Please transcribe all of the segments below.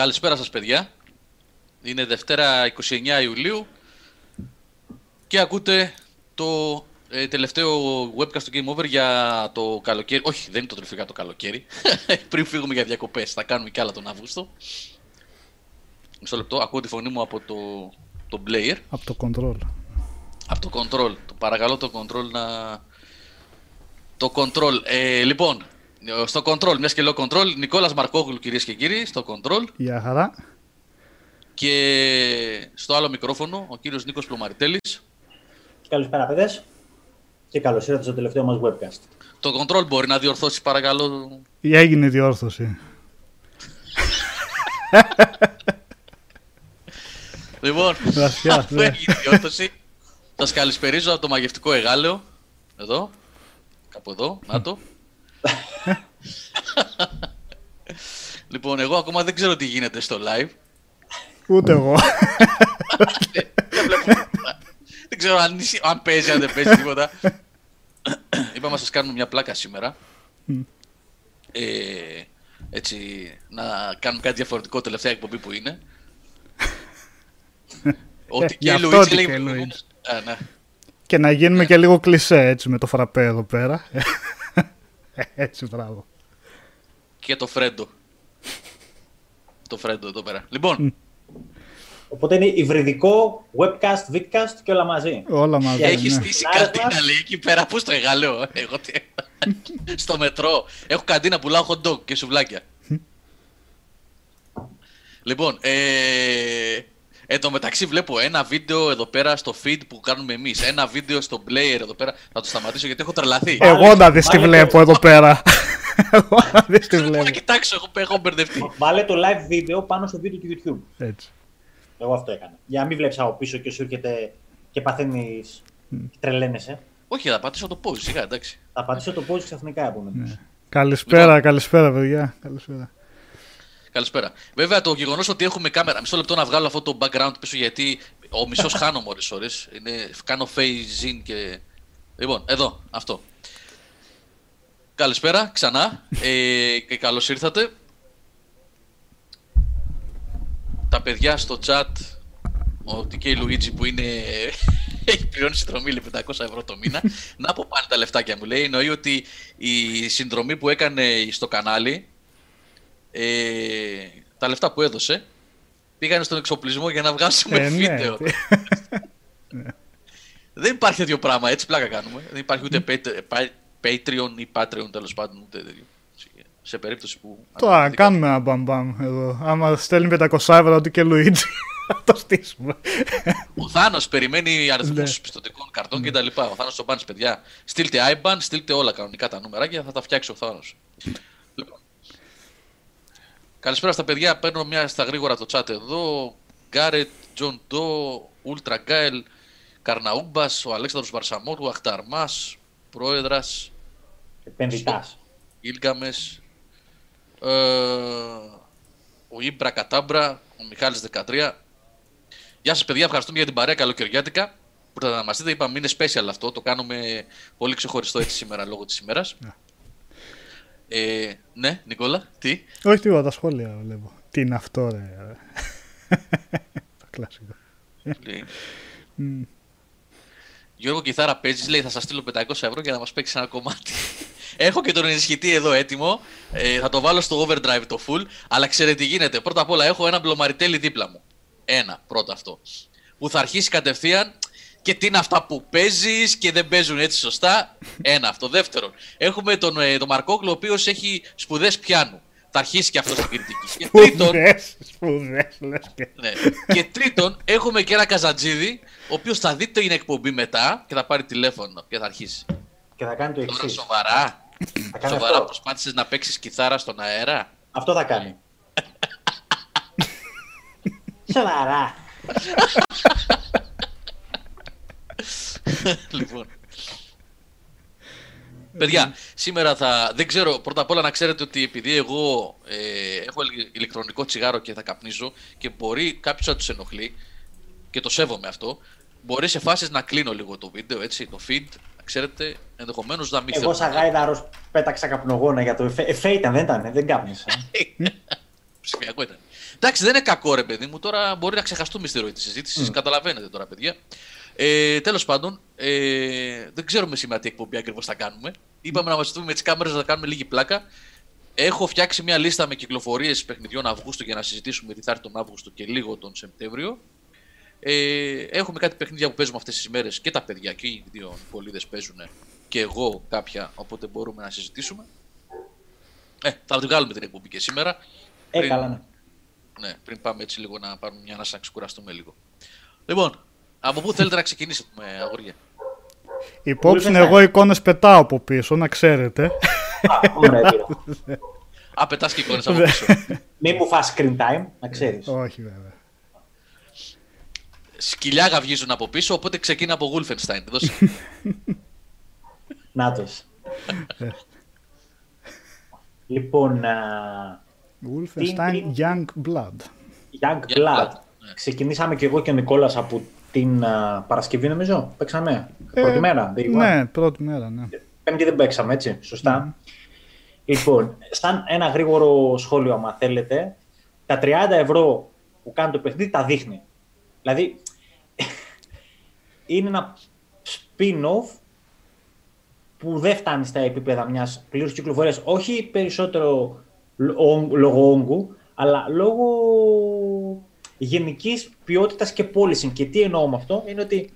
Καλησπέρα σας παιδιά. Είναι Δευτέρα 29 Ιουλίου και ακούτε το ε, τελευταίο webcast του Game Over για το καλοκαίρι. Όχι, δεν είναι το τελευταίο για το καλοκαίρι. Πριν φύγουμε για διακοπές, θα κάνουμε κι άλλα τον Αύγουστο. Μισό λεπτό, ακούω τη φωνή μου από το, το player. Από το control. Από το control. Το παρακαλώ το control να... Το control. Ε, λοιπόν, στο control, μιας και λέω control, Νικόλας Μαρκόγλου κυρίες και κύριοι, στο control. Γεια χαρά. Και στο άλλο μικρόφωνο, ο κύριος Νίκος Πλωμαριτέλης. Καλησπέρα παιδες και καλώς ήρθατε στο τελευταίο μας webcast. Το control μπορεί να διορθώσει παρακαλώ. Ή έγινε διόρθωση. λοιπόν, Βαθιά, αφού ναι. έγινε διόρθωση, σας καλησπερίζω από το μαγευτικό εγάλεο. Εδώ, κάπου εδώ, να το. λοιπόν, εγώ ακόμα δεν ξέρω τι γίνεται στο live. Ούτε εγώ. Δεν βλέπω. δεν ξέρω αν, είσαι- αν παίζει, αν δεν παίζει τίποτα. Είπαμε να σας κάνουμε μια πλάκα σήμερα. Ε, έτσι, να κάνουμε κάτι διαφορετικό τελευταία εκπομπή που είναι. Ότι Ε, γι' και η αυτό Λουίτζη ότι λέει και η προηγούμενος- Α, ναι. και να γίνουμε και λίγο κλισέ έτσι με το φραπέ εδώ πέρα. έτσι, μπράβο. Και το Φρέντο. το Φρέντο εδώ πέρα. Λοιπόν, Οπότε είναι υβριδικό, webcast, vidcast και όλα μαζί. Όλα μαζί. έχει ναι. στήσει Άρα, καντίνα μας- λέει εκεί πέρα. Πού στο εγάλεο, εγώ τι... στο μετρό. Έχω καντίνα πουλάω hot dog και σουβλάκια. λοιπόν, ε... Εν τω μεταξύ βλέπω ένα βίντεο εδώ πέρα στο feed που κάνουμε εμείς. Ένα βίντεο στο player εδώ πέρα. Θα το σταματήσω γιατί έχω τρελαθεί. Εγώ να δεις τι Βάλε βλέπω το- εδώ πέρα. Εγώ να δεις τι Δεν μπορώ να βλέπω. κοιτάξω, έχω, έχω μπερδευτεί. Βάλε το live βίντεο πάνω στο βίντεο του YouTube. Έτσι. Εγώ αυτό έκανα. Για να μην βλέπεις από πίσω και σου έρχεται και παθαίνεις τρελαίνεσαι. Όχι, θα πατήσω το pause, σιγά, εντάξει. Θα πατήσω το pause ξαφνικά επομένως. Ναι. Καλησπέρα, καλησπέρα παιδιά. Καλησπέρα. Καλησπέρα. Βέβαια το γεγονός ότι έχουμε κάμερα. Μισό λεπτό να βγάλω αυτό το background πίσω γιατί ο μισός χάνω μόλις ώρε. Κάνω phase in και. Λοιπόν, εδώ, αυτό. Καλησπέρα ξανά ε, και καλώς ήρθατε. Τα παιδιά στο chat, ο TK Luigi που είναι, έχει πληρώνει συνδρομή λέει, 500 ευρώ το μήνα. να πω πάλι τα λεφτάκια μου λέει. Εννοεί ότι η συνδρομή που έκανε στο κανάλι ε, τα λεφτά που έδωσε πήγανε στον εξοπλισμό για να βγάσουμε Ε, ναι. βίντεο. Δεν υπάρχει τέτοιο πράγμα, έτσι πλάκα κάνουμε. Δεν υπάρχει ούτε Pat- Pa- Patreon ή Patreon τέλος πάντων. Ούτε τέτοιο. Σε περίπτωση που. Τώρα κάνουμε ένα μπαμπαμ εδώ. Άμα στέλνει 500 ευρώ ότι και Λουίτζι. Θα το στήσουμε. Ο Θάνος περιμένει αριθμούς Ναι. πιστωτικών καρτών κτλ. Ο Θάνος τον πάνε, παιδιά. Στείλτε IBAN, στείλτε όλα κανονικά τα νούμερα και θα τα φτιάξει ο Θάνος. Λοιπόν. Καλησπέρα στα παιδιά. Παίρνω μια στα γρήγορα το chat εδώ. Γκάρετ, Τζον Ντό, Ούλτρα Γκάιλ, Καρναούμπας, ο Αλέξανδρος Βαρσαμόρου, Αχταρμάς, Πρόεδρας, Επενδυτάς. Ήλγκαμε, ε, ο Ήμπρα Κατάμπρα, ο Μιχάλης 13. Γεια σας παιδιά, ευχαριστούμε για την παρέα καλοκαιριάτικα που θα μας δείτε. Είπαμε είναι special αυτό, το κάνουμε πολύ ξεχωριστό έτσι σήμερα λόγω της ημέρας. Ε, ναι, Νικόλα, τι; Όχι τίποτα, τα σχόλια βλέπω. Τι είναι αυτό, ρε. Το κλασικό. λέει. Γιώργο Κιθάρα παίζεις, λέει θα σας στείλω 500 ευρώ για να μας παίξεις ένα κομμάτι. Έχω και τον ενισχυτή εδώ έτοιμο. Ε, θα το βάλω στο overdrive το full. Αλλά ξέρετε τι γίνεται. Πρώτα απ' όλα έχω ένα μπλομαριτέλι δίπλα μου. Ένα, πρώτο αυτό. Που θα αρχίσει κατευθείαν και τι είναι αυτά που παίζεις και δεν παίζουν έτσι σωστά. Ένα αυτό. Δεύτερον, έχουμε τον, ε, τον Μαρκόκλο, ο οποίος έχει σπουδές πιάνου. Θα αρχίσει και αυτός στην κριτική. Και τρίτον, Σπουδές, σπουδές, λες και. ναι. Και τρίτον, έχουμε και ένα καζατζίδι, ο οποίος θα δει την εκπομπή μετά και θα πάρει τηλέφωνο και θα αρχίσει. Και θα κάνει το Τώρα εξής. σοβαρά. Θα κάνει Σοβαρά αυτό. προσπάθησες να παίξεις κιθάρα στον αέρα; Αυτό θα κάνει. Σοβαρά. λοιπόν. Παιδιά, σήμερα θα. Δεν ξέρω, πρώτα απ' όλα να ξέρετε ότι επειδή εγώ ε, έχω ηλε- ηλεκτρονικό τσιγάρο και θα καπνίζω και μπορεί κάποιος να τους ενοχλεί και το σέβομαι αυτό, μπορεί σε φάσεις να κλείνω λίγο το βίντεο, έτσι, το feed, να ξέρετε, ενδεχομένως να μην Εγώ θέλουν. σαν γάιδαρος πέταξα καπνογόνα για το εφέ. Εφέ ήταν, δεν ήταν, δεν κάπνισα. Ψηφιακό ήταν. Εντάξει, δεν είναι κακό ρε παιδί μου. Τώρα μπορεί να ξεχαστούμε στη ροή της συζήτησης. Mm. Καταλαβαίνετε τώρα, παιδιά. Ε, Τέλος πάντων, ε, δεν ξέρουμε σήμερα τι εκπομπή ακριβώς θα κάνουμε. Είπαμε να μαζευτούμε με τις κάμερες να κάνουμε λίγη πλάκα. Έχω φτιάξει μια λίστα με κυκλοφορίες παιχνιδιών Αυγούστου για να συζητήσουμε τι θα έρθει τον Αύγουστο και λίγο τον Σεπτέμβριο. Ε, έχουμε κάτι παιχνίδια που παίζουμε αυτές τις μέρε και τα παιδιά και οι δύο κολλίδε παίζουν και εγώ κάποια, οπότε μπορούμε να συζητήσουμε. Ε, θα την βγάλουμε την εκπομπή και σήμερα. Ε, Πριν- καλά, ναι. Ναι, πριν πάμε έτσι λίγο να πάρουμε μια ανάσα να ξεκουραστούμε λίγο. Λοιπόν, από πού θέλετε να ξεκινήσετε, αγόρια. Υπόψη Wolfenstein. εγώ εικόνες πετάω από πίσω, να ξέρετε. Α, Ωραία, πήρα. Α, πετάς και εικόνες από Ναι. πίσω. Μην μου φας screen time, να ξέρεις. Όχι βέβαια. Σκυλιά γαυγίζουν από πίσω, οπότε ξεκίνα από Wolfenstein. Δώσε. Νάτος. λοιπόν, α, Wolfenstein τι- Young Blood. Young Young Blood. Blood, ναι. Ξεκινήσαμε και εγώ και ο Νικόλας από την α, Παρασκευή νομίζω. Παίξαμε. Ε, Πρώτη μέρα. day one. Ναι, πρώτη μέρα, ναι. Πέμπτη δεν παίξαμε, έτσι. Σωστά. Λοιπόν, σαν ένα γρήγορο σχόλιο, άμα θέλετε, τα 30 ευρώ που κάνει το παιχνίδι τα δείχνει. Δηλαδή, είναι ένα spin-off που δεν φτάνει στα επίπεδα μιας πλήρους κυκλοφορίας. Όχι περισσότερο λο- λόγω όγκου, αλλά λόγω γενικής ποιότητας και πώλησης. Και τι εννοώ με αυτό, είναι ότι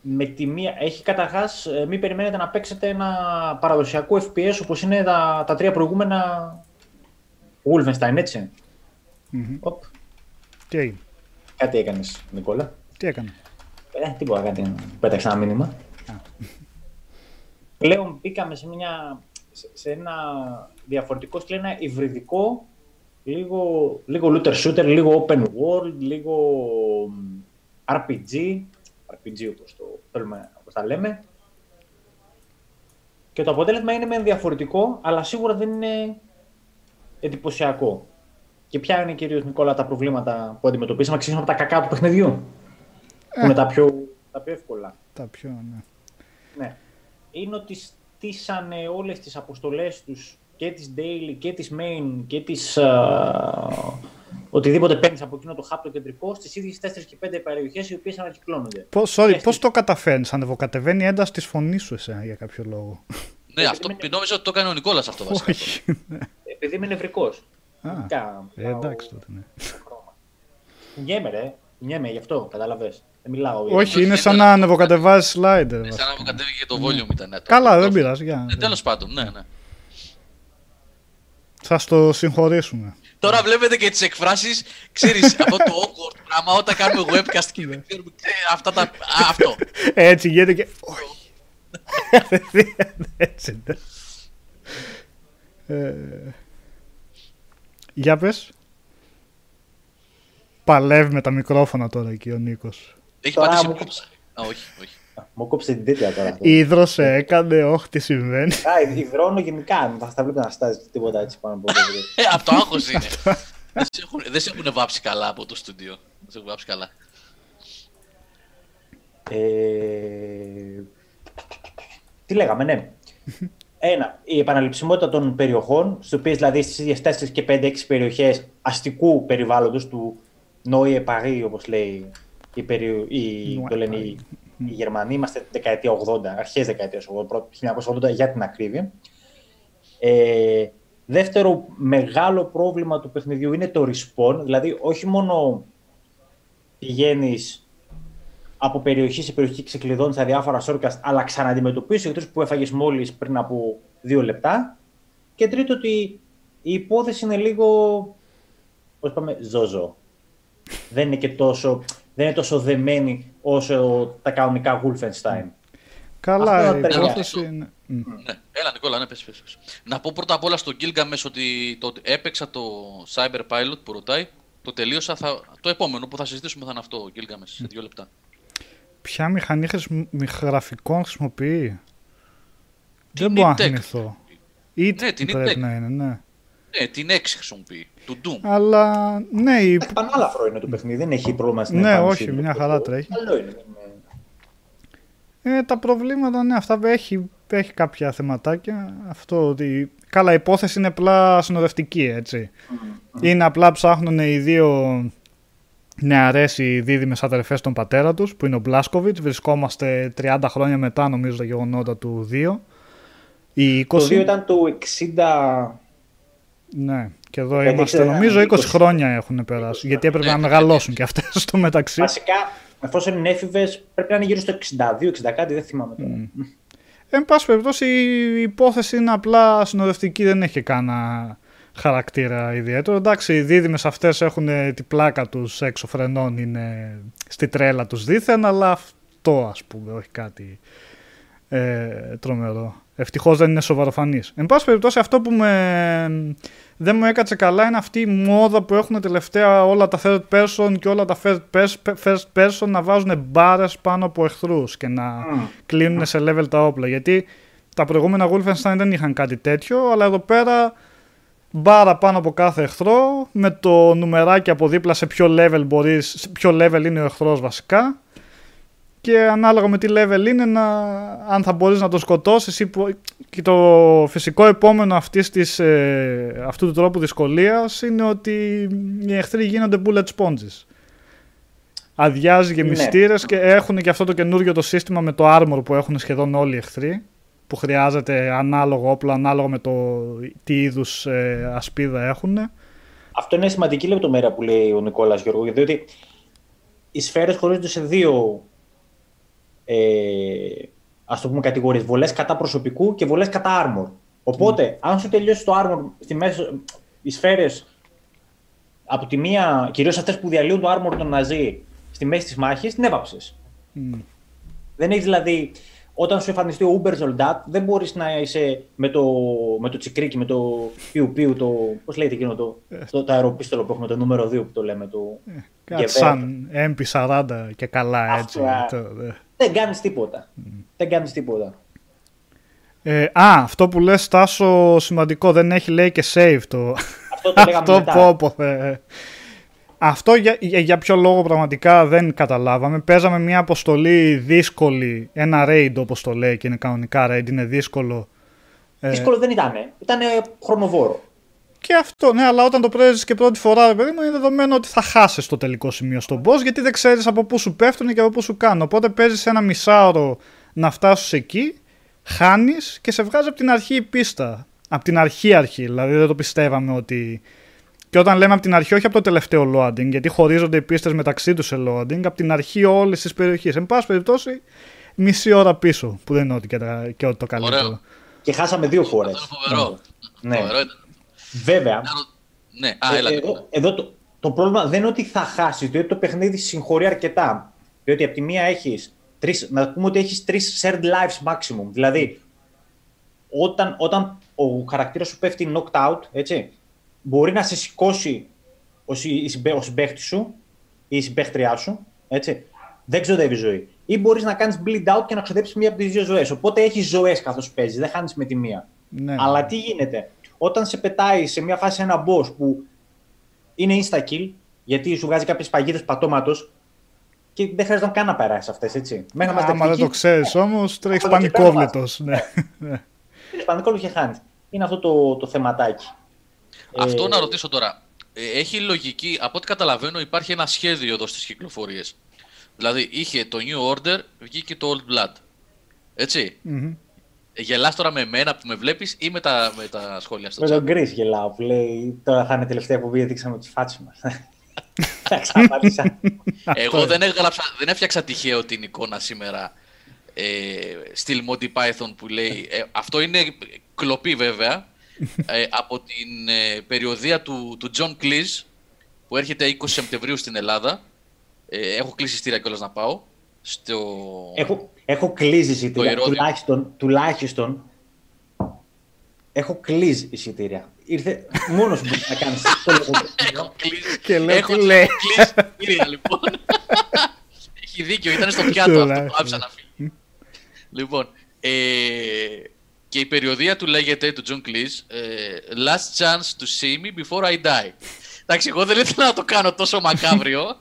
με τη μία, έχει καταρχάς, μην περιμένετε να παίξετε ένα παραδοσιακό FPS όπως είναι τα, τα τρία προηγούμενα Wolfenstein, έτσι. Μμμ. Οπ, Τι έγινε, κάτι έκανες, Νικόλα. τι έκανε. Ε, τίποτα, κάτι πέταξε ένα μήνυμα. Πλέον μπήκαμε σε, μια, σε, σε ένα διαφορετικό στυλ, ένα υβριδικό, λίγο, λίγο looter shooter, λίγο open world, λίγο μ, RPG, RPG όπως, το, θέλουμε, όπως τα λέμε. Και το αποτέλεσμα είναι μεν διαφορετικό, αλλά σίγουρα δεν είναι εντυπωσιακό. Και ποια είναι κυρίως, Νικόλα, τα προβλήματα που αντιμετωπίσαμε, ξεκινήσουμε από τα κακά του παιχνιδιού, που είναι τα πιο, τα πιο εύκολα. Τα πιο, ναι. Ναι. Είναι ότι στήσανε όλες τις αποστολές τους και τις daily και τις main και τις α, οτιδήποτε παίρνεις από εκείνο το hub το κεντρικό στις ίδιες 4 και 5 περιοχές οι οποίες ανακυκλώνονται. Πώς, sorry, Και πώς στη- το καταφέρνεις, ανεβοκατεβαίνει η ένταση της φωνής σου εσένα για κάποιο λόγο; ναι, αυτό νόμιζα ότι το έκανε ο Νικόλας αυτό βασικά. Όχι. Επειδή είμαι νευρικός. Α, Γενικά, ε, πάω εντάξει τότε, ναι. στο χρώμα. Νιέμαι ρε, νιέμαι γι' αυτό, κατάλαβες. Δεν μιλάω. Όχι, είναι σαν να ανεβοκατεβάζεις slider. Σαν βασικά. να μου κατέβηκε το volume ήταν. ναι, το- Καλά, το- δεν πειράζει. για- Ε, τέλος πάντων, ναι, ναι. Θα στο συγχωρήσουμε. Τώρα βλέπετε και τις εκφράσεις, ξέρεις, αυτό το awkward πράγμα όταν κάνουμε webcast και δεν ξέρουμε ε, αυτά τα... Α, αυτό. Έτσι γίνεται και. Όχι. Έτσι. ναι. Ε, Για πες. Παλεύει με τα μικρόφωνα τώρα εκεί ο Νίκος. Έχει Τώρα πατήσει μου mute. κόψε. Α, όχι, όχι. Μου κόψε την τέτοια τώρα. αυτό. Ήδρωσε, έκανε, όχι τι συμβαίνει. Α, υδρώνω γενικά, δεν θα στα βλέπετε να στάζει τίποτα έτσι πάνω από το βιβλίο. Ε, από το άγχος είναι. δεν, σε έχουν, δεν σε έχουν βάψει καλά από το στούντιο. Δεν σε έχουν βάψει καλά. Ε, τι λέγαμε, ναι. Ένα, η επαναληψιμότητα των περιοχών, στις οποίες δηλαδή στις ίδιες 4 και 5-6 περιοχές αστικού περιβάλλοντος του Νόιε Παρί, όπως λέει η, περι... η... Νόε το λένε οι... οι Γερμανοί. Είμαστε δεκαετία 80, αρχές δεκαετίας 80, 1980 για την ακρίβεια. Ε, δεύτερο μεγάλο πρόβλημα του παιχνιδιού είναι το respawn, δηλαδή όχι μόνο πηγαίνεις από περιοχή σε περιοχή ξεκλειδώνεις τα διάφορα shortcuts, αλλά ξαναντιμετωπίσει εχθρούς που έφαγες μόλις πριν από δύο λεπτά. Και τρίτο, ότι η υπόθεση είναι λίγο. Πώς πάμε, ζώζο. δεν είναι και τόσο, δεν είναι τόσο δεμένη όσο τα κανονικά Wolfenstein. Καλά, Αυτό η τα παιδιά. υπόθεση είναι. Μμ. Ναι. Έλα, Νικόλα, ναι, πες, πες, πες. Να πω πρώτα απ' όλα στον Gilgamesh ότι το ότι έπαιξα το Cyber Pilot που ρωτάει, το τελείωσα, θα... το επόμενο που θα συζητήσουμε θα είναι αυτό, ο Gilgamesh, σε δύο λεπτά. Ποια μηχανή χρησιμο- μη- γραφικών χρησιμοποιεί; Την Δεν μπορώ να Intec. θυμηθώ. Ή Ναι, την πρέπει Intec. να είναι, ναι. Ναι, την 6 χρησιμοποιεί, του Doom. Αλλά ναι, η... Πανάλαφρο είναι το παιχνίδι, δεν έχει πρόβλημα στην Ναι, εμφάνιση όχι, του. μια χαρά τρέχει. Καλό είναι. δεν είναι- Ε, τα προβλήματα, ναι, αυτά που έχει έχει κάποια θεματάκια. Αυτό ότι. Καλά, η υπόθεση είναι απλά συνοδευτική, έτσι. Είναι απλά ψάχνουν οι δύο νεαρές οι δίδυμες αδερφές των πατέρα τους, που είναι ο Μπλάσκοβιτς. Βρισκόμαστε 30 χρόνια μετά, νομίζω, τα γεγονότα του 2. Η 20... Το 2 ήταν του 60. Ναι, και εδώ είμαστε. Νομίζω 20, 20 χρόνια έχουν περάσει. γιατί έπρεπε να μεγαλώσουν και αυτές στο μεταξύ. Βασικά, εφόσον είναι έφηβες, πρέπει να είναι γύρω στο 62-60 κάτι, δεν θυμάμαι τώρα. Mm. Εν πάση περιπτώσει, η υπόθεση είναι απλά συνοδευτική, δεν έχει κανένα χαρακτήρα ιδιαίτερο. Εντάξει, οι δίδυμες αυτές έχουν την πλάκα τους έξω φρενών, είναι στη τρέλα τους δίθεν, αλλά αυτό ας πούμε, όχι κάτι ε, τρομερό. Ευτυχώς δεν είναι σοβαροφανής. Εν πάση περιπτώσει, αυτό που με... δεν μου έκατσε καλά είναι αυτή η μόδα που έχουν τελευταία όλα τα third person και όλα τα first person να βάζουν μπάρες πάνω από εχθρούς και να mm. κλείνουν σε level τα όπλα. Γιατί τα προηγούμενα Wolfenstein δεν είχαν κάτι τέτοιο, αλλά εδώ πέρα μπάρα πάνω από κάθε εχθρό με το νουμεράκι από δίπλα σε ποιο level μπορείς, σε ποιο level είναι ο εχθρός βασικά και ανάλογα με τι level είναι να, αν θα μπορείς να το σκοτώσεις ή, και το φυσικό επόμενο αυτής της, ε, αυτού του τρόπου δυσκολίας είναι ότι οι εχθροί γίνονται bullet sponges. Αδειάζει και ναι. μυστήρες και έχουν και αυτό το καινούργιο το σύστημα με το armor που έχουν σχεδόν όλοι οι εχθροί που χρειάζεται ανάλογο όπλο, ανάλογο με το τι είδους ε, ασπίδα έχουν. Αυτό είναι σημαντική λεπτομέρεια που λέει ο Νικόλας Γιώργο, διότι οι σφαίρες χωρίζονται σε δύο ε, ας το πούμε κατηγορίες, βολές κατά προσωπικού και βολές κατά armor. Οπότε, mm. αν σου τελειώσει το armor στη μέση, οι σφαίρες από τη μία, κυρίως αυτές που διαλύουν το armor των Ναζί στη μέση της μάχης, την έβαψες. Mm. Δεν έχεις δηλαδή όταν σου εμφανιστεί ο Uber Soldat, δεν μπορείς να είσαι με το, με το τσικρίκι, με το πιου πιου, το. Πώς λέγεται εκείνο το, το, το αεροπίστολο που έχουμε, το νούμερο 2 που το λέμε. Το... Ε, κάτι σαν MP40 και καλά έτσι. Αυτό, το, Δεν κάνεις τίποτα. Mm. Δεν κάνεις τίποτα. Ε, α, αυτό που λες Τάσο σημαντικό, δεν έχει λέει και save το... Αυτό το λέγαμε αυτό μετά. Πω, πω, ε. Αυτό για, για, ποιο λόγο πραγματικά δεν καταλάβαμε. Παίζαμε μια αποστολή δύσκολη, ένα raid όπως το λέει και είναι κανονικά raid, είναι δύσκολο. Ε, δύσκολο δεν ήταν, ήταν χρονοβόρο. Και αυτό, ναι, αλλά όταν το παίζει και πρώτη φορά, παιδί μου, είναι δεδομένο ότι θα χάσεις το τελικό σημείο στον boss, γιατί δεν ξέρεις από πού σου πέφτουν και από πού σου κάνουν. Οπότε παίζεις ένα μισάωρο να φτάσεις εκεί, χάνεις και σε βγάζει από την αρχή η πίστα. Από την αρχή αρχή, δηλαδή δεν το πιστεύαμε ότι και όταν λέμε από την αρχή, όχι από το τελευταίο loading, γιατί χωρίζονται οι πίστες μεταξύ τους σε loading, από την αρχή όλη τη περιοχή. Εν πάση περιπτώσει, μισή ώρα πίσω, που δεν είναι ότι και, τα, και ό,τι το καλύτερο. Ωραίο. Και χάσαμε δύο φορές. Φοβερό. Ναι. Φοβερό Βέβαια. Ναι, Α, έλα, εδώ, εδώ το, το πρόβλημα δεν είναι ότι θα χάσει, διότι το παιχνίδι συγχωρεί αρκετά. Διότι από τη μία έχεις να πούμε ότι έχεις τρεις shared lives maximum. Δηλαδή, όταν, όταν ο χαρακτήρας σου πέφτει knocked out, έτσι, μπορεί να σε σηκώσει ο συμπαίχτης σου ή η συμπαίχτριά σου, έτσι. Δεν ξοδεύει ζωή. Ή μπορείς να κάνεις bleed out και να ξοδέψεις μία από τις δύο ζωές. Οπότε έχεις ζωές καθώς παίζεις, δεν χάνεις με τη μία. Ναι. Αλλά τι γίνεται, όταν σε πετάει σε μία φάση ένα boss που είναι insta kill, γιατί σου βγάζει κάποιες παγίδες πατώματος και δεν χρειάζεται καν να περάσεις αυτές, έτσι. Μέχρι να Άμα δεν το ξέρεις όμως, τρέχεις πανικόβλητος. Ναι. Τρέχει πανικόβλητο και χάνεις. Είναι αυτό το, το θεματάκι. Αυτό ε, να ρωτήσω τώρα. Ε, έχει λογική, από ό,τι καταλαβαίνω, υπάρχει ένα σχέδιο εδώ στις κυκλοφορίες. Δηλαδή, είχε το New Order, βγήκε το Old Blood. ετσι mm Γελάς τώρα με μένα που με βλέπεις ή με τα, με τα σχόλια στο Με τον Chris γελάω που λέει τώρα θα είναι τελευταία που δείξαμε τις φάτσες μας. Εγώ δεν, έγραψα, δεν έφτιαξα τυχαίο την εικόνα σήμερα ε, στυλ Monty Python που λέει αυτό είναι κλοπή βέβαια ε, από την ε, περιοδία του, του John Cleese που έρχεται 20 Σεπτεμβρίου στην Ελλάδα. Ε, έχω κλείσει ειστήρια κιόλας να πάω. Στο... Έχω, έχω κλείσει εισιτήρια, τουλάχιστον, τουλάχιστον έχω κλείσει εισιτήρια. Ήρθε μόνος μου να κάνεις Έχω κλείσει. Και λέω έχω κλείσει εισιτήρια λοιπόν. Έχει δίκιο, ήταν στο πιάτο αυτό που άφησα να φύγει. Λοιπόν, ε, και η περιοδία του λέγεται, του John Cleese, ε, Last chance to see me before I die. Εντάξει, εγώ δεν ήθελα να το κάνω τόσο μακάβριο,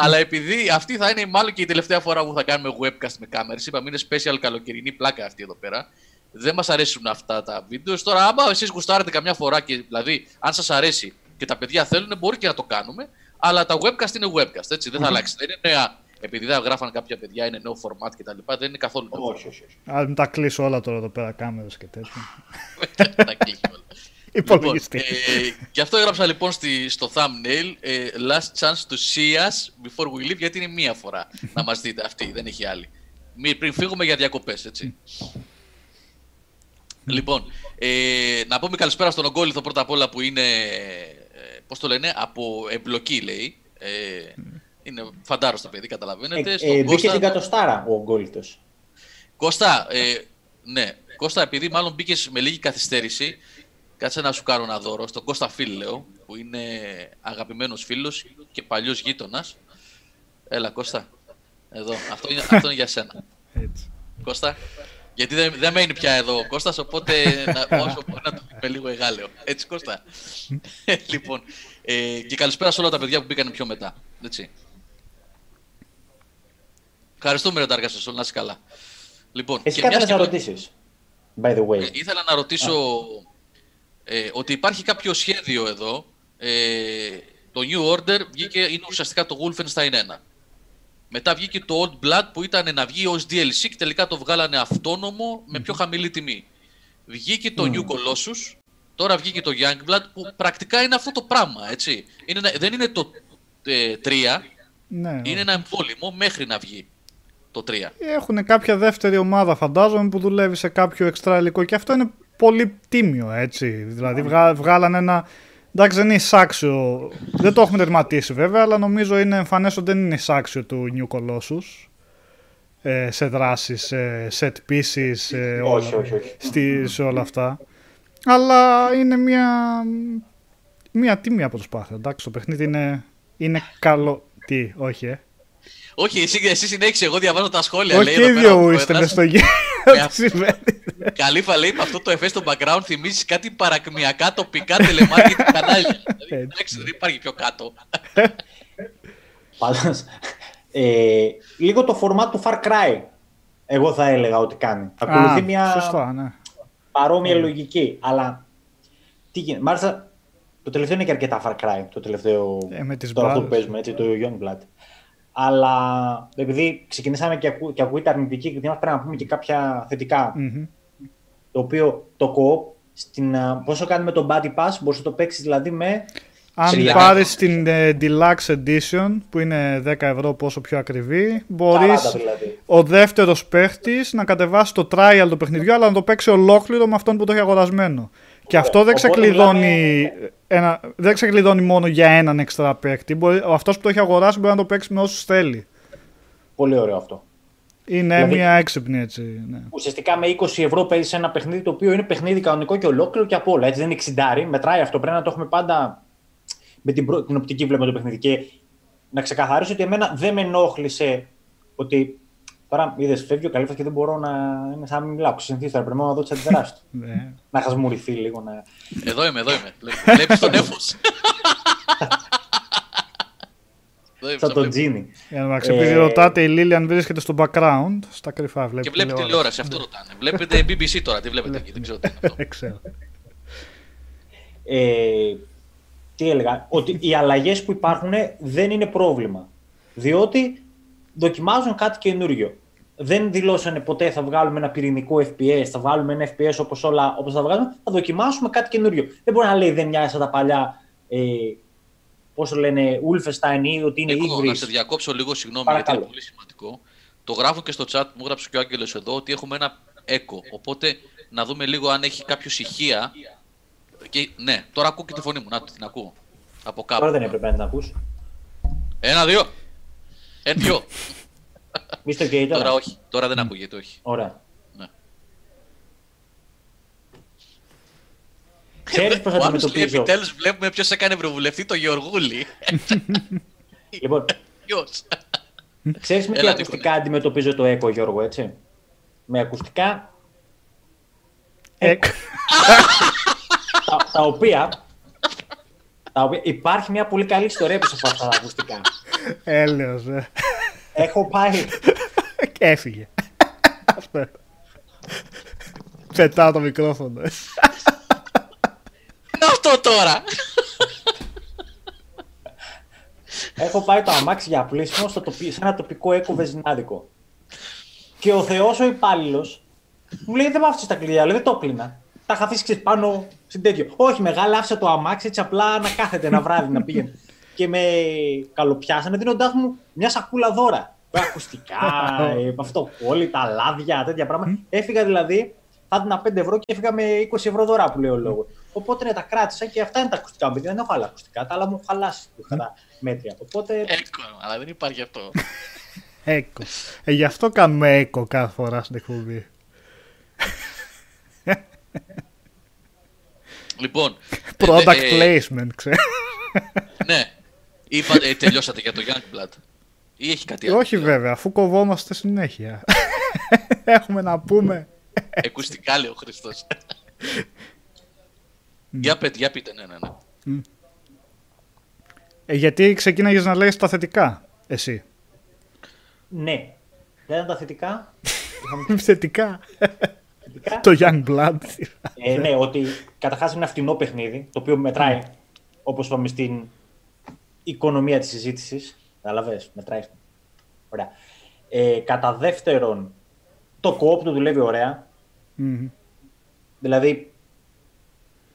Αλλά επειδή αυτή θα είναι μάλλον και η τελευταία φορά που θα κάνουμε webcast με κάμερες, είπαμε είναι special καλοκαιρινή πλάκα αυτή εδώ πέρα. Δεν μας αρέσουν αυτά τα βίντεος. Τώρα, άμα εσείς γουστάρετε καμιά φορά και δηλαδή, αν σας αρέσει και τα παιδιά θέλουν, μπορεί και να το κάνουμε. Αλλά τα webcast είναι webcast, έτσι. Δεν θα αλλάξει. Δεν είναι νέα. Επειδή δεν γράφαν κάποια παιδιά, είναι νέο format κτλ. Δεν είναι καθόλου νέο. Όχι, όχι, όχι. Α μην τα κλείσω όλα τώρα εδώ πέρα, κάμερες και τέτοια. Τα κλείσει όλα. Υπολογιστή. Λοιπόν, ε, γι' αυτό έγραψα λοιπόν στη, στο thumbnail ε, Last chance to see us before we leave γιατί είναι μία φορά να μας δείτε αυτή, δεν έχει άλλη. Μη- Πριν φύγουμε για διακοπές, έτσι. λοιπόν, ε, να πούμε καλησπέρα στον Ογκόλιθο πρώτα απ' όλα που είναι, ε, πώς το λένε, από εμπλοκή λέει. Ε, είναι φαντάρος το παιδί, καταλαβαίνετε. Ε, Στον ε, μπήκε Κώστα- στην κατοστάρα ο Γκόλιτος. Κώστα, ε, ναι, Κώστα, επειδή μάλλον μπήκες με λίγη καθυστέρηση, κάτσε να σου κάνω ένα δώρο στον Κώστα Φίλ, λέω, που είναι αγαπημένος φίλος και παλιός γείτονας. Έλα, Κώστα. Εδώ, αυτό είναι, αυτό είναι για σένα. Έτσι. Κώστα. Γιατί δεν, δεν μένει πια εδώ ο Κώστας, οπότε να, όσο μπορεί να το πούμε λίγο εγάλεο. Έτσι, Κώστα. λοιπόν, ε, και καλησπέρα σε όλα τα παιδιά που μπήκαν πιο μετά. Έτσι. Ευχαριστούμε, ρε Τάργας Σεσόλ, να είσαι καλά. Λοιπόν, Εσύ και κάτι μιας να και- ρωτήσεις. By the way. ε, ήθελα να ρωτήσω ε, ότι υπάρχει κάποιο σχέδιο εδώ. Ε, το New Order βγήκε, είναι ουσιαστικά το Wolfenstein 1. Μετά βγήκε το Old Blood που ήταν να βγει ως DLC και τελικά το βγάλανε αυτόνομο με πιο χαμηλή τιμή. Βγήκε το New Colossus, τώρα βγήκε το Youngblood που πρακτικά είναι αυτό το πράγμα, έτσι. Είναι, ένα- δεν είναι το ε, 3, Ναι, είναι ένα εμβόλυμο μέχρι να βγει το 3. Έχουν κάποια δεύτερη ομάδα, φαντάζομαι, που δουλεύει σε κάποιο εξτρά υλικό και αυτό είναι πολύ τίμιο, έτσι. Δηλαδή, βγα, βγάλανε ένα. Εντάξει, δεν είναι εισάξιο. Δεν το έχουμε τερματίσει βέβαια, αλλά νομίζω είναι εμφανές ότι δεν είναι εισάξιο του New Colossus. Ε, σε δράσεις, σε set pieces, σε όλα, Όχι, όχι, όχι. Στη, σε όλα αυτά. Αλλά είναι μια, μια τίμια προσπάθεια. Εντάξει, το παιχνίδι είναι, είναι καλό. Τι, όχι, ε. Όχι, εσύ, εσύ συνέχισε, εγώ διαβάζω τα σχόλια. Όχι λέει και εδώ οι πέρα ο δύο είστε Πέτρας. μες στο γέρο. Με Τι συμβαίνει. Καλήφα λέει με αυτό το εφές στο background θυμίζεις κάτι παρακμιακά τοπικά telemarketing κανάλια. Δηλαδή, Εντάξει, δεν υπάρχει πιο κάτω. Πάντως, ε, λίγο το format του Far Cry, εγώ θα έλεγα ότι κάνει. Ακολουθεί Α, μια Σωστά, ναι. παρόμοια λογική, αλλά τι γίνεται. Μάλιστα, το τελευταίο είναι και αρκετά Far Cry, το τελευταίο, Ε, με τις τώρα αυτό που μπάλες. παίζουμε, έτσι, το Youngblood. Αλλά επειδή ξεκινήσαμε και, ακού, και ακούγεται αρνητική κριτική, μας πρέπει να πούμε και κάποια θετικά. Μμμ. Το οποίο το co στην, α, πόσο κάνει με το Buddy Pass, μπορείς να το παίξεις δηλαδή με... Αν Σιγά. πάρεις την ε, Deluxe Edition που είναι 10 ευρώ πόσο πιο ακριβή, μπορείς 40 δηλαδή. ο δεύτερος παίχτης να κατεβάσει το trial του παιχνιδιού, αλλά να το παίξει ολόκληρο με αυτόν που το έχει αγορασμένο. Και αυτό δεν Οπότε ξεκλειδώνει, ένα, δεν ξεκλειδώνει μόνο για έναν εξτρά παίχτη. Μπορεί, αυτός που το έχει αγοράσει μπορεί να το παίξει με όσους θέλει. Πολύ ωραίο αυτό. Είναι Δηλαδή- μια έξυπνη έτσι. Ναι. ουσιαστικά με 20 ευρώ παίζεις ένα παιχνίδι το οποίο είναι παιχνίδι κανονικό και ολόκληρο και από όλα. Έτσι δεν είναι 60. Μετράει αυτό. Πρέπει να το έχουμε πάντα με την, προ- την οπτική βλέπουμε το παιχνίδι. Και να ξεκαθαρίσω ότι εμένα δεν με ενόχλησε ότι. Τώρα είδες, φεύγει ο Καλύφα και δεν μπορώ να. Είναι σαν να μην μιλάω. Συνηθίζω τώρα. Πρέπει να δω τις αντιδράσεις του. Ναι. να χασμουριθεί λίγο. Να... Εδώ είμαι, εδώ είμαι. Βλέπεις τον έφο. Σαν τον Τζίνι. Για να επειδή Ε, ρωτάτε, η Lilian βρίσκεται στο background, στα κρυφά βλέπει. Και βλέπει τηλεόραση, αυτό ρωτάνε. Βλέπετε BBC τώρα, τι βλέπετε εκεί, δεν ξέρω τι είναι αυτό. Δεν ξέρω. ε, τι έλεγα, ότι οι αλλαγές που υπάρχουν δεν είναι πρόβλημα. Διότι δοκιμάζουν κάτι καινούριο. Δεν δηλώσανε ποτέ θα βγάλουμε ένα πυρηνικό FPS, θα βγάλουμε ένα FPS όπως, όλα, όπως θα βγάλουμε, θα δοκιμάσουμε κάτι καινούριο. Δεν μπορεί να λέει δεν μοιάζει σαν τα παλιά, ε, πώς το λένε, Wolfenstein ή ότι είναι Νίκο, να ύβρις. σε διακόψω λίγο, συγγνώμη, Παρακαλώ. γιατί είναι πολύ σημαντικό. Το γράφω και στο chat, μου έγραψε και ο Άγγελος εδώ, ότι έχουμε ένα echo. Οπότε να δούμε λίγο αν έχει κάποιο ηχεία. Και, ναι, τώρα ακούω και τη φωνή μου, να την ακούω. Από κάπου. Τώρα δεν έπρεπε να την ακούς. Ένα, δύο. Ένα, δυο. Μη στο καίει τώρα. τώρα όχι, τώρα δεν ακούγεται, όχι. Ωραία. Ναι. Ξέρεις πώς Ο θα άλλος λέει, αντιμετωπίζω. επιτέλους βλέπουμε ποιος έκανε ευρωβουλευτή, το Γεωργούλη. Λοιπόν, Ποιος; Ξέρεις με τι Έλα, ακουστικά αντιμετωπίζω το echo, Γιώργο, έτσι; Με ακουστικά Εκ. τα, τα οποία, τα οποία υπάρχει μια πολύ καλή ιστορία πίσω από αυτά τα ακουστικά. Έλεος, ε. Έχω πάει. Και έφυγε. Αυτό. Πετάω το μικρόφωνο. Είναι αυτό τώρα. Έχω πάει το αμάξι για πλήσιμο στο τοπι... σε ένα τοπικό έκο βεζινάδικο. Και ο Θεός ο υπάλληλος μου λέει: Δεν μ' άφησες τα κλειδιά, λέει, δεν το κλείνα. Τα είχα αφήσει ξέρεις, πάνω στην τέτοιο. Όχι, μεγάλα, άφησα το αμάξι έτσι απλά να κάθεται ένα βράδυ να πήγαινε. Και με καλοπιάσανε δίνοντάς μου μια σακούλα δώρα. Με ακουστικά, ε, με αυτοκόλλητα, λάδια, τέτοια πράγματα. Έφυγα δηλαδή, θα έδινα 5 ευρώ και έφυγα με 20 ευρώ δώρα που λέει ο λόγος. Οπότε ναι, τα κράτησα και αυτά είναι τα ακουστικά μου. Δεν έχω άλλα ακουστικά, τα άλλα μου έχουν χαλάσει που είχα τα μέτρια. Οπότε Έκο, αλλά δεν υπάρχει αυτό. Έκο. Ε, γι' αυτό κάνουμε έκο κάθε φορά στην εκπομπή. λοιπόν. Product ε, ε, placement, ξέρω. Ναι. Είπα, ε, τελειώσατε για το Youngblood. Ή έχει κάτι άλλο. Όχι βέβαια, αφού κοβόμαστε συνέχεια. Έχουμε να πούμε. Ακουστικά λέει ο Χριστός. για, πείτε, για πείτε, ναι, ναι, ναι. Ε, γιατί ξεκίναγες να λέει τα θετικά, εσύ; ναι. Δεν ήταν τα θετικά. θετικά. θετικά. το Young Blood. Ε, ναι, ότι καταρχάς είναι ένα φτηνό παιχνίδι, το οποίο μετράει, όπως είπαμε, στην οικονομία της συζήτησης. Κατάλαβες, μετράει. Ωραία. Ε, κατά δεύτερον, το co-op του δουλεύει ωραία. Μμμ. Δηλαδή,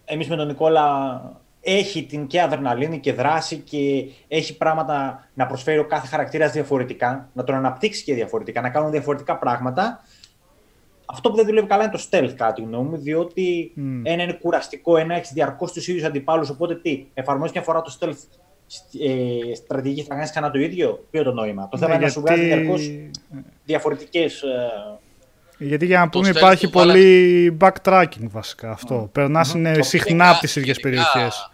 εμείς με τον Νικόλα έχει την και αδρεναλίνη και δράση και έχει πράγματα να προσφέρει ο κάθε χαρακτήρας διαφορετικά, να τον αναπτύξει και διαφορετικά, να κάνουν διαφορετικά πράγματα. Αυτό που δεν δουλεύει καλά είναι το stealth, κατά τη γνώμη μου, διότι Μμ. ένα είναι κουραστικό, ένα έχει διαρκώς τους ίδιους αντιπάλους. Οπότε τι, εφαρμόζεις μια φορά το stealth ε, στρατηγική, θα κάνεις ξανά το ίδιο; Ποιο είναι το νόημα; Το θέμα Ναι, είναι να σου βγάζει γιατί- διαρκώς διαφορετικές. Ε, Γιατί για να πούμε stealth υπάρχει το βάλα- πολύ backtracking βασικά αυτό. Περνάς είναι Το συχνά από τις ίδιες Γενικά περιοχές.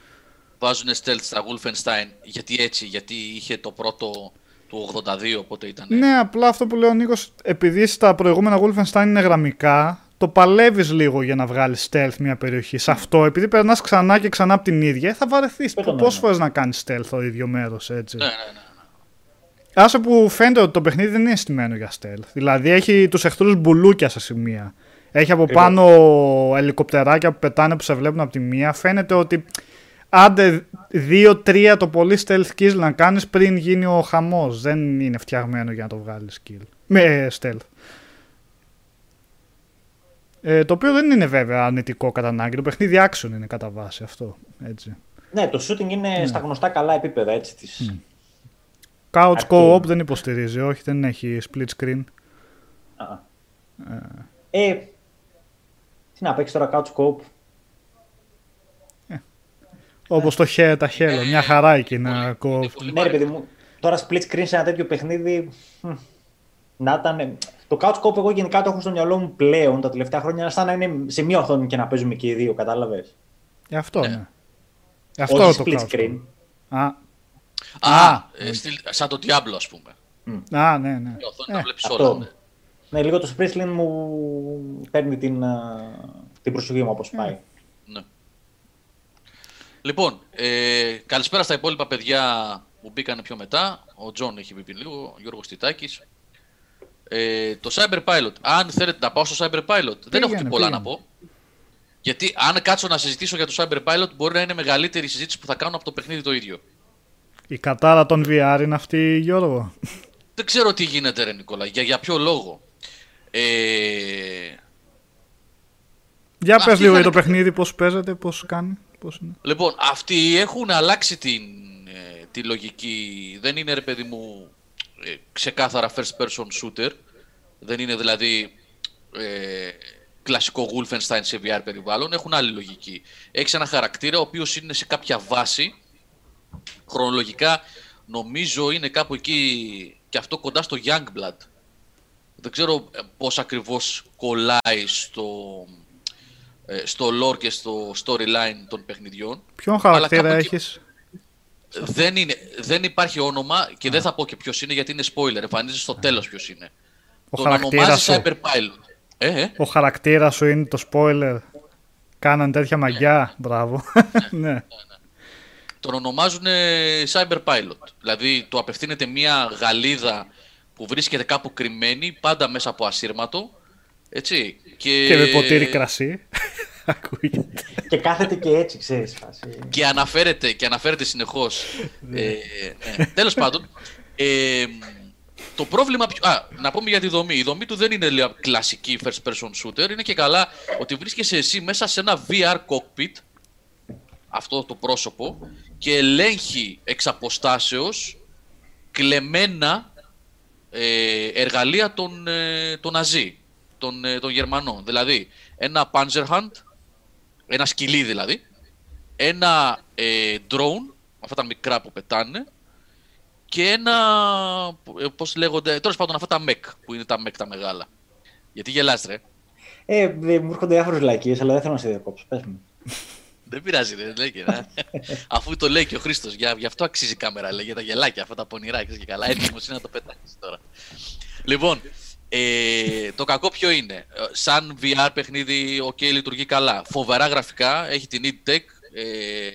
Βάζουν stealth στα Wolfenstein. Γιατί έτσι, γιατί είχε το πρώτο του 82, οπότε ήταν. Ναι, απλά αυτό που λέει ο Νίκος, επειδή στα προηγούμενα Wolfenstein είναι γραμμικά, το παλεύεις λίγο για να βγάλεις stealth μια περιοχή. Σε αυτό, επειδή περνάς ξανά και ξανά από την ίδια, θα βαρεθείς. Με το Πόσες νόημα. φορές να κάνεις stealth το ίδιο μέρος, έτσι; Ναι, ναι, ναι. Άσε που φαίνεται ότι το παιχνίδι δεν είναι στημένο για stealth. Δηλαδή έχει τους εχθρούς μπουλούκια σε σημεία. Έχει από Ακριβώς. πάνω ελικοπτεράκια που πετάνε που σε βλέπουν από τη μία. Φαίνεται ότι άντε 2-3 το πολύ stealth kill να κάνεις πριν γίνει ο χαμός. Δεν είναι φτιαγμένο για να το βγάλεις kill. Με ε, stealth. Ε, το οποίο δεν είναι βέβαια αρνητικό κατά ανάγκη. Το παιχνίδι action είναι κατά βάση αυτό. Έτσι. ναι, το shooting είναι στα γνωστά καλά επίπεδα έτσι, της, Couch Αρκεί. co-op δεν υποστηρίζει, όχι, δεν έχει split screen. Α. Ε, τι να παίξεις τώρα couch coop; Όπως το χέ, τα χέλο. Μια χαρά εκεί να co-op. πολύ Ναι, ρε βαρύ. παιδί μου, τώρα split screen σε ένα τέτοιο παιχνίδι. μ, Να ήταν. Το couch coop εγώ γενικά το έχω στο μυαλό μου πλέον τα τελευταία χρόνια. Σαν να είναι σε μία οθόνη και να παίζουμε και οι δύο, κατάλαβες; Γι' αυτό, Ναι. ναι. Γι' αυτό Όχι το split couch screen. co-op. Α, Α, Α, ε, στυλ- σαν το Diablo, ας πούμε. α, ναι, ναι. Η οθόνη Ε, να βλέπεις αυτό. όλα. ναι. Ναι, λίγο το split screen μου παίρνει την, α, την προσοχή μου όπως πάει. Ναι. Λοιπόν, ε, καλησπέρα στα υπόλοιπα παιδιά που μπήκαν πιο μετά. Ο Τζον έχει πει πριν λίγο, ο Γιώργος Τιτάκης. Ε, το Cyber Pilot. Αν θέλετε να πάω στο Cyber Pilot, δεν έχω και Πήγαινε, πολλά πήγαινε. να πω. Γιατί αν κάτσω να συζητήσω για το Cyber Pilot, μπορεί να είναι μεγαλύτερη η συζήτηση που θα κάνω από το παιχνίδι το ίδιο. Η κατάρα των VR είναι αυτή, Γιώργο; Δεν ξέρω τι γίνεται, ρε Νικόλα. Για, για ποιο λόγο. Ε, Για Αυτή πες λίγο θα για το είναι- παιχνίδι, πώς παίζεται, πώς κάνει, πώς είναι. Λοιπόν, αυτοί έχουν αλλάξει την, ε, τη λογική. Δεν είναι, ρε παιδί μου, ε, ξεκάθαρα first person shooter. Δεν είναι δηλαδή ε, κλασικό Wolfenstein σε VR περιβάλλον. Έχουν άλλη λογική. Έχεις ένα χαρακτήρα ο οποίος είναι σε κάποια βάση. Χρονολογικά νομίζω είναι κάπου εκεί και αυτό κοντά στο Youngblood. Δεν ξέρω ε, πώς ακριβώς κολλάει στο, ε, στο lore και στο storyline των παιχνιδιών. Ποιον Αλλά χαρακτήρα κάπου εκεί- έχεις; Δεν, είναι, δεν υπάρχει όνομα και δεν θα πω και ποιος είναι γιατί είναι spoiler. Εμφανίζεται στο τέλος ποιος είναι. Ο Τον χαρακτήρας ονομάζει σου. Cyber Pilot. Ε, ε. Ο χαρακτήρας σου είναι το spoiler. Κάναν τέτοια μαγιά. Μπράβο. ναι. τον ονομάζουν ε, Cyber Pilot. Δηλαδή το απευθύνεται μια γαλίδα που βρίσκεται κάπου κρυμμένη, πάντα μέσα από ασύρματο. Έτσι. Και, Και με ποτήρι κρασί. Ακούγεται. Και κάθεται και έτσι, ξέρεις. φάση. και αναφέρεται, και αναφέρεται συνεχώς. ε, ναι. Τέλος πάντων, ε, το πρόβλημα. ποιο- Α, να πούμε για τη δομή. Η δομή του δεν είναι λέει, κλασική first person shooter. Είναι και καλά ότι βρίσκεσαι εσύ μέσα σε ένα VR cockpit, αυτό το πρόσωπο, και ελέγχει εξ αποστάσεως κλεμμένα ε, εργαλεία των, ε, των Ναζί, των, ε, των Γερμανών. Δηλαδή, ένα Panzerhand, ένα σκυλί δηλαδή, ένα ε, drone, αυτά τα μικρά που πετάνε, και ένα, ε, πώς λέγονται, τέλος πάντων αυτά τα mech, που είναι τα mech τα μεγάλα. Γιατί γελάς ρε. Ε, δε, μου έρχονται διάφορες λακίε, αλλά δεν θέλω να σε διακόψω. Πες μου. Δεν πειράζει, δεν λέει και να. Αφού το λέει και ο Χρήστος, για, γι' αυτό αξίζει η κάμερα. Λέει για τα γελάκια, αυτά τα πονηρά. Ξέρεις και καλά, έτοιμος είναι να το πετάξεις τώρα. Λοιπόν, ε, το κακό ποιο είναι; Ε, Σαν VR παιχνίδι, OK, λειτουργεί καλά. Φοβερά γραφικά, έχει την id Tech. Ε,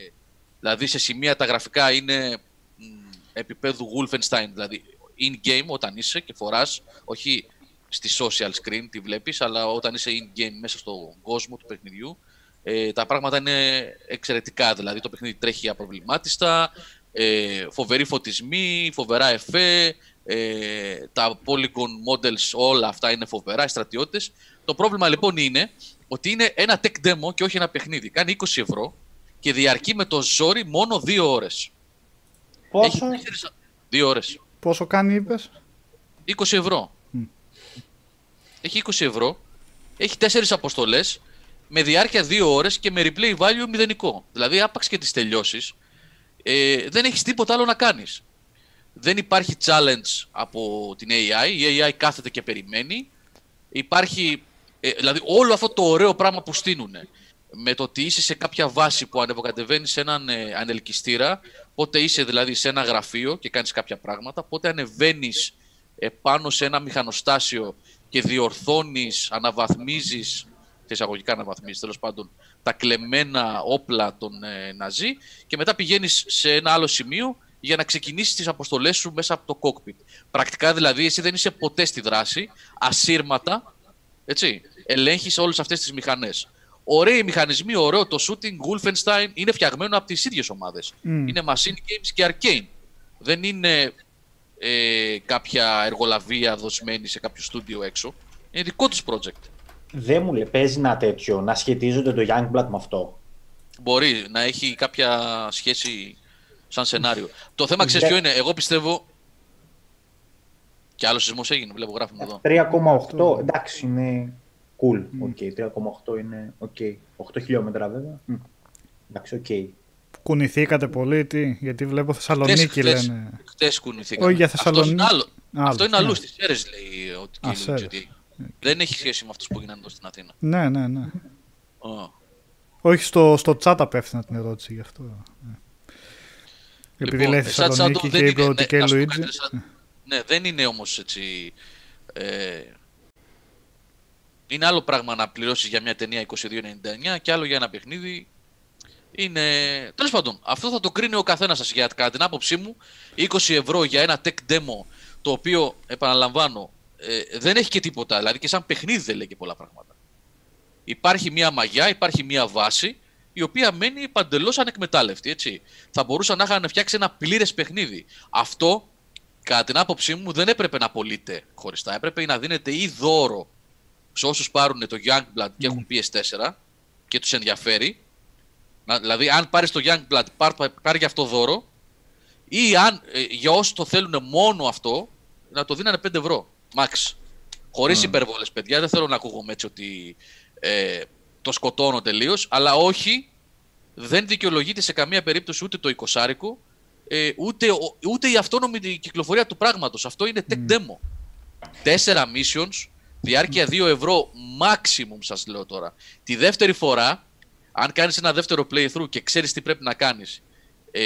δηλαδή σε σημεία τα γραφικά είναι μ, επίπεδου Wolfenstein. Δηλαδή in-game όταν είσαι και φοράς, όχι στη social screen τη βλέπεις, αλλά όταν είσαι in-game μέσα στον κόσμο του παιχνιδιού, ε, τα πράγματα είναι εξαιρετικά. Δηλαδή το παιχνίδι τρέχει απροβλημάτιστα, ε, φοβεροί φωτισμοί, φοβερά εφέ, ε, τα polygon models όλα αυτά είναι φοβερά, οι στρατιώτες. Το πρόβλημα λοιπόν είναι ότι είναι ένα tech demo και όχι ένα παιχνίδι. Κάνει 20 ευρώ και διαρκεί με το ζόρι μόνο 2 ώρες. Έχει Πόσο. τέσσερις- Δύο ώρες. Πόσο κάνει, είπες; 20 ευρώ. Έχει 20 ευρώ. Έχει 4 αποστολές με διάρκεια 2 ώρες και με replay value μηδενικό. Δηλαδή, άπαξ και τις τελειώσεις, ε, δεν έχεις τίποτα άλλο να κάνεις. Δεν υπάρχει challenge από την AI. Η AI κάθεται και περιμένει. Υπάρχει, ε, δηλαδή, όλο αυτό το ωραίο πράγμα που στείλουν. Με το ότι είσαι σε κάποια βάση που ανεβοκατεβαίνεις σε έναν ε, ανελκυστήρα, πότε είσαι δηλαδή σε ένα γραφείο και κάνεις κάποια πράγματα, πότε ανεβαίνεις επάνω σε ένα μηχανοστάσιο και διορθώνεις, αναβαθμίζεις, σε εισαγωγικά αναβαθμίζεις τέλος πάντων, τα κλεμμένα όπλα των ε, Ναζί και μετά πηγαίνεις σε ένα άλλο σημείο για να ξεκινήσεις τις αποστολές σου μέσα από το cockpit. Πρακτικά δηλαδή εσύ δεν είσαι ποτέ στη δράση, ασύρματα, έτσι, ελέγχεις όλες αυτές τις μηχανές. Ωραίοι μηχανισμοί, ωραίο το shooting, Wolfenstein, είναι φτιαγμένο από τις ίδιες ομάδες. Μμ. Είναι Machine Games και Arcane. Δεν είναι ε, κάποια εργολαβία δοσμένη σε κάποιο στούντιο έξω. Είναι δικό τους project. Δεν μου λέει, παίζει ένα τέτοιο να σχετίζονται το Youngblood με αυτό. Μπορεί να έχει κάποια σχέση σαν σενάριο. Το θέμα ξέρεις Δε- ποιο είναι; Εγώ πιστεύω... Και άλλο σεισμός έγινε, βλέπω γράφουμε εδώ. 3,8 εντάξει είναι cool. OK, 3,8 είναι οκ. 8 χιλιόμετρα βέβαια. Μμ. Εντάξει, οκ. Κουνηθήκατε πολύ, τι, γιατί βλέπω Θεσσαλονίκη χτες, λένε. Χτες κουνηθήκαμε. Όχι, για Αυτός Θεσσαλονίκη. είναι άλλο. Άλλο, Αυτό είναι ναι. αλλού στις Σέρες λέει ότι Α, και Σέρres. ότι Δεν έχει σχέση με αυτούς που γίνανε εδώ στην Αθήνα. Ναι, ναι, ναι. Ω. Όχι στο, στο chat απέφθηνα την ερώτηση γι' αυτό. Ναι. Επειδή Λοιπόν, λέει ε, σαν Θεσσαλονίκη Shadow και δεν είπε είναι- ότι ναι, και να σου πω Λουίτζι. κάτι, σαν- Ναι, δεν είναι όμως έτσι... Ε, είναι άλλο πράγμα να πληρώσεις για μια ταινία 22,99 και άλλο για ένα παιχνίδι. Είναι... Τέλος πάντων, αυτό θα το κρίνει ο καθένας σας για κατά την άποψή μου. 20 ευρώ για ένα tech demo το οποίο, επαναλαμβάνω, ε, δεν έχει και τίποτα. Δηλαδή και σαν παιχνίδι δεν λέει και πολλά πράγματα. Υπάρχει μια μαγιά, υπάρχει μια βάση η οποία μένει παντελώς ανεκμετάλλευτη. Έτσι. Θα μπορούσαν να είχαν φτιάξει ένα πλήρες παιχνίδι. Αυτό, κατά την άποψή μου, δεν έπρεπε να πωλείται χωριστά. Έπρεπε να δίνεται ή δώρο σε όσους πάρουν το Youngblood και έχουν PS4 και τους ενδιαφέρει. Να, δηλαδή, αν πάρεις το Youngblood, πάρ, πάρει και αυτό δώρο. Ή αν ε, για όσους το θέλουν μόνο αυτό, να το δίνανε 5 ευρώ. Max. Χωρίς Mm. υπερβολέ, παιδιά. Δεν θέλω να ακούγομαι έτσι ότι ε, το σκοτώνω τελείως. Αλλά όχι, δεν δικαιολογείται σε καμία περίπτωση ούτε το 20 ε, ούτε, ο- ούτε η αυτόνομη κυκλοφορία του πράγματος. Αυτό είναι tech demo. Τέσσερα missions, διάρκεια 2 ευρώ maximum σας λέω τώρα. Τη δεύτερη φορά, αν κάνεις ένα δεύτερο playthrough και ξέρεις τι πρέπει να κάνεις ε,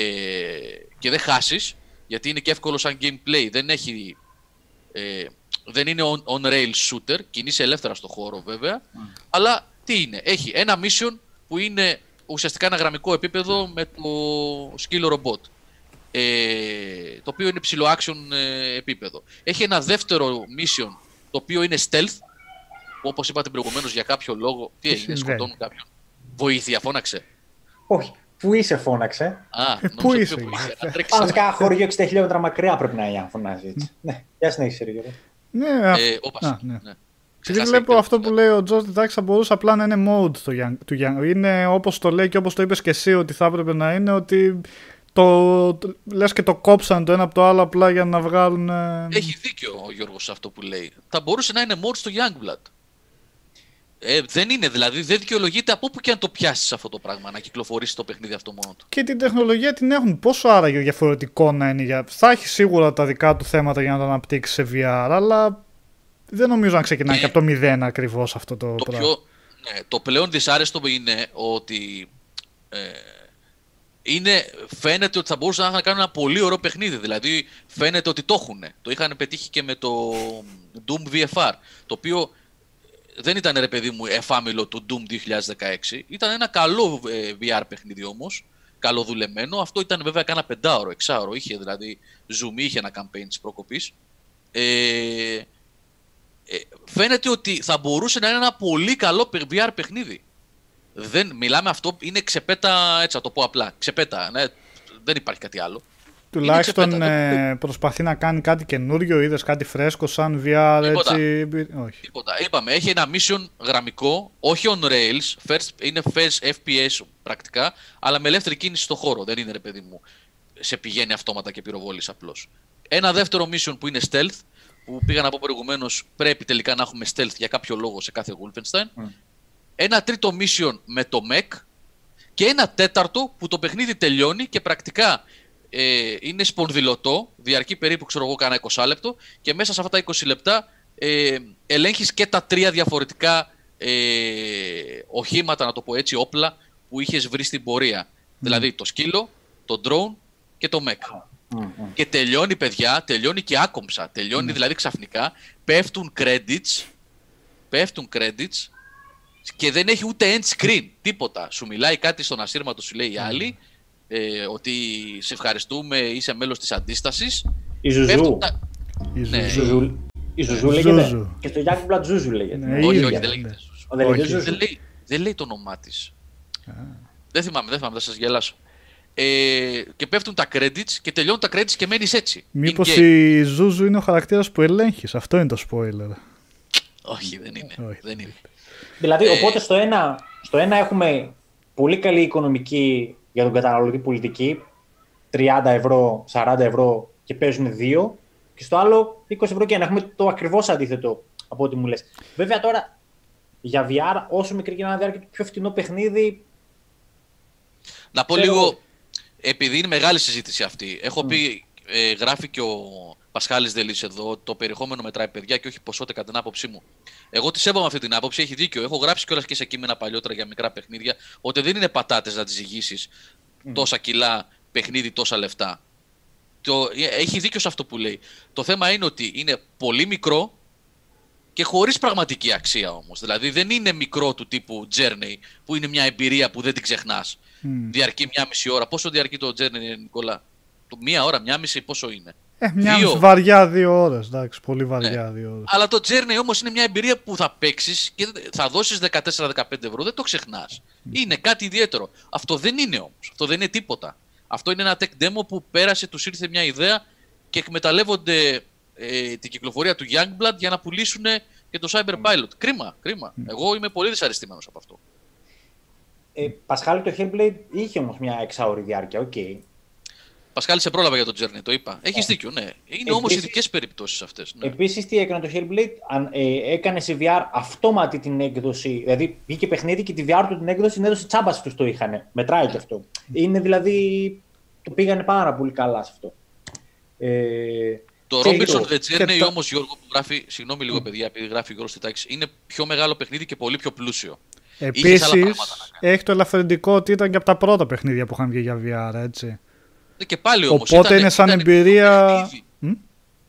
και δεν χάσεις, γιατί είναι και εύκολο σαν gameplay, δεν έχει... Ε, δεν είναι on, on rail shooter, κινείσαι ελεύθερα στο χώρο βέβαια, αλλά τι είναι, έχει ένα mission που είναι ουσιαστικά ένα γραμμικό επίπεδο με το σκύλο ρομπότ. Ε, το οποίο είναι ψηλό action ε, επίπεδο. Έχει ένα δεύτερο mission το οποίο είναι stealth, που όπως είπατε προηγουμένως για κάποιο λόγο. Τι έγινε, συμβαίνει; σκοτώνουν κάποιον; Βοήθεια, φώναξε. Όχι. Πού είσαι, φώναξε. Α, Ε, νόμιζα πού πιο είσαι, βοήθεια. είσαι. Να τρέξεις. Πάνω σε κάνα χωριό 60 χιλιόμετρα μακριά πρέπει να είναι αν φωνάζεις έτσι. Ναι, για συνέχισε, ρε Γιώργο. Ναι, Ε, α, όπα, α, ναι. Ναι. Επειδή Ξεχάσα βλέπω και- αυτό που λέει ο Τζος, εντάξει, θα μπορούσε απλά να είναι mode το Young, του Young. Είναι όπως το λέει και όπως το είπες και εσύ ότι θα έπρεπε να είναι, ότι το, το- λες και το κόψαν το ένα από το άλλο απλά για να βγάλουν... ε, Έχει δίκιο ο Γιώργος σε αυτό που λέει. Θα μπορούσε να είναι mode στο Youngblood. Ε, δεν είναι δηλαδή, δεν δικαιολογείται από όπου και αν το πιάσεις αυτό το πράγμα να κυκλοφορήσει το παιχνίδι αυτό μόνο του. Και την τεχνολογία την έχουν. Πόσο άραγε διαφορετικό να είναι για. Θα έχει σίγουρα τα δικά του θέματα για να το αναπτύξει σε VR, αλλά δεν νομίζω να ξεκινάει Και- και από το μηδέν ακριβώς αυτό το, Το, πράγμα. πιο, ναι, το πλέον δυσάρεστο είναι ότι ε, είναι, φαίνεται ότι θα μπορούσαν να κάνουν ένα πολύ ωραίο παιχνίδι. Δηλαδή φαίνεται ότι το έχουν. Το είχαν πετύχει και με το Doom VFR. Το οποίο δεν ήταν ρε παιδί μου εφάμιλο του Doom 2016. Ήταν ένα καλό ε, VR παιχνίδι όμως. Καλοδουλεμένο. Αυτό ήταν βέβαια κάνα πεντάωρο, εξάωρο. Είχε δηλαδή zoom, είχε ένα campaign της προκοπής. Ε, ε, φαίνεται ότι θα μπορούσε να είναι ένα πολύ καλό παι- VR παιχνίδι. Δεν, μιλάμε αυτό, είναι ξεπέτα, έτσι θα το πω απλά, ξεπέτα, ναι, δεν υπάρχει κάτι άλλο. Τουλάχιστον ξεπέτα, δεν- ε, προσπαθεί να κάνει κάτι καινούριο, είδες κάτι φρέσκο σαν VR Τίποτα. έτσι. Όχι. Τίποτα. Είπαμε, έχει ένα mission γραμμικό, όχι on rails, first, είναι first FPS πρακτικά, αλλά με ελεύθερη κίνηση στο χώρο. Δεν είναι ρε παιδί μου, σε πηγαίνει αυτόματα και πυροβόλης απλώς. Ένα δεύτερο mission που είναι stealth, που πήγα να πω προηγουμένως, πρέπει τελικά να έχουμε stealth για κάποιο λόγο σε κάθε Wolfenstein. Mm. Ένα τρίτο mission με το mech και ένα τέταρτο που το παιχνίδι τελειώνει και πρακτικά ε, είναι σπονδυλωτό, διαρκεί περίπου ξέρω εγώ κάνα 20 λεπτό και μέσα σε αυτά τα 20 λεπτά ε, ελέγχεις και τα τρία διαφορετικά ε, οχήματα, να το πω έτσι, όπλα που είχες βρει στην πορεία. Δηλαδή το σκύλο, το drone και το mech. Μμ, μμ. Και τελειώνει, παιδιά, τελειώνει και άκομψα. Τελειώνει δηλαδή ξαφνικά, πέφτουν credits, πέφτουν credits και δεν έχει ούτε end screen, τίποτα. Σου μιλάει κάτι στον ασύρματο, σου λέει η άλλη, ε, ότι σε ευχαριστούμε, είσαι μέλος της αντίστασης. Η Ζουζού. Πέφτουν τα... Η Ναι. Ζουζού. Ζουζού. Η Ζουζού Ε, λέγεται. Ζουζου. Και στο Youngblood Ζουζού λέγεται. Ναι, όχι, ίδια, όχι, ναι. δεν λέγεται. Ο, δεν λέγεται όχι. Ζουζού. Δεν λέει, δεν λέει το όνομά της. Δεν θυμάμαι, δεν θυμάμαι, θα σας γελάσω. Ε, και πέφτουν τα credits και τελειώνουν τα credits και μένεις έτσι. Μήπως in-game. η Ζούζου είναι ο χαρακτήρας που ελέγχεις. Αυτό είναι το spoiler. Όχι, δεν είναι. Όχι. δεν είναι. Δηλαδή, Ε, οπότε στο ένα, στο ένα έχουμε πολύ καλή οικονομική για τον καταναλωτή πολιτική, 30 ευρώ, 40 ευρώ και παίζουν δύο, και στο άλλο 20 ευρώ και ένα. Έχουμε το ακριβώς αντίθετο από ό,τι μου λες. Βέβαια τώρα, για VR, όσο μικρή και να είναι η διάρκεια του πιο φτηνό παιχνίδι, Να πω Ξέρω- λίγο, επειδή είναι μεγάλη συζήτηση αυτή. Έχω πει, ε, γράφει και ο Πασχάλης Δελής εδώ, το περιεχόμενο μετράει παιδιά και όχι ποσότητα κατά την άποψή μου. Εγώ τη σέβομαι αυτή την άποψη, έχει δίκιο. Έχω γράψει κιόλας και σε κείμενα παλιότερα για μικρά παιχνίδια, ότι δεν είναι πατάτες να τις ζυγίσεις τόσα κιλά παιχνίδι, τόσα λεφτά. Το, ε, έχει δίκιο σε αυτό που λέει. Το θέμα είναι ότι είναι πολύ μικρό και χωρίς πραγματική αξία όμως. Δηλαδή δεν είναι μικρό του τύπου Journey που είναι μια εμπειρία που δεν την ξεχνάς. Μμ. Διαρκεί μια μισή ώρα. Πόσο διαρκεί το Journey, Νικόλα; Το μία ώρα, μια μισή, πόσο είναι; Ε, μια Δύο. μισή βαριά δύο ώρες. Εντάξει, πολύ βαριά δύο ώρες. Αλλά το Journey όμως είναι μια εμπειρία που θα παίξεις και θα δώσεις 14-15 ευρώ. Δεν το ξεχνάς. Είναι κάτι ιδιαίτερο. Αυτό δεν είναι όμως. Αυτό δεν είναι τίποτα. Αυτό είναι ένα tech demo που πέρασε, τους ήρθε μια ιδέα και εκμεταλλεύονται ε, την κυκλοφορία του Youngblood για να πουλήσουν και το Cyber Pilot. Κρίμα, κρίμα. Εγώ είμαι πολύ δυσαρεστημένος από αυτό. Ε, Πασχάλη το Hellblade είχε όμως μια εξάωρη διάρκεια, οκ. Πασχάλη, σε πρόλαβα για το Journey, το είπα. Έχεις δίκιο, ναι. Είναι όμως Επίσης- ειδικές περιπτώσεις αυτές. Ναι. Επίσης τι έκανε το Hellblade, αν, ε, έκανε σε VR αυτόματη την έκδοση, δηλαδή βγήκε παιχνίδι και τη VR του την έκδοση την έδωσε τσάμπα στους το είχαν. Μετράει και αυτό. Είναι δηλαδή, το πήγανε πάρα πολύ καλά σε αυτό. Ε, Το και Robinson λίγο. The Και Journey το- όμως, Γιώργο, που γράφει. Συγγνώμη λίγο, παιδιά, επειδή γράφει Γιώργος στη τάξη. Είναι πιο μεγάλο παιχνίδι και πολύ πιο πλούσιο. Είχες άλλα Επίσης, πράγματα να έχει το ελαφρυντικό ότι ήταν και από τα πρώτα παιχνίδια που είχαν βγει για VR, έτσι. Ε, Και πάλι όμως. Οπότε είναι σαν εμπειρία. Μ;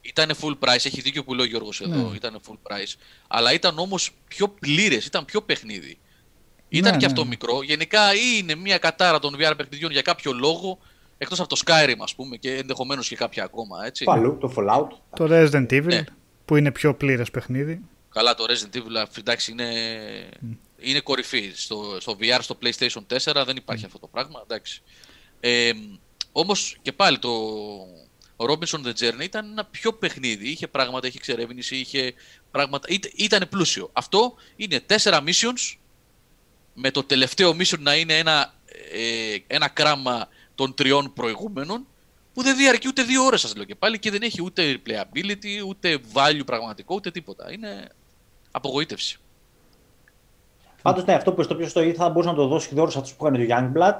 Ήταν full price, έχει δίκιο που λέει ο Γιώργος εδώ, Ναι. ήταν full price. Αλλά ήταν όμως πιο πλήρες, ήταν πιο παιχνίδι. Ήταν Ναι, και ναι. αυτό μικρό. Γενικά είναι μια κατάρα των VR παιχνιδιών για κάποιο λόγο. Εκτός από το Skyrim, ας πούμε, και ενδεχομένως και κάποια ακόμα. Έτσι. Το αλλού, το Fallout. Το Resident Evil Ναι. που είναι πιο πλήρες παιχνίδι. Καλά, το Resident Evil εντάξει, είναι, είναι κορυφή. Στο, στο VR, στο PlayStation 4 δεν υπάρχει αυτό το πράγμα. Εντάξει. Ε, Όμως και πάλι το ο Robinson The Journey ήταν ένα πιο παιχνίδι. Είχε πράγματα, είχε εξερεύνηση, είχε πράγματα. Ήτα- Ήταν πλούσιο. Αυτό είναι τέσσερα missions με το τελευταίο mission να είναι ένα, ε, ένα κράμα των τριών προηγούμενων που δεν διαρκεί ούτε δύο ώρες σας λέω και πάλι και δεν έχει ούτε replayability, ούτε value πραγματικό, ούτε τίποτα. Είναι απογοήτευση. Πάντως, ναι, αυτό που στο οποίο στο θα μπορούσε να το δώσει δώρο σε αυτούς που είχαν το Youngblood.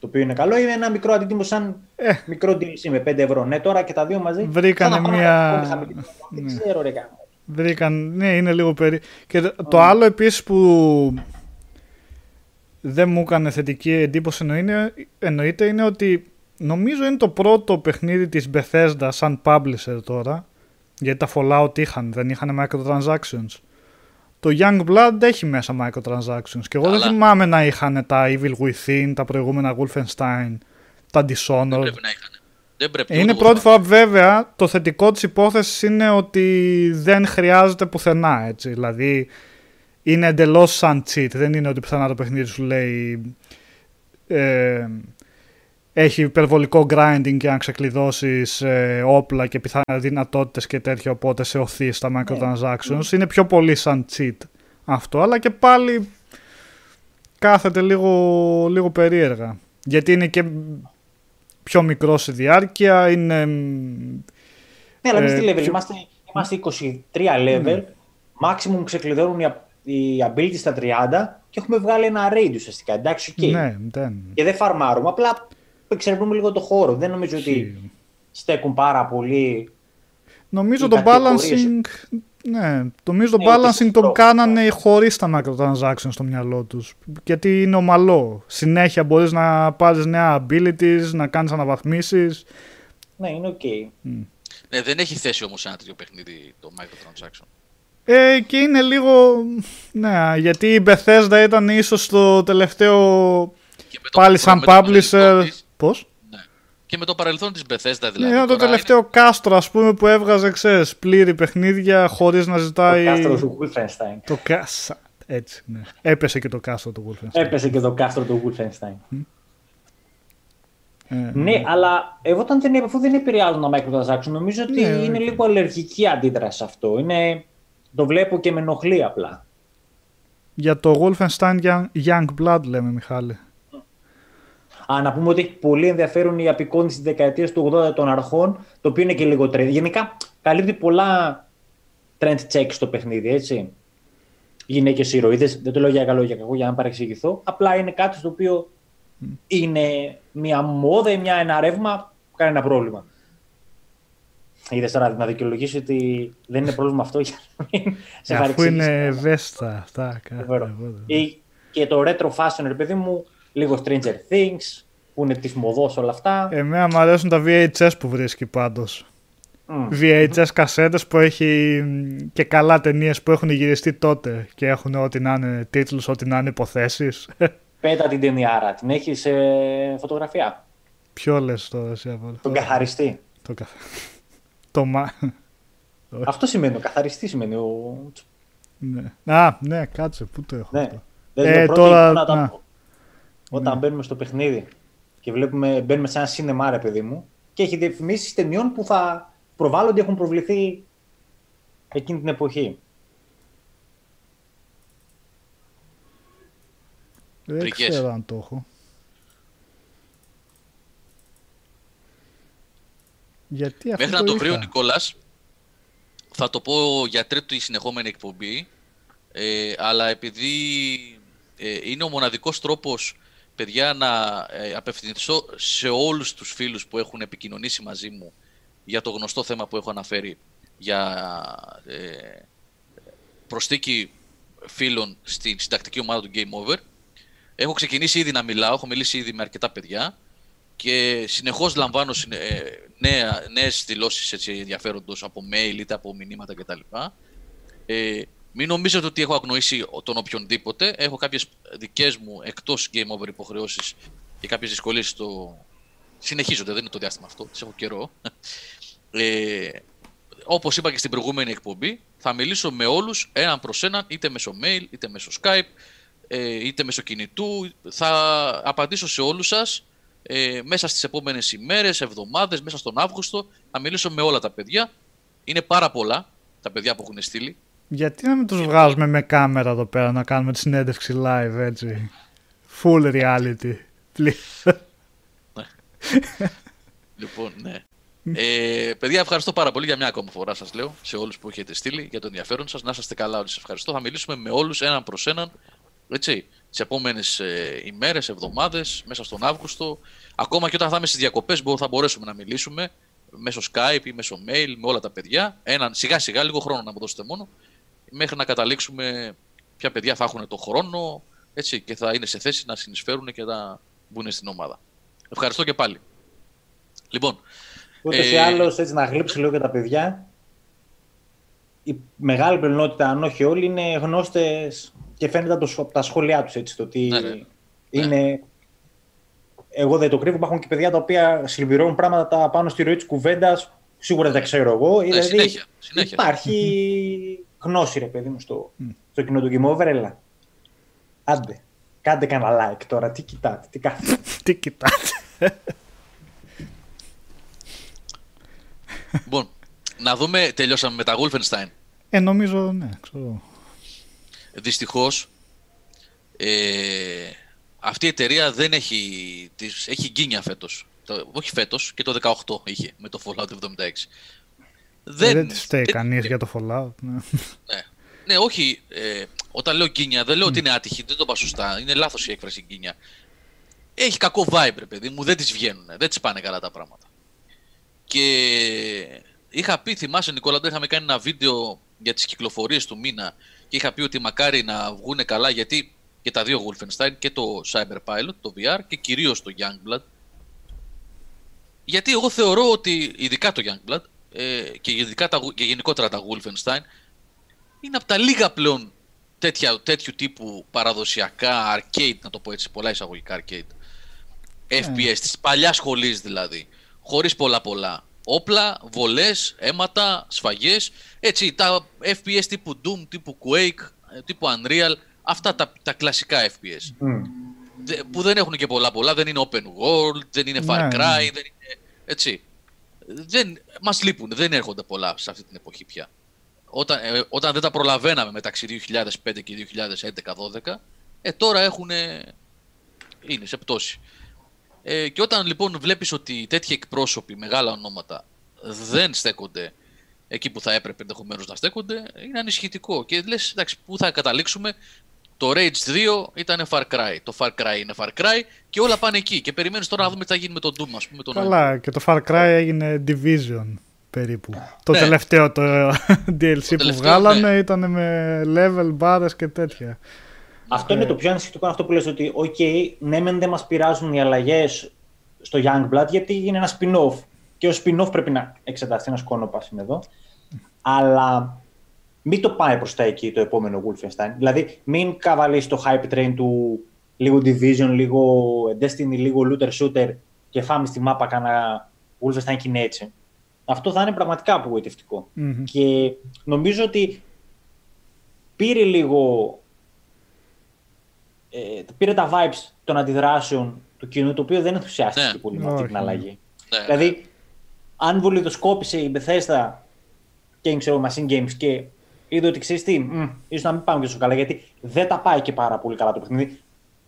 Το οποίο είναι καλό. Είναι ένα μικρό αντίτιμο σαν Ε. μικρό DLC με 5 ευρώ. Ναι, τώρα και τα δύο μαζί. Βρήκανε σαν να πάνε μια- ακόμη χαμηλή. Δεν ναι. ξέρω, ρε γάμο. Βρήκαν, ναι, είναι λίγο περί... Και το- το άλλο επίσης που δεν μου έκανε θετική εντύπωση εννοείται, εννοείται είναι ότι νομίζω είναι το πρώτο παιχνίδι της Bethesda σαν publisher τώρα γιατί τα Fallout είχαν, δεν είχαν microtransactions. Το Young Blood έχει μέσα microtransactions και εγώ δεν Καλά. θυμάμαι να είχαν τα Evil Within, τα προηγούμενα Wolfenstein, τα Δεν Dishonored. πρέπει να είχαν. Δεν πρέπει. Είναι ούτε πρώτη εγώ φορά βέβαια το θετικό της υπόθεσης είναι ότι δεν χρειάζεται πουθενά έτσι. Δηλαδή είναι εντελώς σαν cheat. Δεν είναι ότι πιθανά το παιχνίδι σου λέει ε, έχει υπερβολικό grinding και να ξεκλειδώσεις ε, όπλα και πιθανά δυνατότητες και τέτοια οπότε σε οθεί στα microtransactions. Είναι πιο πολύ σαν cheat αυτό αλλά και πάλι κάθεται λίγο, λίγο περίεργα. Γιατί είναι και πιο μικρό σε διάρκεια, είναι... Ναι, αλλά εμείς Ε, τι level πιο- είμαστε, είμαστε 23 level. Maximum ξεκλειδώνουν οι, α- οι abilities στα 30 και έχουμε βγάλει ένα raid ουσιαστικά. Εντάξει, οκ. Ναι, δεν... Και δεν φαρμάρουμε, απλά εξερευνούμε λίγο το χώρο. Δεν νομίζω ότι στέκουν πάρα πολύ. Νομίζω οι το κατηγορίες. balancing... Ναι, νομίζω το Ναι, ούτε balancing στην το πρώτη. κάνανε χωρίς τα microtransactions στο μυαλό τους. Γιατί είναι ομαλό. Συνέχεια μπορείς να πάρεις νέα abilities, να κάνεις αναβαθμίσεις. Ναι, είναι οκ. Ναι, δεν έχει θέση όμως ένα τέτοιο παιχνίδι το microtransaction. Ε, και είναι λίγο... Ναι, γιατί η Bethesda ήταν ίσως το τελευταίο... Και με το- Πάλι σαν με το παρελθόν publisher... της- Πώς; ναι. Και με το παρελθόν της Bethesda δηλαδή. Ναι, ήταν το Τώρα τελευταίο κάστρο ας πούμε που έβγαζε ξέρεις, πλήρη παιχνίδια χωρίς να Το ζητάει... κάστρο του Wolfenstein. Το κάσα. Έτσι, ναι. Έπεσε και το κάστρο του Wolfenstein. Έπεσε και το κάστρο του Wolfenstein. Ε, Ναι, αλλά εγώ όταν δεν, αφού δεν επηρεάζουν τα microtransactions, νομίζω ότι Ναι, είναι οκ. λίγο αλλεργική αντίδραση σε αυτό. Είναι... Το βλέπω και με ενοχλεί απλά. Για το Wolfenstein Young- Young Blood λέμε Μιχάλη. Α, να πούμε ότι έχει πολύ ενδιαφέρον η απεικόνηση της δεκαετίας του 80 των αρχών, το οποίο είναι και λίγο trend. Γενικά καλύπτει πολλά trend checks στο παιχνίδι, έτσι. Γυναίκες ηρωίδες, δεν το λέω για καλό ή για κακό, για να παρεξηγηθώ. Απλά είναι κάτι στο οποίο είναι μια μόδα ή μια, ένα ρεύμα, κανένα πρόβλημα. Είδες τώρα να δικαιολογήσει ότι δεν είναι πρόβλημα αυτό για να μην σε Αφού παρεξηγήσει. είναι ευαίσθητα αυτά. κάθε Φοβερό. εγώ δεν- Ή και το retro fashion, ρε παιδί μου, λίγο Stranger Things, που είναι της μοδός όλα αυτά. Εμένα μου αρέσουν τα VHS που βρίσκει πάντως. Μμ. VHS κασέτες που έχει μ, και καλά ταινίες που έχουν γυριστεί τότε και έχουν ό,τι να είναι τίτλους, ό,τι να είναι υποθέσεις. Πέτα την ταινιάρα, την έχεις σε φωτογραφία; Ποιο λες τώρα εσύ από Τον καθαριστή. Το καθ... Το μα... Αυτό σημαίνει, ο καθαριστή σημαίνει. Ο... ναι. Α, ναι, κάτσε, πού το έχω Ναι. αυτό; Δεν Ε, είναι πρώτη τώρα- εικόνα όταν- να. Όταν μπαίνουμε στο παιχνίδι και βλέπουμε, μπαίνουμε σε ένα σινεμά, ρε παιδί μου, και έχει διαφημίσεις ταινιών που θα προβάλλονται έχουν προβληθεί εκείνη την εποχή. Δεν Βρικές. ξέρω αν το έχω. Γιατί αυτό Μέχρι να το βρει ο είχα. Νικόλας, θα το πω για τρίτη συνεχόμενη εκπομπή, ε, αλλά επειδή ε, είναι ο μοναδικός τρόπος, παιδιά, να ε, απευθυνθώ σε όλους τους φίλους που έχουν επικοινωνήσει μαζί μου για το γνωστό θέμα που έχω αναφέρει για ε, προστίκη φίλων στην συντακτική ομάδα του Game Over. Έχω ξεκινήσει ήδη να μιλάω, έχω μιλήσει ήδη με αρκετά παιδιά και συνεχώς λαμβάνω συνε- ε, νέα, νέες δηλώσεις έτσι, ενδιαφέροντος από mail είτε από μηνύματα κτλ. Ε, Μην νομίζετε ότι έχω αγνοήσει τον οποιονδήποτε. Έχω κάποιες δικές μου εκτός game over υποχρεώσεις και κάποιες δυσκολίες στο. Συνεχίζονται, δεν είναι το διάστημα αυτό, τις έχω καιρό. Ε, Όπως είπα και στην προηγούμενη εκπομπή, θα μιλήσω με όλους έναν προς έναν, είτε μέσω mail, είτε μέσω Skype, ε, είτε μέσω κινητού. Θα απαντήσω σε όλους σας ε, μέσα στις επόμενες ημέρες, εβδομάδες, μέσα στον Αύγουστο. Θα μιλήσω με όλα τα παιδιά. Είναι πάρα πολλά τα παιδιά που έχουν στείλει. Γιατί να μην τους βγάζουμε με κάμερα εδώ πέρα να κάνουμε τη συνέντευξη live έτσι; Full reality. λοιπόν, ναι. Ε, παιδιά, ευχαριστώ πάρα πολύ για μια ακόμα φορά σας λέω σε όλους που έχετε στείλει για τον ενδιαφέρον σας. Να είστε καλά όλοι. Σας ευχαριστώ. Θα μιλήσουμε με όλους έναν προς έναν έτσι, τις επόμενες ε, ημέρες, εβδομάδες, μέσα στον Αύγουστο. Ακόμα και όταν θα είμαι στις διακοπές, θα μπορέσουμε να μιλήσουμε μέσω Skype ή μέσω mail με όλα τα παιδιά. Έναν σιγά σιγά, λίγο χρόνο να μου δώσετε μόνο μέχρι να καταλήξουμε ποια παιδιά θα έχουν το χρόνο έτσι, και θα είναι σε θέση να συνεισφέρουν και να μπουν στην ομάδα. Ευχαριστώ και πάλι. Λοιπόν. Ούτως ή ε... άλλως, έτσι να γλύψει λίγο για τα παιδιά. Η μεγάλη πλειονότητα, αν όχι όλοι, είναι γνώστες και φαίνεται από τα σχόλιά τους έτσι. Το ότι ναι, ναι. είναι. Ναι. Εγώ δεν το κρύβω. Υπάρχουν και παιδιά τα οποία συμπληρώνουν πράγματα πάνω στη ροή της κουβέντας. Σίγουρα δεν τα ξέρω εγώ. Ναι, δηλαδή, συνέχεια, συνέχεια. Υπάρχει γνώση, ρε παιδί μου, στο, mm. στο κοινό του Game Over, έλα. Άντε. Κάντε κανένα like τώρα. Τι κοιτάτε, τι κάνετε. τι κοιτάτε. λοιπόν, να δούμε, τελειώσαμε με τα Wolfenstein. Ε, νομίζω, ναι, ξέρω. Δυστυχώς, ε, αυτή η εταιρεία δεν έχει, της, έχει γκίνια φέτος. Το, όχι φέτος, και το 18 είχε με το Fallout 76. Δεν, δεν τη φταίει κανείς για το Fallout. Ναι, ναι. ναι όχι. Ε, όταν λέω γκίνια, δεν λέω ότι είναι άτυχη, δεν το είπα σωστά. Είναι λάθος η έκφραση γκίνια. Έχει κακό vibe, παιδί μου, δεν τη βγαίνουν. Δεν τη πάνε καλά τα πράγματα. Και είχα πει, θυμάσαι Νικόλα, όταν είχαμε κάνει ένα βίντεο για τις κυκλοφορίες του μήνα και είχα πει ότι μακάρι να βγουν καλά γιατί και τα δύο Wolfenstein και το Cyber Pilot, το VR και κυρίως το Youngblood. Γιατί εγώ θεωρώ ότι, ειδικά το Youngblood, ε, και, ειδικά τα, και γενικότερα τα Wolfenstein είναι από τα λίγα πλέον τέτοια, τέτοιου τύπου παραδοσιακά arcade, να το πω έτσι, πολλά εισαγωγικά arcade. FPS, yeah. της παλιάς σχολής δηλαδή. Χωρίς πολλά πολλά. Όπλα, βολές, αίματα, σφαγές. Έτσι, τα FPS τύπου Doom, τύπου Quake, ε, τύπου Unreal. Αυτά τα, τα κλασικά FPS. Mm. που δεν έχουν και πολλά πολλά. Δεν είναι open world, δεν είναι Far ναι, Cry, δεν είναι... Έτσι δεν, μας λείπουν, δεν έρχονται πολλά σε αυτή την εποχή πια. Όταν, ε, όταν δεν τα προλαβαίναμε μεταξύ 2005 και 2011-2012, ε, τώρα έχουν, είναι σε πτώση. Ε, και όταν λοιπόν βλέπεις ότι τέτοιοι εκπρόσωποι, μεγάλα ονόματα, δεν στέκονται εκεί που θα έπρεπε ενδεχομένως να στέκονται, είναι ανησυχητικό. Και λες, εντάξει, πού θα καταλήξουμε, το Rage 2 ήταν Far Cry. Το Far Cry είναι Far Cry και όλα πάνε εκεί. Και περιμένεις τώρα να δούμε τι θα γίνει με τον Doom, ας πούμε. Τον Καλά, και το Far Cry έγινε Division περίπου. Το ναι. τελευταίο το DLC το που βγάλανε ναι. ήταν με level, μπάρες και τέτοια. Αυτό είναι το πιο ανησυχητικό αυτό που λες ότι OK, ναι μεν δεν μας πειράζουν οι αλλαγές στο Youngblood γιατί είναι ένα spin-off και ο spin-off πρέπει να εξεταστεί ένας σκόνο πάση εδώ αλλά μην το πάει προς τα εκεί το επόμενο Wolfenstein. Δηλαδή, μην καβαλήσει το hype train του λίγο Division, λίγο Destiny, λίγο Looter Shooter και φάμε στη μάπα κανένα Wolfenstein και είναι έτσι. Αυτό θα είναι πραγματικά απογοητευτικό. Mm-hmm. Και νομίζω ότι πήρε λίγο. Ε, πήρε τα vibes των αντιδράσεων του κοινού, το οποίο δεν ενθουσιάστηκε yeah. Ναι. πολύ με αυτή την αλλαγή. Yeah. Δηλαδή, αν βολιδοσκόπησε η Bethesda και ξέρω, Machine Games και είδε ότι ξέρεις τι, ίσως να μην πάμε και τόσο καλά, γιατί δεν τα πάει και πάρα πολύ καλά το παιχνίδι.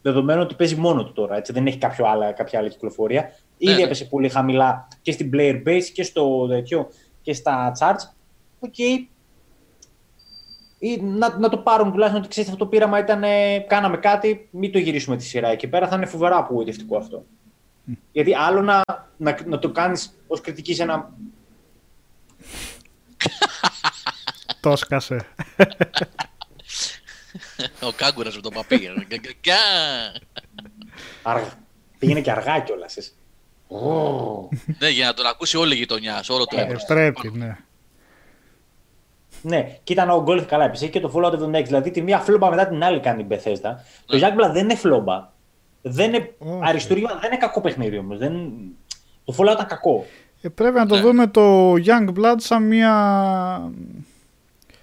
Δεδομένου ότι παίζει μόνο του τώρα, έτσι, δεν έχει κάποιο άλλα, κάποια άλλη κυκλοφορία. Ναι, Ήδη ναι. έπεσε πολύ χαμηλά και στην player base και, στο, τέτοιο, και στα charts. Ok. Okay. Ή να, να το πάρουν τουλάχιστον ότι ξέρεις αυτό το πείραμα ήταν. Κάναμε κάτι, μην το γυρίσουμε τη σειρά εκεί πέρα. Θα είναι φοβερά απογοητευτικό αυτό. Γιατί άλλο να, να, να το κάνεις ως κριτική σε ένα Το σκάσε. Ο κάγκουρας με τον παπί. Πήγαινε και αργά κιόλας. Ναι, για να τον ακούσει όλη η γειτονιά, όλο το έμπρος. Ε, πρέπει, ναι. Ναι, και ήταν ο Γκόλ καλά επίση και το Fallout 76. Δηλαδή τη μία φλόμπα μετά την άλλη κάνει η Bethesda. Το Ναι. Youngblood δεν είναι φλόμπα. Δεν είναι Όχι. αριστούργημα, δεν είναι κακό παιχνίδι όμως. Δεν... Το Fallout ήταν κακό. Ε, πρέπει να το Ναι. δούμε το Young Blood σαν μια,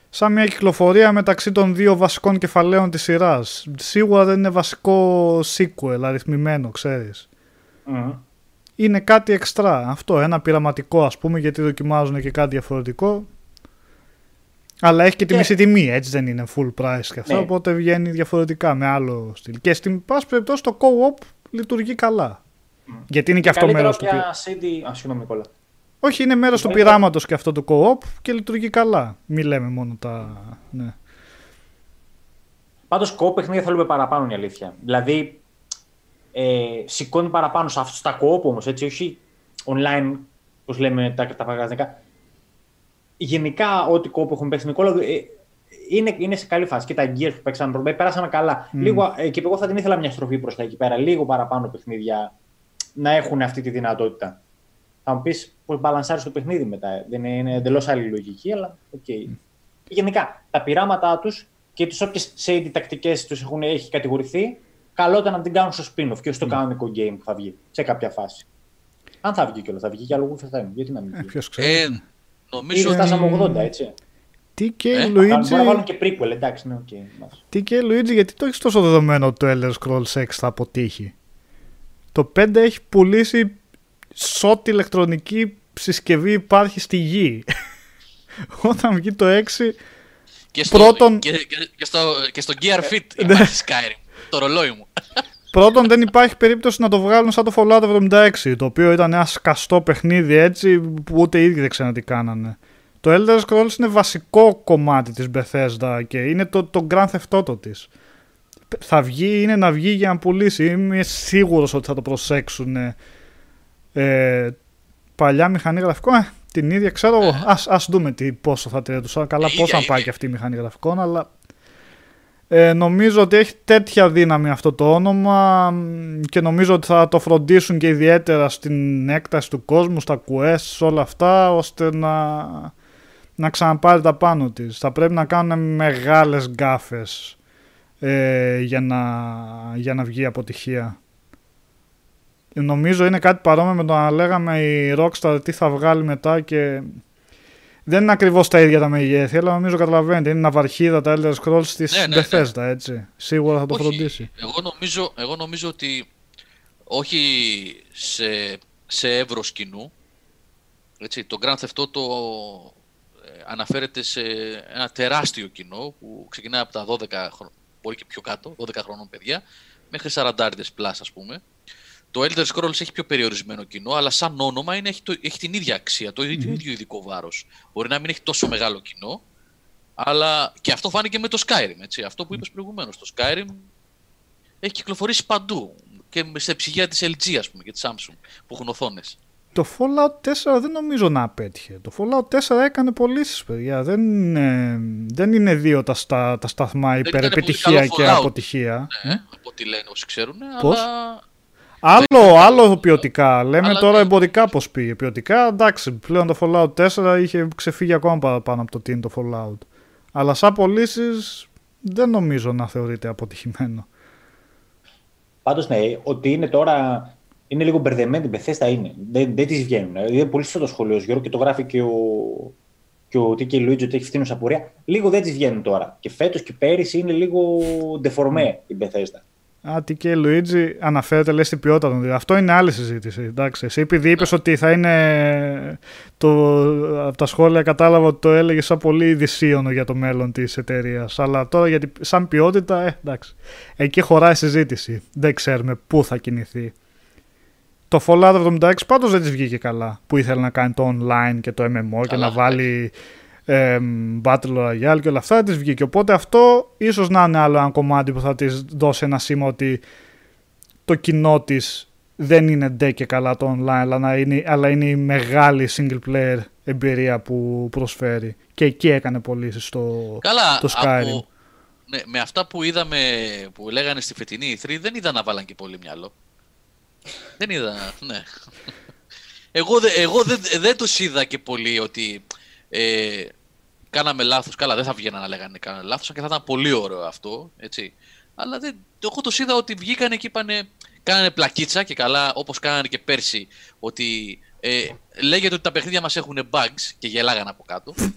σαν μια κυκλοφορία μεταξύ των δύο βασικών κεφαλαίων της σειράς. Σίγουρα δεν είναι βασικό sequel αριθμημένο, ξέρεις. Μμμ. Είναι κάτι εξτρά. Αυτό, ένα πειραματικό ας πούμε, γιατί δοκιμάζουν και κάτι διαφορετικό. Αλλά έχει και τη Και- μισή τιμή, έτσι δεν είναι full price και αυτό, Ναι. οπότε βγαίνει διαφορετικά με άλλο στυλ. Και στην πάση περιπτώσει το co-op λειτουργεί καλά. Γιατί είναι και αυτό Καλύτερα μέρος του, πει- πια CD. Α, συγγνώμη, Νικόλα. Όχι, είναι μέρος του Καλύτερα- πειράματος και αυτό το co-op και λειτουργεί καλά. Μη λέμε μόνο τα. Ναι. Πάντως, co-op παιχνίδια θέλουμε παραπάνω είναι η αλήθεια. Δηλαδή, ε, σηκώνει παραπάνω σε αυτό, στα co-op όμως, έτσι, όχι online, πώ λέμε τα, τα παγαζικά. Γενικά, ό,τι co-op έχουμε παίξει, Νικόλα, ε, είναι, είναι σε καλή φάση. Και τα Gears που παίξαμε πρώτα, πέρασαμε καλά. Μμ. Λίγο, ε, και εγώ θα την ήθελα μια στροφή προς τα εκεί πέρα. Λίγο παραπάνω παιχνίδια να έχουν αυτή τη δυνατότητα. Θα μου πεις πώ μπαλανσάρεις το παιχνίδι μετά. Δεν είναι, είναι εντελώς άλλη λογική, αλλά οκ. Γενικά, τα πειράματά τους και τις όποιες shady τακτικές τους έχει κατηγορηθεί, καλό ήταν να την κάνουν στο spin-off και όχι στο κανονικό game που θα βγει σε κάποια φάση. Αν θα βγει κιόλας, θα βγει και αλλού θα είναι. Γιατί να μην Ε, βγει; Ποιος ξέρει. Ε, Ήδη νομίζω ότι. φτάσαμε 80, έτσι. Τι και ε, Μπορεί να βάλουν Luigi, και prequel, εντάξει, ναι, οκ. μας. τι και Luigi, γιατί το έχεις τόσο δεδομένο ότι το Elder Scrolls 6 θα αποτύχει. Το 5 έχει πουλήσει σε ό,τι ηλεκτρονική συσκευή υπάρχει στη γη. Όταν βγει το 6, Και στο, Πρώτον- και, και, και στο, και στο Gear Fit Ναι. υπάρχει Skyrim. Το ρολόι μου. Πρώτον, δεν υπάρχει περίπτωση να το βγάλουν σαν το Fallout 76, το οποίο ήταν ένα σκαστό παιχνίδι έτσι που ούτε οι ίδιοι δεν ξέρουν τι κάνανε. Το Elder Scrolls είναι βασικό κομμάτι της Bethesda και είναι το, το Grand Theft Auto της. Θα βγει, είναι να βγει για να πουλήσει. Είμαι σίγουρος ότι θα το προσέξουν. Ε, παλιά μηχανή γραφικών, ε, την ίδια ξέρω εγώ. Ας, ας δούμε τι, πόσο θα τηρετούσαν. Καλά, Ε, πώς ίδια, θα πάει ίδια. και αυτή η μηχανή γραφικών, αλλά ε, νομίζω ότι έχει τέτοια δύναμη αυτό το όνομα μ, και νομίζω ότι θα το φροντίσουν και ιδιαίτερα στην έκταση του κόσμου, στα quests, όλα αυτά, ώστε να, να ξαναπάρει τα πάνω της. Θα πρέπει να κάνουν μεγάλες γκάφες ε, για, να, για να βγει αποτυχία. Νομίζω είναι κάτι παρόμοιο με το να λέγαμε η Rockstar τι θα βγάλει μετά και δεν είναι ακριβώς τα ίδια τα μεγέθη, αλλά νομίζω καταλαβαίνετε. Είναι ναυαρχίδα τα Elder Scrolls της Ναι, ναι, ναι. Bethesda, έτσι. Σίγουρα θα το Όχι, φροντίσει. Εγώ νομίζω, εγώ νομίζω ότι όχι σε, σε εύρος κοινού. Έτσι, το Grand Theft Auto ε, αναφέρεται σε ένα τεράστιο κοινό που ξεκινάει από τα 12 χρόνια, μπορεί και πιο κάτω, 12 χρονών παιδιά, μέχρι 40 πλάς ας πούμε. Το Elder Scrolls έχει πιο περιορισμένο κοινό, αλλά σαν όνομα είναι, έχει, το, έχει την ίδια αξία, το ίδιο ειδικό βάρος. Μπορεί να μην έχει τόσο μεγάλο κοινό, αλλά και αυτό φάνηκε με το Skyrim. Έτσι. Αυτό που είπες προηγουμένως, το Skyrim έχει κυκλοφορήσει παντού. Και σε ψυγεία της LG, ας πούμε, και της Samsung, που έχουν οθόνες. Το Fallout 4 δεν νομίζω να απέτυχε. Το Fallout 4 έκανε πωλήσεις, παιδιά. Δεν είναι, δεν είναι δύο τα, στα, τα σταθμά ήταν πολύ υπερεπιτυχία καλό και Fallout. αποτυχία. Ναι, από ό,τι λένε όσοι ξέρουν, Πώς; αλλά Άλλο, άλλο ποιοτικά. Λέμε Αλλά τώρα ναι. εμπορικά πώς πήγε. Ποιοτικά, εντάξει, πλέον το Fallout 4 είχε ξεφύγει ακόμα παραπάνω από το τι είναι το Fallout. Αλλά σαν πωλήσεις δεν νομίζω να θεωρείται αποτυχημένο. Πάντως, ναι, ότι είναι τώρα. Είναι λίγο μπερδεμένη την Bethesda είναι. Δεν, δεν της βγαίνουν. Είναι πολύ σωστό το σχολείο Γιώργο και το γράφει και ο, και ο Τίκη Λουίτζο ότι έχει φθήνουσα πορεία. Λίγο δεν της βγαίνουν τώρα. Και φέτος και πέρυσι είναι λίγο ντεφορμέ η Bethesda. Α, τι και Λουίτζι αναφέρεται λέει στην ποιότητα των δύο. Αυτό είναι άλλη συζήτηση. Εντάξει. Εσύ επειδή είπες ότι θα είναι. Το, από τα σχόλια κατάλαβα ότι το έλεγες σαν πολύ δυσίωνο για το μέλλον της εταιρείας. Αλλά τώρα γιατί σαν ποιότητα, ε, εντάξει. Εκεί χωράει συζήτηση. Δεν ξέρουμε πού θα κινηθεί. Το Fallout 76 πάντως δεν της βγήκε καλά. Που ήθελε να κάνει το online και το MMO και Καλά, να βάλει ε, Battle Royale και όλα αυτά δεν της βγήκε. Οπότε αυτό ίσως να είναι άλλο ένα κομμάτι που θα της δώσει ένα σήμα ότι το κοινό της δεν είναι ντε και καλά το online αλλά, να είναι, αλλά είναι η μεγάλη single player εμπειρία που προσφέρει. Και εκεί έκανε πωλήσεις στο, καλά, το Skyrim. από, ναι, με αυτά που είδαμε, που λέγανε στη φετινή E3, δεν είδα να βάλαν και πολύ μυαλό. Δεν είδα, ναι. Εγώ, δε- εγώ δεν, δεν τους είδα και πολύ ότι ε, κάναμε λάθος. Καλά, δεν θα βγαίνανε να λέγανε κάναμε λάθος, και θα ήταν πολύ ωραίο αυτό. Έτσι. Αλλά δεν, εγώ το είδα ότι βγήκαν και είπανε, κάνανε πλακίτσα και καλά, όπως κάνανε και πέρσι, ότι ε, λέγεται ότι τα παιχνίδια μας έχουν bugs και γελάγανε από κάτω. ναι,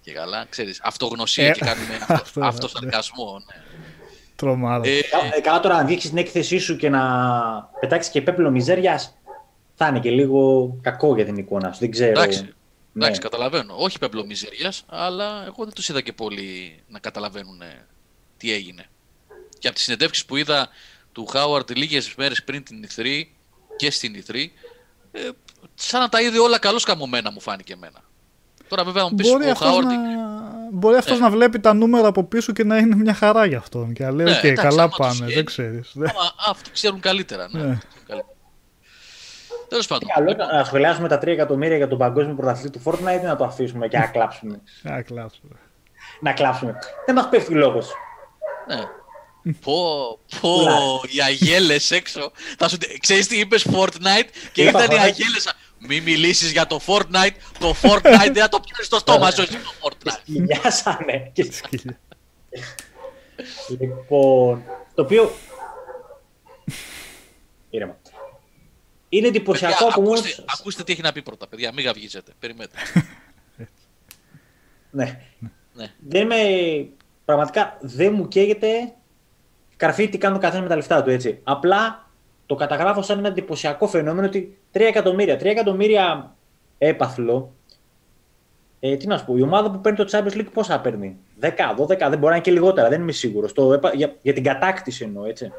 και καλά, ξέρεις, αυτογνωσία Ε, και κάνουμε αυτό, αυτό, ναι. αυτοσαρκασμό. Ναι. Τρομάρα. Ε, Κα- ε, Καλά τώρα, αν βγεις στην έκθεσή σου και να πετάξεις και πέπλο μιζέρια, θα είναι και λίγο κακό για την εικόνα σου. Δεν ξέρω. Εντάξει, Ναι. Εντάξει, καταλαβαίνω. Όχι πέπλο μιζέριας, αλλά εγώ δεν τους είδα και πολύ να καταλαβαίνουν ε, τι έγινε. Και από τις συνεντεύξεις που είδα του Χάουαρντ λίγες μέρες πριν την E3 και στην E3, ε, σαν να τα είδε όλα καλώς καμωμένα μου φάνηκε εμένα. Τώρα βέβαια μου πεις Μπορεί ο αυτός, Χάουαρντ. να... Μπορεί αυτός Ναι. να βλέπει τα νούμερα από πίσω και να είναι μια χαρά για αυτόν. Και να λέει, Ναι, οκ, εντάξει, καλά άμα το πάμε, σχέδιο- δεν ξέρεις. Ναι. Άμα, αυτοί ξέρουν καλύτερα. Ναι. Ναι. Τέλος πάντων. Καλό ήταν να σχολιάσουμε τα 3 εκατομμύρια για τον παγκόσμιο πρωταθλητή του Fortnite ή να το αφήσουμε και να κλάψουμε. Α, κλάψω. να κλάψουμε. Δεν μας πέφτει λόγος. Ναι. Πω, πω, Πουλά. οι αγέλες έξω. Θα σου... Ξέρεις τι είπες Fortnite; Και Είπα ήταν οι Fortnite. αγέλες. Μη μιλήσεις για το Fortnite. Το Fortnite δεν θα το πιάνεις στο στόμα σου εσύ το Fortnite. Σκυλιάσανε. Και- Σκύλια. λοιπόν, το οποίο. Ήρεμα. Είναι εντυπωσιακό Παιδιά, από μόνος. ακούστε, ακούστε τι έχει να πει πρώτα, παιδιά. Μην γαυγίζετε. Περιμένετε. Ναι. ναι. Δεν με. Πραγματικά δεν μου καίγεται καρφί τι κάνει ο καθένα με τα λεφτά του έτσι. Απλά το καταγράφω σαν ένα εντυπωσιακό φαινόμενο ότι 3 εκατομμύρια. 3 εκατομμύρια έπαθλο. Ε, τι να σου πω, η ομάδα που παίρνει το Champions League πόσα παίρνει; 10, 12, δεν μπορεί να είναι και λιγότερα, δεν είμαι σίγουρος. Για, για την κατάκτηση εννοώ, έτσι.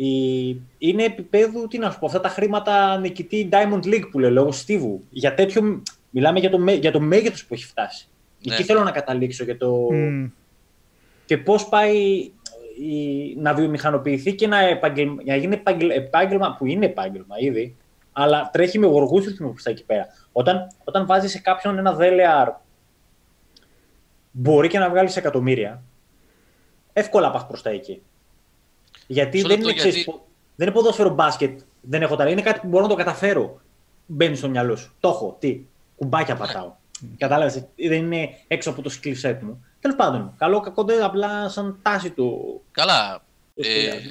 Η, είναι επίπεδου, τι να σου πω, αυτά τα χρήματα νικητή Diamond League που λέει λόγω Στίβου. Για τέτοιο, μιλάμε για το, μέ- για το μέγεθος που έχει φτάσει. Ναι. Εκεί θέλω να καταλήξω για το... Μμ. και πώς πάει η, να βιομηχανοποιηθεί και να, επαγγελ, να γίνει επάγγελ- επάγγελμα, που είναι επάγγελμα ήδη, αλλά τρέχει με γοργούς ρυθμούς εκεί πέρα. Όταν, όταν βάζεις σε κάποιον ένα δέλεαρ, μπορεί και να βγάλεις εκατομμύρια, εύκολα πας προς τα εκεί. Γιατί Μισό δεν λεπτό, είναι, ξέρεις, γιατί- πο- δεν είναι ποδόσφαιρο μπάσκετ, δεν έχω ταλέντο. Είναι κάτι που μπορώ να το καταφέρω. Μπαίνει στο μυαλό σου. Το έχω. Τι. Κουμπάκια πατάω. Κατάλαβες; Δεν είναι έξω από το skill set μου. Τέλος πάντων. Καλό κακό δεν απλά σαν τάση του. Καλά. το Ε, σχολιάζω.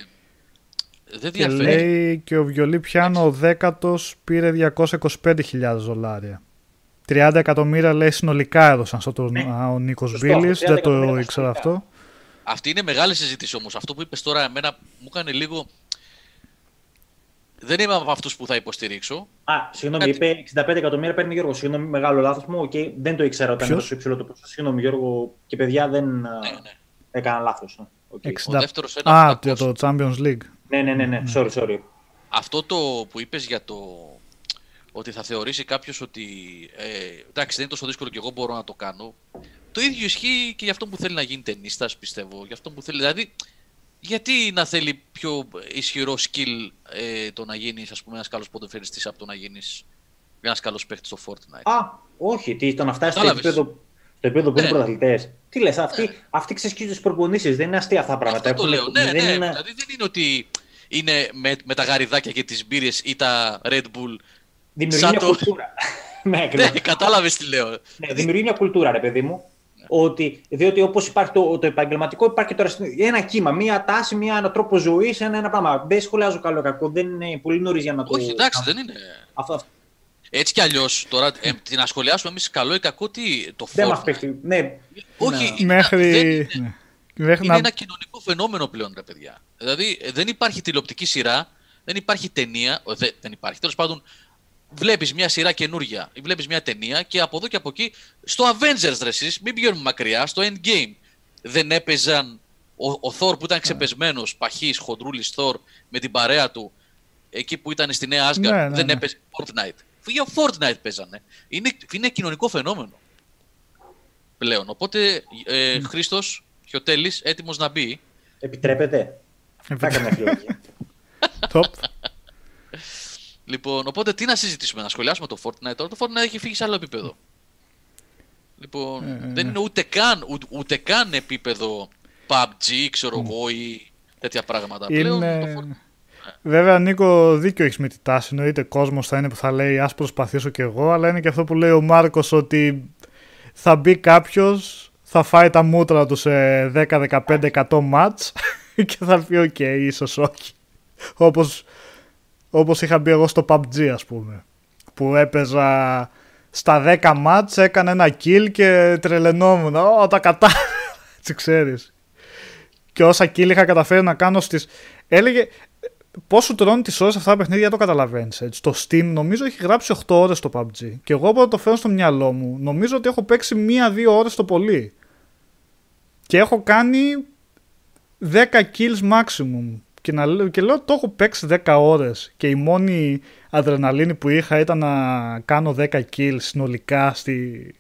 δεν Και διαφέρει. λέει και ο Βιολί Πιάνο ο δέκατος πήρε 225.000 δολάρια. 30 εκατομμύρια λέει συνολικά έδωσαν στο τουρνουά ο Νίκος Σωστό, Μπίλης, 30 δεν το εκατομμύρια ήξερα συνολικά. αυτό. Αυτή είναι μεγάλη συζήτηση όμως. Αυτό που είπες τώρα εμένα μου έκανε λίγο... Δεν είμαι από αυτούς που θα υποστηρίξω. Α, συγγνώμη, Κάτι. είπε 65 εκατομμύρια παίρνει Γιώργο. Συγγνώμη, μεγάλο λάθος μου. Οκ, δεν το ήξερα όταν Ποιος; ήταν τόσο υψηλό το ποσό. Συγγνώμη, Γιώργο. Και παιδιά δεν Ναι, α, ναι. έκανα λάθος. Okay. 60... δεύτερος ένα Α, 800. για το Champions League. Ναι, ναι, ναι, ναι. Sorry, sorry. Αυτό το που είπες για το ότι θα θεωρήσει κάποιος ότι ε, εντάξει δεν είναι τόσο δύσκολο και εγώ μπορώ να το κάνω. Το ίδιο ισχύει και για αυτό που θέλει να γίνει ταινίστας πιστεύω. Για αυτό που θέλει, δηλαδή γιατί να θέλει πιο ισχυρό skill ε, το να γίνεις ας πούμε ένας καλός ποδοσφαιριστής από το να γίνεις ένας καλός παίχτης στο Fortnite; Α, όχι, τι, το να φτάσεις στο Κατάλαβες. επίπεδο, στο επίπεδο που είναι Ναι. πρωταθλητές. Τι λες, αυτοί, αυτοί ξεσκίζουν τις προπονήσεις. Δεν είναι αστεία αυτά τα πράγματα. Αυτό το Έχουν- λέω. Ναι, δεν ναι. είναι- Δηλαδή δεν είναι ότι είναι με, με τα γαριδάκια και τις μπύρες ή τα Red Bull. Δημιουργεί σαν μια το- κουλτούρα. ναι, ακριβώς. Ναι, κατάλαβες τι λέω. Ναι, δημιουργεί μια κουλτούρα, ρε παιδί μου. Ότι, διότι όπως υπάρχει το, το επαγγελματικό, υπάρχει και τώρα στην- ένα κύμα, μία τάση, μία ένα τρόπο ζωής, ένα, ένα πράγμα. Δεν σχολιάζω καλό ή κακό, δεν είναι πολύ νωρίς για να το. Όχι, εντάξει, να- δεν είναι. Αυτό, αυτό Έτσι κι αλλιώς, τώρα ε, την να σχολιάσουμε εμείς καλό ή κακό, τι το δεν μας Fortnite. πέφτει. Ναι, Όχι, Ναι. είναι, Μέχρι... δεν είναι, ναι. Μέχρι είναι να... ένα κοινωνικό φαινόμενο πλέον, ρε παιδιά. Δηλαδή ε, δεν υπάρχει τηλεοπτική σειρά, δεν υπάρχει ταινία. ο, δε- δεν υπάρχει. Τέλος πάντων, βλέπεις μια σειρά καινούρια ή βλέπεις μια ταινία και από εδώ και από εκεί στο Avengers ρε εσείς, μην πηγαίνουμε μακριά, στο Endgame. Δεν έπαιζαν ο, ο Thor που ήταν ξεπεσμένος, παχή, χοντρούλης Thor με την παρέα του, εκεί που ήταν στη Νέα Asgard, Ναι, ναι, δεν ναι. έπαιζε Fortnite. Για Fortnite παίζανε. Είναι, είναι κοινωνικό φαινόμενο πλέον. Οπότε, ε, Χρήστος Χιωτέλης, έτοιμος να μπει. επιτρέπεται. Θα έκανα μια φιλολογία. Top. Λοιπόν, οπότε τι να συζητήσουμε, να σχολιάσουμε το Fortnite. Τώρα το Fortnite έχει φύγει σε άλλο επίπεδο. Λοιπόν, Ε, δεν είναι ούτε καν, ούτε, ούτε καν επίπεδο PUBG, ξέρω εγώ, ή τέτοια πράγματα. Πλέον το Είναι... Fortnite. Βέβαια, Νίκο, δίκιο έχεις με τη τάση. Εννοείται κόσμος θα είναι που θα λέει Α προσπαθήσω κι εγώ, αλλά είναι και αυτό που λέει ο Μάρκος ότι θα μπει κάποιος, θα φάει τα μούτρα του σε 10-15-100 ματς και θα πει ok, okay, ίσως όχι. Όπως, όπως είχα μπει εγώ στο PUBG ας πούμε. Που έπαιζα στα 10 ματς, έκανε ένα kill και τρελαινόμουν. Ω, τα κατά. Έτσι ξέρεις. Και όσα kill είχα καταφέρει να κάνω στις... Έλεγε, Πώς σου τρώνε τις ώρες αυτά τα παιχνίδια το καταλαβαίνεις. Το Steam νομίζω έχει γράψει 8 ώρες το PUBG. Και εγώ όταν το φέρω στο μυαλό μου, νομίζω ότι έχω παίξει μία-δύο ώρες το πολύ. Και έχω κάνει 10 kills maximum. Και, να, και λέω το έχω παίξει 10 ώρες. Και η μόνη αδρεναλίνη που είχα ήταν να κάνω 10 kills συνολικά στη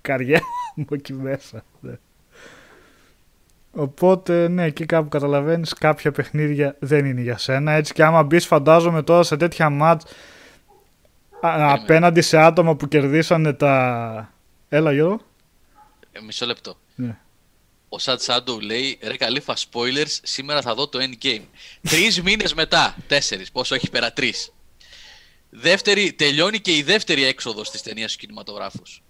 καριέρα μου εκεί μέσα. Ναι. Οπότε, ναι, εκεί κάπου καταλαβαίνεις κάποια παιχνίδια δεν είναι για σένα. Έτσι και άμα μπεις, φαντάζομαι τώρα σε τέτοια μάτς απέναντι σε άτομα που κερδίσανε τα. Έλα, Γιώργο. Ε, μισό λεπτό. Ναι. Ο Σατ Σάντο λέει: Ρε καλήφα spoilers, σήμερα θα δω το endgame. Τρεις μήνες μετά, τέσσερις, πόσο έχει πέρα, τρεις. Δεύτερη, τελειώνει και η δεύτερη έξοδος της ταινίας του κινηματογράφους.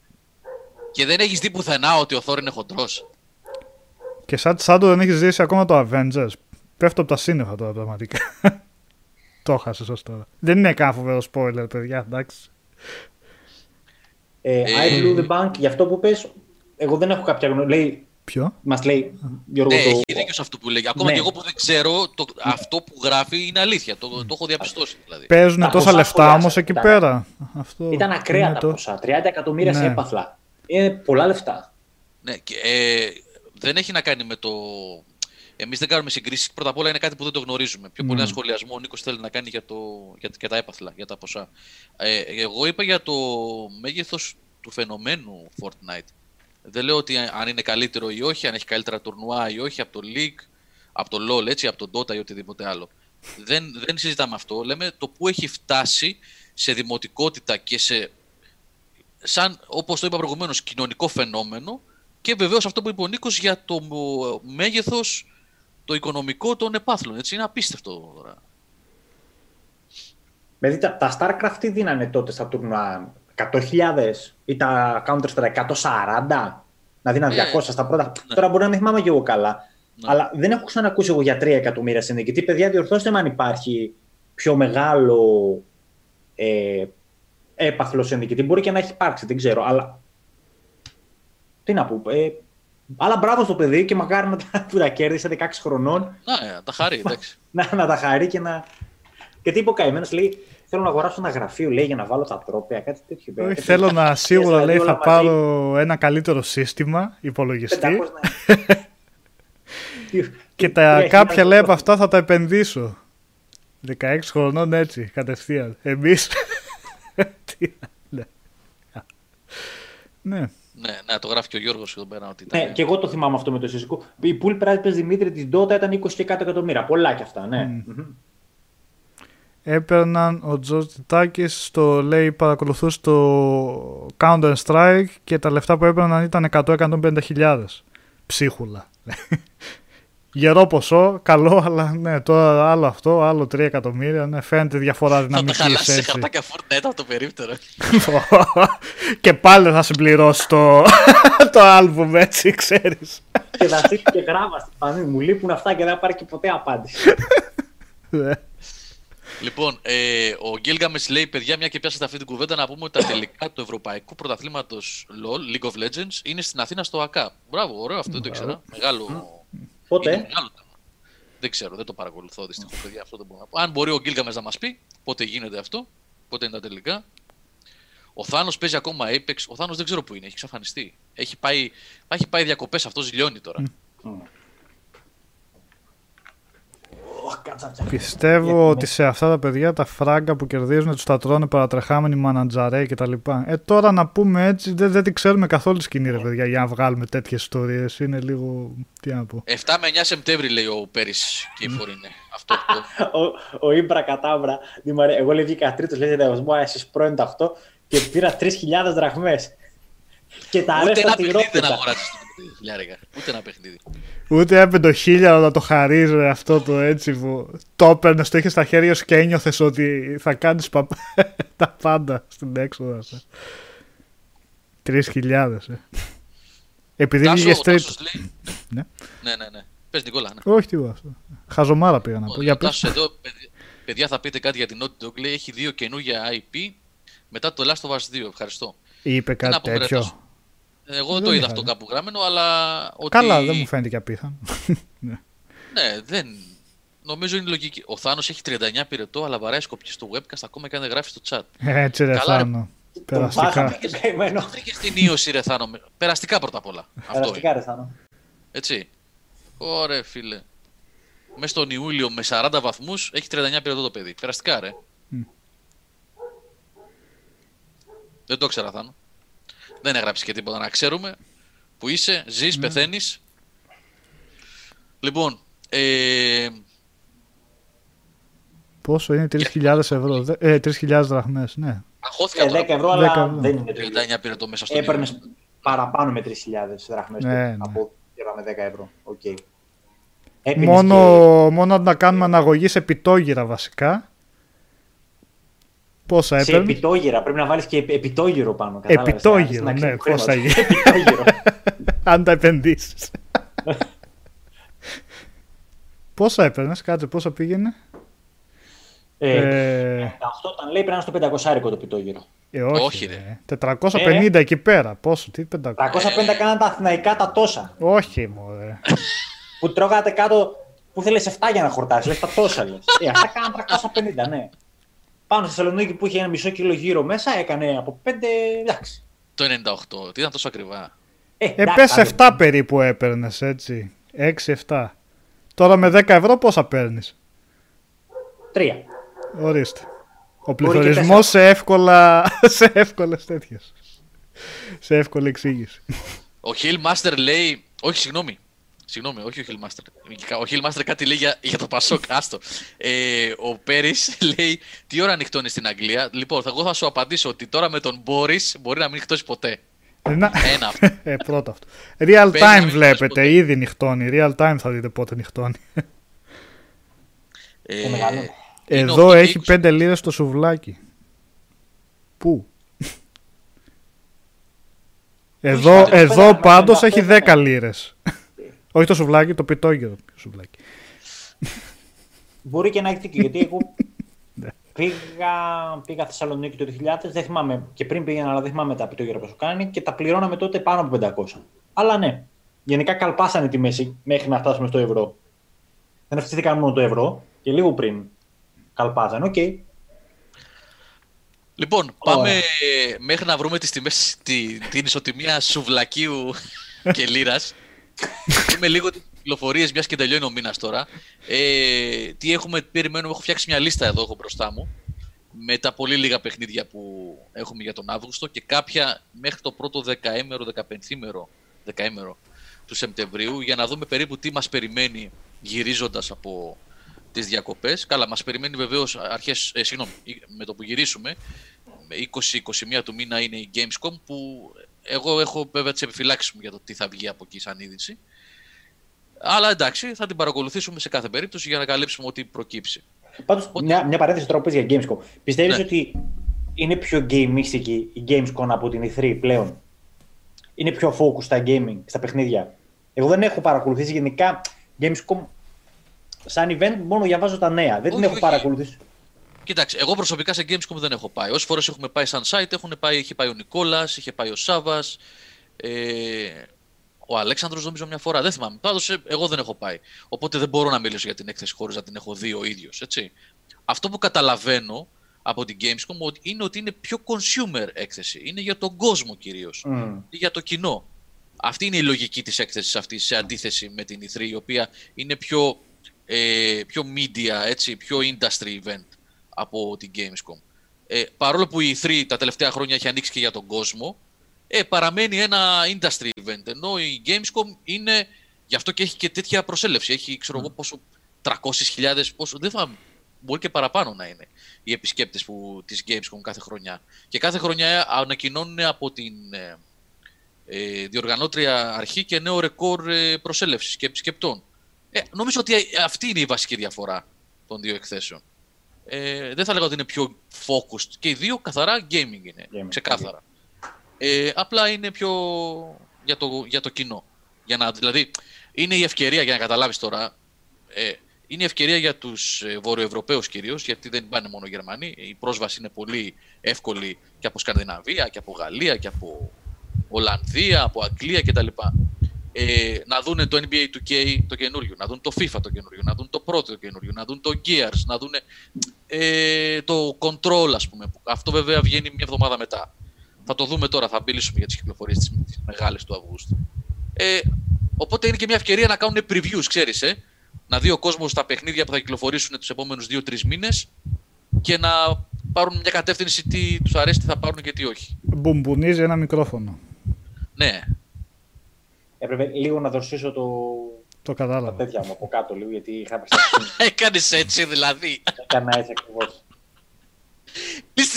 Και δεν έχεις δει πουθενά ότι ο Θόρ είναι χοντρός. Και σαν Σάντο δεν έχεις ζήσει ακόμα το Avengers. Πέφτω από τα σύννεφα τώρα πραγματικά. το έχασες ως τώρα. Δεν είναι καν φοβερό spoiler, παιδιά, εντάξει. Ε, ε, I blew the bank, για αυτό που πες, εγώ δεν έχω κάποια γνώμη. Λέει, Ποιο; Μας λέει, Γιώργο, ναι, το... έχει δίκιο σε αυτό που λέει. Ακόμα ναι. και εγώ που δεν ξέρω, το, αυτό που γράφει είναι αλήθεια. Το, το έχω διαπιστώσει δηλαδή. Παίζουν τόσα λεφτά όμως εκεί πέρα. Αυτό ήταν ακραία τα το... ποσά. 30 εκατομμύρια ναι. σε έπαθλα. Είναι πολλά λεφτά. Ναι, και, ε, δεν έχει να κάνει με το. Εμείς δεν κάνουμε συγκρίσεις. Πρώτα απ' όλα είναι κάτι που δεν το γνωρίζουμε. Πιο πολύ ένα σχολιασμό ο Νίκος θέλει να κάνει για, το, για, για τα έπαθλα, για τα ποσά. Ε, εγώ είπα για το μέγεθος του φαινομένου Fortnite. Δεν λέω ότι αν είναι καλύτερο ή όχι, αν έχει καλύτερα τουρνουά ή όχι από το League, από το LoL, έτσι, από το Dota ή οτιδήποτε άλλο. Δεν, δεν συζητάμε αυτό. Λέμε το που έχει φτάσει σε δημοτικότητα και σε. σαν, όπως το είπα προηγουμένως, κοινωνικό φαινόμενο και βεβαίως αυτό που είπε ο Νίκος για το μέγεθος το οικονομικό των επάθλων. Έτσι, είναι απίστευτο τώρα. Δηλαδή τα, τα StarCraft τι δίνανε τότε στα τουρνουά, 100.000 ή τα Counter-Strike 140, να δίνανε 200 ε, στα πρώτα. Ναι. Τώρα μπορεί να μην θυμάμαι και εγώ καλά. Ναι. Αλλά δεν έχω ξανακούσει εγώ για 3 εκατομμύρια συνδικητή. Παιδιά, διορθώστε με αν υπάρχει πιο μεγάλο ε, έπαθλο συνδικητή. Μπορεί και να έχει υπάρξει, δεν ξέρω. Αλλά τι να πω. Ε, αλλά μπράβο στο παιδί και μακάρι να τα, που τα κέρδισε 16 χρονών. Να, τα χαρεί, εντάξει. να, να τα χαρεί και να. Και τι είπε ο καημένος, λέει, θέλω να αγοράσω ένα γραφείο, λέει, για να βάλω τα τρόπια, κάτι τέτοιο. Όχι, θέλω να σίγουρα, λέει, θα πάρω ένα καλύτερο σύστημα υπολογιστή. Ναι. και τα κάποια, λέει, από αυτά θα τα επενδύσω. 16 χρονών έτσι, κατευθείαν. Εμείς... ναι. ναι. Ναι, ναι, το γράφει και ο Γιώργος εδώ πέρα. Ότι ήταν... Ναι, και εγώ το θυμάμαι αυτό με το συζυγικό. Η pool price Δημήτρη της Dota ήταν 20 και 100 εκατομμύρια. Πολλά κι αυτά, ναι. Mm. Έπαιρναν ο Τζορτ Τάκη στο λέει παρακολουθούσε το Counter Strike και τα λεφτά που έπαιρναν ήταν 100-150 χιλιάδες. Ψίχουλα. Γερό ποσό, καλό, αλλά ναι, τώρα άλλο αυτό, άλλο 3 εκατομμύρια. Ναι, φαίνεται διαφορά δυναμική. Θα τα χαλάσει σε χαρτάκια φορνέτα το περίπτερο. και πάλι θα συμπληρώσει το, το άλμπουμ έτσι, ξέρεις. και θα στείλει και γράμμα στην πανί. Μου λείπουν αυτά και δεν πάρει και ποτέ απάντηση. Ναι. Λοιπόν, ε, ο Γκίλγαμες λέει: Παιδιά, μια και πιάσατε αυτή την κουβέντα, να πούμε ότι τα τελικά του Ευρωπαϊκού Πρωταθλήματος LOL, League of Legends, είναι στην Αθήνα στο ΑΚΑ. Μπράβο, ωραίο αυτό, δεν το ήξερα. Μεγάλο Πότε; Δεν ξέρω, δεν το παρακολουθώ δυστυχώς, παιδιά. Αυτό δεν μπορώ να πω. Αν μπορεί ο Γκίλγαμες να μας πει πότε γίνεται αυτό, πότε είναι τα τελικά. Ο Θάνος παίζει ακόμα Apex. Ο Θάνος δεν ξέρω πού είναι, έχει εξαφανιστεί. Έχει πάει, έχει πάει διακοπές, αυτό ζηλιώνει τώρα. Πιστεύω ότι σε αυτά τα παιδιά τα φράγκα που κερδίζουν τους τα τρώνε παρατρεχάμενοι μανατζαρέ κτλ. Ε, τώρα να πούμε έτσι, δεν, δεν την ξέρουμε καθόλου σκηνή, ρε παιδιά, για να βγάλουμε τέτοιες ιστορίες. Είναι λίγο. Τι να πω. 7 με 9 Σεπτέμβρη λέει ο Πέρις και η είναι. Αυτό. ο, ο Ήμπρα Κατάμπρα. Εγώ λέει βγήκα τρίτος, λέει μου εσείς πρώην αυτό και πήρα 3.000 δραχμές. Και τα αρέστα τη ρόπιτα. Δεν αγοράζεις χιλιάρικα. Ούτε ένα παιχνίδι. Ούτε έπαιρνε το χίλια να το χαρίζει αυτό το έτσι που το έπαιρνε, το είχε στα χέρια σου και ένιωθες ότι θα κάνεις πα... τα πάντα στην έξοδο. 3.000, ε. Επειδή Τάσο, βγήκε ο τρίτο. Τάσος λέει... Ναι. ναι, ναι, ναι. Πες Νικόλα, ναι. Όχι τίποτα αυτό. Χαζομάρα πήγα να πω. Ο Για πες. Τάσος εδώ, παιδιά- παιδιά θα πείτε κάτι για την Naughty Dog, λέει έχει δύο καινούργια IP μετά το Last of Us 2, ευχαριστώ. Είπε Τι να κάτι πούμε, ρε, τέτοιο. Τάσο. Εγώ Δεν το είδα είχα αυτό δει. κάπου γραμμένο, αλλά ότι... Καλά, δεν μου φαίνεται και απίθανο. Ναι, δεν... Νομίζω είναι λογική. Ο Θάνος έχει 39 πυρετό, αλλά βαράει σκοπιά στο webcast ακόμα και αν δεν γράφει στο chat. Έτσι ρε Καλά, ρε. Θάνο. Τον Περαστικά. πάθαμε και καημένο. Το βρήκε στην ίωση, ρε Θάνο. με- Περαστικά πρώτα απ' όλα. Αυτό Περαστικά είναι. ρε Θάνο. Έτσι. Ωραία, φίλε. Μέσα στον Ιούλιο με 40 βαθμούς έχει 39 πυρετό το παιδί. Περαστικά, ρε. Μμ. Δεν το ήξερα, Θάνο. Δεν έγραψε και τίποτα να ξέρουμε. Που είσαι, ζεις, πεθαίνεις. Λοιπόν, ε, Πόσο είναι 3.000 ευρώ. Δε- Ε, 3.000 δραχμές, ναι. αγχώθηκα Ε, τώρα 10 ευρώ, 10 αλλά ευρώ. δεν είναι το ίδιο. 39 πυρετό μέσα στον Έπαιρνες Ιούλιο. παραπάνω με 3.000 δραχμές Ναι, ναι. από πήραμε 10 ευρώ. Οκ. Έπινες Μόνο, και μόνο να κάνουμε αναγωγή σε πιτόγυρα βασικά. Πόσα σε έπαιρνε; επιτόγυρα. Πρέπει να βάλεις και επ- επιτόγυρο πάνω. κατάλαβες, Επιτόγυρο, να ναι, ξέρεις πώς θα χρήματα. γίνει. Επιτόγυρο. Αν τα επενδύσεις. πόσα έπαιρνες, κάτσε, πόσα πήγαινε; Ε, Ε, Αυτό όταν λέει πρέπει να είναι στο 500 το επιτόγυρο. ε, όχι, όχι, ρε. 450 εκεί πέρα. Πόσο, τι 500. 350 κάναν τα αθηναϊκά τα τόσα. Όχι, μωρέ. Που τρώγατε κάτω που θέλεις 7 για να χορτάσεις. Λες τα τόσα λες. Ε, αυτά κάναν 350, ναι. Πάνω στη Θεσσαλονίκη που είχε ένα μισό κιλό γύρω μέσα έκανε από 5. Εντάξει. Το 98. Τι ήταν τόσο ακριβά. Ε, Ε, εντάξει, πες άντε. 7 περίπου έπαιρνες, έτσι. 6-7. Τώρα με 10 ευρώ πόσα παίρνεις; Τρία. Ορίστε. Ο Μπορεί και πληθωρισμός σε εύκολα. σε εύκολες τέτοιες. σε εύκολη εξήγηση. Ο Hillmaster λέει. Όχι, συγγνώμη. Συγγνώμη, όχι ο Hillmaster. Ο Hillmaster κάτι λέει για, για το Πασόκ. Άστο. Ε, ο Πέρις λέει τι ώρα νυχτώνει στην Αγγλία; Λοιπόν, θα, εγώ θα σου απαντήσω ότι τώρα με τον Μπόρις μπορεί να μην νυχτώσει ποτέ. Ε, να- Ένα αυτό. ε, πρώτο αυτό. Real Παίζει να time μην βλέπετε, ποτέ. ήδη νυχτώνει. Real time θα δείτε πότε νυχτώνει. Ε, Το μεγάλο. είναι Εδώ 8 και έχει 20. 5 λίρες το σουβλάκι. Πού; Εδώ, Όχι, εδώ πέρα, πάντως πέρα, έχει πέρα. 10 λίρες. Όχι το σουβλάκι, το πιτόγυρο σουβλάκι. Μπορεί και να έχει δίκιο, γιατί εγώ Ναι. πήγα, πήγα Θεσσαλονίκη το 2000, δεν θυμάμαι, και πριν πήγαινα, αλλά δεν θυμάμαι τα πιτόγυρα που σου κάνει και τα πληρώναμε τότε πάνω από 500. Αλλά ναι, γενικά καλπάσανε οι τιμές μέχρι να φτάσουμε στο ευρώ. Δεν αυξηθήκαν μόνο το ευρώ και λίγο πριν καλπάζανε, οκ. Λοιπόν, πάμε μέχρι να βρούμε τις τιμές, τη, την ισοτιμία σουβλακίου και λίρας. Είμαι λίγο τις πληροφορίες μιας και τελειώνει ο μήνας τώρα. Ε, τι έχουμε, τι περιμένουμε, έχω φτιάξει μια λίστα εδώ έχω μπροστά μου με τα πολύ λίγα παιχνίδια που έχουμε για τον Αύγουστο και κάποια μέχρι το πρώτο δεκαήμερο, δεκαπενθήμερο, δεκαήμερο του Σεπτεμβρίου για να δούμε περίπου τι μας περιμένει γυρίζοντας από τις διακοπές. Καλά, μας περιμένει βεβαίως αρχές, ε, συγγνώμη, με το που γυρίσουμε, με 20-21 του μήνα είναι η Gamescom που εγώ έχω βέβαια τις επιφυλάξεις μου για το τι θα βγει από εκεί σαν είδηση. Αλλά εντάξει, θα την παρακολουθήσουμε σε κάθε περίπτωση για να καλύψουμε ό,τι προκύψει. Πάντως, Ότι- μια, μια παρένθεση τώρα που πες για Gamescom. Πιστεύεις Ναι. ότι είναι πιο gamistική η Gamescom από την E3 πλέον; Είναι πιο focus στα gaming, στα παιχνίδια; Εγώ δεν έχω παρακολουθήσει γενικά Gamescom σαν event, μόνο διαβάζω τα νέα. Δεν την Όχι, έχω όχι. παρακολουθήσει. Κοίταξε, εγώ προσωπικά σε Gamescom δεν έχω πάει. Όσες φορές έχουμε πάει σαν site, έχουν πάει, είχε πάει ο Νικόλας, είχε πάει ο Σάβας, ε, ο Αλέξανδρος νομίζω μια φορά. Δεν θυμάμαι. Πάντως, εγώ δεν έχω πάει. Οπότε δεν μπορώ να μιλήσω για την έκθεση χωρίς να την έχω δει ο ίδιος. Αυτό που καταλαβαίνω από την Gamescom ότι- είναι ότι είναι πιο consumer έκθεση. Είναι για τον κόσμο κυρίως. Mm. Για το κοινό. Αυτή είναι η λογική της έκθεσης αυτής σε αντίθεση με την E3 η οποία είναι πιο, ε, πιο media, έτσι, πιο industry event από την Gamescom. Ε, παρόλο που η E3 τα τελευταία χρόνια έχει ανοίξει και για τον κόσμο, ε, παραμένει ένα industry event. Ενώ η Gamescom είναι, γι' αυτό και έχει και τέτοια προσέλευση. Έχει, ξέρω εγώ, πόσο, 300.000, πόσο, δεν θα, μπορεί και παραπάνω να είναι οι επισκέπτες που, της Gamescom κάθε χρονιά. Και κάθε χρονιά ανακοινώνουν από την ε, ε, διοργανώτρια αρχή και νέο ρεκόρ ε, προσέλευσης και επισκεπτών. Ε, νομίζω ότι αυτή είναι η βασική διαφορά των δύο εκθέσεων. Ε, δεν θα λέγα ότι είναι πιο focused. Και οι δύο καθαρά gaming είναι. Gaming, ξεκάθαρα. okay. Ε, απλά είναι πιο για το, για το κοινό. Για να, δηλαδή, είναι η ευκαιρία για να καταλάβεις τώρα, ε, είναι η ευκαιρία για τους ε, Βορειοευρωπαίους κυρίως, γιατί δεν πάνε μόνο οι Γερμανοί. Η πρόσβαση είναι πολύ εύκολη και από Σκανδιναβία, και από Γαλλία, και από Ολλανδία, από Αγγλία κτλ. Ε, να δουν το NBA 2K το καινούριο, να δουν το FIFA το καινούριο, να δουν το πρώτο το καινούριο, να δουν το Gears, να δουν ε, το Control ας πούμε. Αυτό βέβαια βγαίνει μια εβδομάδα μετά. Θα το δούμε τώρα, θα μιλήσουμε για τις κυκλοφορίες της, της μεγάλες του Αυγούστου. Ε, οπότε είναι και μια ευκαιρία να κάνουν previews, ξέρεις, ε να δει ο κόσμος τα παιχνίδια που θα κυκλοφορήσουν τους επόμενους 2-3 μήνες και να πάρουν μια κατεύθυνση τι τους αρέσει, τι θα πάρουν και τι όχι. Μπουμπουνίζει ένα μικρόφωνο. Ναι. Έπρεπε λίγο να δροσίσω το. Το κατάλαβα. Τα τέτοια μου από κάτω λίγο γιατί είχα περάσει. Έκανες έτσι δηλαδή. Έκανα έτσι ακριβώς.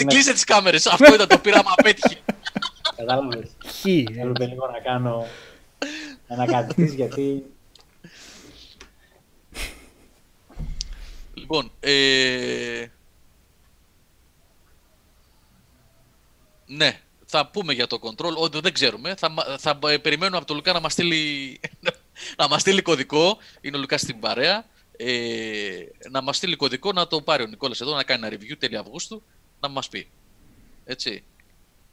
Κλείσε τις κάμερες. Αυτό ήταν το πείραμα απέτυχε. Κατάλαβες. Χι. Έπρεπε λίγο να κάνω. Να ανακατευτείς γιατί Λοιπόν, ε... ναι, θα πούμε για το control, ότι δεν ξέρουμε. Θα, θα περιμένουμε από τον Λουκά να μας στείλει, να μας στείλει κωδικό. Είναι ο Λουκάς στην παρέα. Ε, να μας στείλει κωδικό, να το πάρει ο Νικόλας εδώ, να κάνει ένα review τέλη Αυγούστου, να μας πει. Έτσι.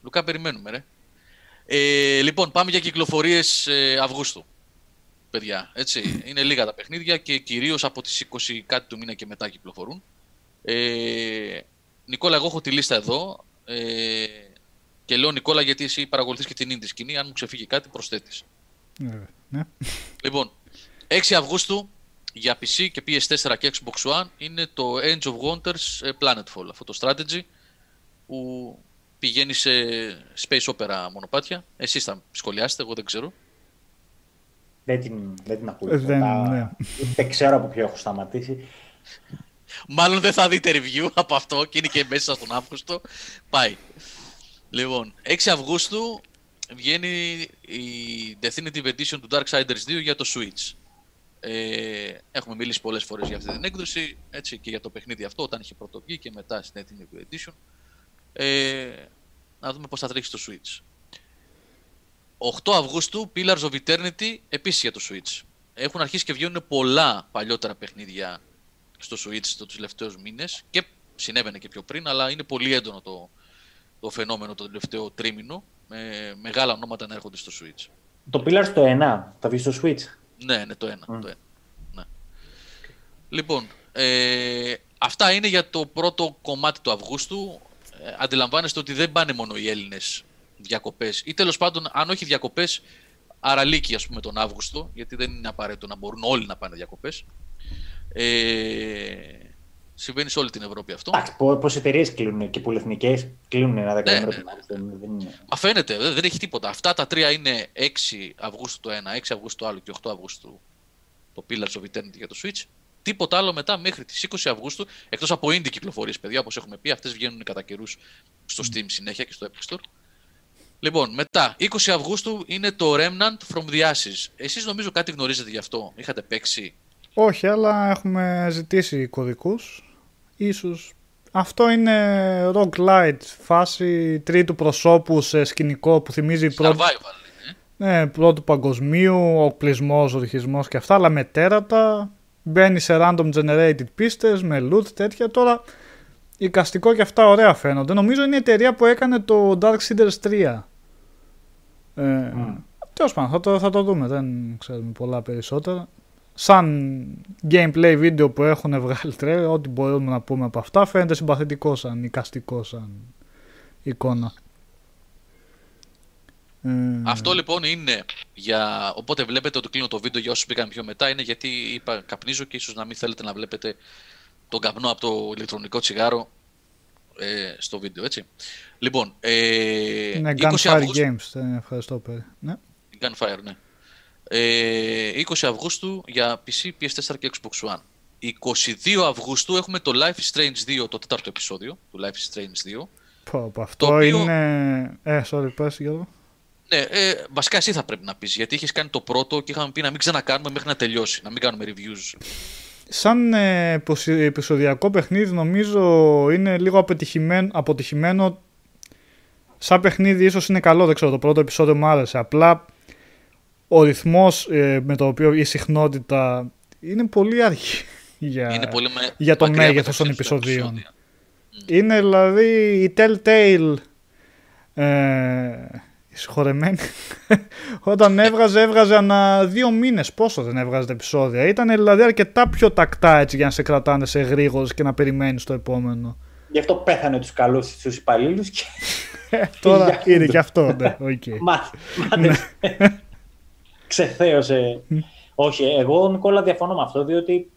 Λουκά, περιμένουμε, ρε. Ε, λοιπόν, πάμε για κυκλοφορίες ε, Αυγούστου παιδιά. Έτσι. Είναι λίγα τα παιχνίδια και κυρίως από τις 20 κάτι του μήνα και μετά κυκλοφορούν. Ε, Νικόλα, εγώ έχω τη λίστα εδώ. Ε, και λέω Νικόλα γιατί εσύ παρακολουθείς και την indie σκηνή. Αν μου ξεφύγει κάτι προσθέτεις. Ναι. ναι. Λοιπόν, 6 Αυγούστου για PC και PS4 και Xbox One είναι το Age of Wonders ε, Planetfall. Αυτό το strategy που πηγαίνει σε space opera μονοπάτια. Εσείς θα σχολιάσετε, εγώ δεν ξέρω. Δεν την, δεν την ακούω. Ε, δεν, ναι. δεν ξέρω από ποιο έχω σταματήσει. Μάλλον δεν θα δείτε review από αυτό και είναι και μέσα στον Αύγουστο. Πάει. Λοιπόν, 6 Αυγούστου βγαίνει η Definitive Edition του Darksiders 2 για το Switch. Ε, έχουμε μιλήσει πολλές φορές για αυτή την έκδοση έτσι, και για το παιχνίδι αυτό όταν είχε πρωτοβγεί και μετά στην Definitive Edition. Ε, να δούμε πώς θα τρέξει στο Switch. 8 Αυγούστου, Pillars of Eternity, επίσης για το Switch. Έχουν αρχίσει και βγαίνουν πολλά παλιότερα παιχνίδια στο Switch τους τελευταίους μήνες και συνέβαινε και πιο πριν, αλλά είναι πολύ έντονο το, το φαινόμενο το τελευταίο τρίμηνο, με μεγάλα ονόματα να έρχονται στο Switch. Το Pillars το 1, θα βγεις στο Switch; Ναι, ναι, το 1. Το 1. Ναι. Λοιπόν, ε, αυτά είναι για το πρώτο κομμάτι του Αυγούστου. Ε, αντιλαμβάνεστε ότι δεν πάνε μόνο οι Έλληνες διακοπές. Ή τέλος πάντων, αν όχι διακοπές, αραλίκη, ας πούμε, τον Αύγουστο, γιατί δεν είναι απαραίτητο να μπορούν όλοι να πάνε διακοπές. Ε, συμβαίνει σε όλη την Ευρώπη αυτό. Εντάξει, πόσες εταιρείες κλείνουν και πολυεθνικέ κλείνουν ένα δεκαήμερο ναι, ναι, ναι. Μα φαίνεται, δεν έχει τίποτα. Αυτά τα τρία είναι 6 Αυγούστου το ένα, 6 Αυγούστου το άλλο και 8 Αυγούστου το Pillars of Eternity για το Switch. Τίποτα άλλο μετά μέχρι τις 20 Αυγούστου, εκτός από indie κυκλοφορίες, παιδιά, όπως έχουμε πει, αυτές βγαίνουν κατά καιρούς στο Steam συνέχεια και στο Epic Store. Λοιπόν, μετά, 20 Αυγούστου είναι το Remnant from the Ashes. Εσείς νομίζω κάτι γνωρίζετε γι' αυτό; Είχατε παίξει. Όχι, αλλά έχουμε ζητήσει κωδικούς. Ίσως αυτό είναι roguelite, φάση τρίτου προσώπου σε σκηνικό που θυμίζει πρώτο... Ναι, πρώτου παγκοσμίου, οπλισμός, ορχισμός και αυτά, αλλά με τέρατα. Μπαίνει σε random generated πίστες, με loot, τέτοια. Τώρα, οικαστικό και αυτά ωραία φαίνονται. Νομίζω είναι η εταιρεία που έκανε το Dark Seeders 3. Ε, mm. Τέλος πάντων, θα το, θα το δούμε. Δεν ξέρουμε πολλά περισσότερα. Σαν gameplay βίντεο που έχουν βγάλει τρέλ, ό,τι μπορούμε να πούμε από αυτά, φαίνεται συμπαθητικό σαν οικαστικό, σαν εικόνα. Ε, Αυτό λοιπόν είναι για. Οπότε βλέπετε ότι κλείνω το βίντεο για όσους πήγαν πιο μετά. Είναι γιατί είπα καπνίζω και ίσως να μην θέλετε να βλέπετε τον καπνό από το ηλεκτρονικό τσιγάρο ε, στο βίντεο, έτσι. Λοιπόν, ε, ναι, Gunfire Games, ευχαριστώ Πέρι. Ναι. Gunfire, ναι. Ε, 20 Αυγούστου για PC, PS4 και Xbox One. 22 Αυγούστου έχουμε το Life is Strange 2, το τέταρτο επεισόδιο του Life is Strange 2. Πω, πω, αυτό οποίο... είναι... Ε, sorry, πες Γιώργο. Ναι, ε, βασικά εσύ θα πρέπει να πεις, γιατί είχες κάνει το πρώτο και είχαμε πει να μην ξανακάνουμε μέχρι να τελειώσει, να μην κάνουμε reviews σαν ε, επεισοδιακό παιχνίδι νομίζω είναι λίγο αποτυχημένο, αποτυχημένο σαν παιχνίδι ίσως είναι καλό, δεν ξέρω, το πρώτο επεισόδιο μου άρεσε. Απλά ο ρυθμός ε, με το οποίο η συχνότητα είναι πολύ αργή για, Είναι πολύ με... για το μακριά από μέγεθος των τα επεισοδίων. επεισόδια. Είναι δηλαδή η Telltale ε, η συγχωρεμένη όταν έβγαζε έβγαζε ανά δύο μήνες πόσο δεν έβγαζε τα επεισόδια ήταν δηλαδή αρκετά πιο τακτά έτσι για να σε κρατάνε σε γρήγορες και να περιμένεις το επόμενο Γι' αυτό πέθανε τους καλούς τους υπαλλήλους και Ε, τώρα Για είναι αυτό. και αυτό ναι, οκ. μάθες. μάθε. Ξεθέωσε. Όχι, εγώ Νικόλα διαφωνώ με αυτό, διότι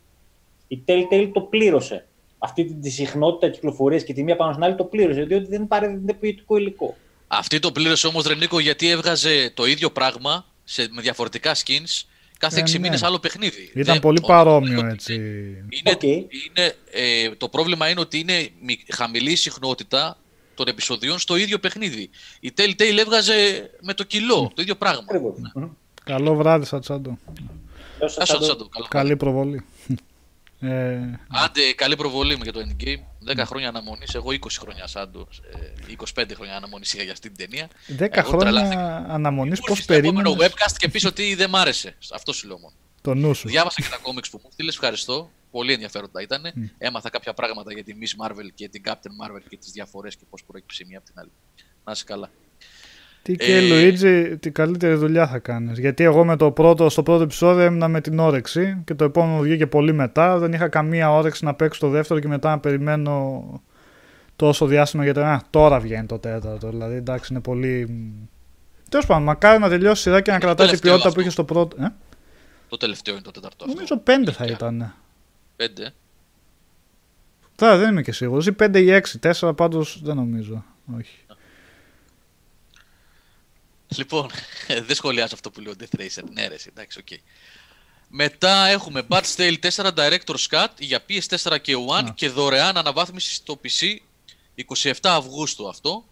η Telltale το πλήρωσε. Αυτή τη- τη συχνότητα κυκλοφορίας και τη μία πάνω στην άλλη το πλήρωσε, διότι δεν παρέδιδε ποιοτικό υλικό. Αυτή το πλήρωσε όμως ρε Νίκο γιατί έβγαζε το ίδιο πράγμα σε, με διαφορετικά skins κάθε Ε, 6 ναι. μήνες άλλο παιχνίδι. ήταν Δεν- πολύ ο- παρόμοιο ο- έτσι Είναι, Οκ. είναι, ε, το πρόβλημα είναι ότι είναι μι- χαμηλή η συχνότητα των επεισοδιών στο ίδιο παιχνίδι. Η Telltale έβγαζε με το κιλό το ίδιο πράγμα. Ακριβώς. Καλό βράδυ Σάντο Άσο, Τσάντο, καλό. καλή προβολή ε, Άντε, καλή προβολή με για το Endgame. 10 χρόνια αναμονής. Εγώ 20 χρόνια Σάντο. Ε, 25 χρόνια αναμονής είχα για αυτή την ταινία. 10 Εγώ χρόνια τρελάθηκα. αναμονής Μου πώς έρθει στο επόμενο περίμενες; webcast και πεις ότι δεν μ' άρεσε. Αυτό σου λέω μόνο. το νου σου Διάβασα και τα comics που μου στείλες. Ευχαριστώ. Πολύ ενδιαφέροντα ήταν. Έμαθα κάποια πράγματα για τη Miss Marvel και την Captain Marvel και τις διαφορές και πώς προέκυψε η μία από την άλλη. Να είσαι καλά. Τι και Ε, Λουίτζι, την καλύτερη δουλειά θα κάνεις. Γιατί εγώ με το πρώτο, στο πρώτο επεισόδιο έμεινα με την όρεξη και το επόμενο βγήκε πολύ μετά. Δεν είχα καμία όρεξη να παίξω το δεύτερο και μετά να περιμένω τόσο διάστημα γιατί α, τώρα βγαίνει το τέταρτο. Δηλαδή εντάξει είναι πολύ... Τέλος πάντων, μακάρι να τελειώσει η σειρά και να Είναι κρατάει την τελευταίο ποιότητα που αυτό. είχε στο πρώτο. Ε; Το τελευταίο είναι το τέταρτο αυτό. Νομίζω πέντε θα Ηλικία. ήταν. Πέντε. Τώρα δεν είμαι και σίγουρος. Ή πέντε ή έξι. Τέσσερα πάντως δεν νομίζω. Όχι. Λοιπόν, δεν σχολιάζω αυτό που λέω Death Racer. Ναι, ρε, εσύ, εντάξει, οκ. Μετά έχουμε Bard's Tale 4 Director's Cut για PS4 και One Α. και δωρεάν αναβάθμιση στο PC 27 Αυγούστου αυτό.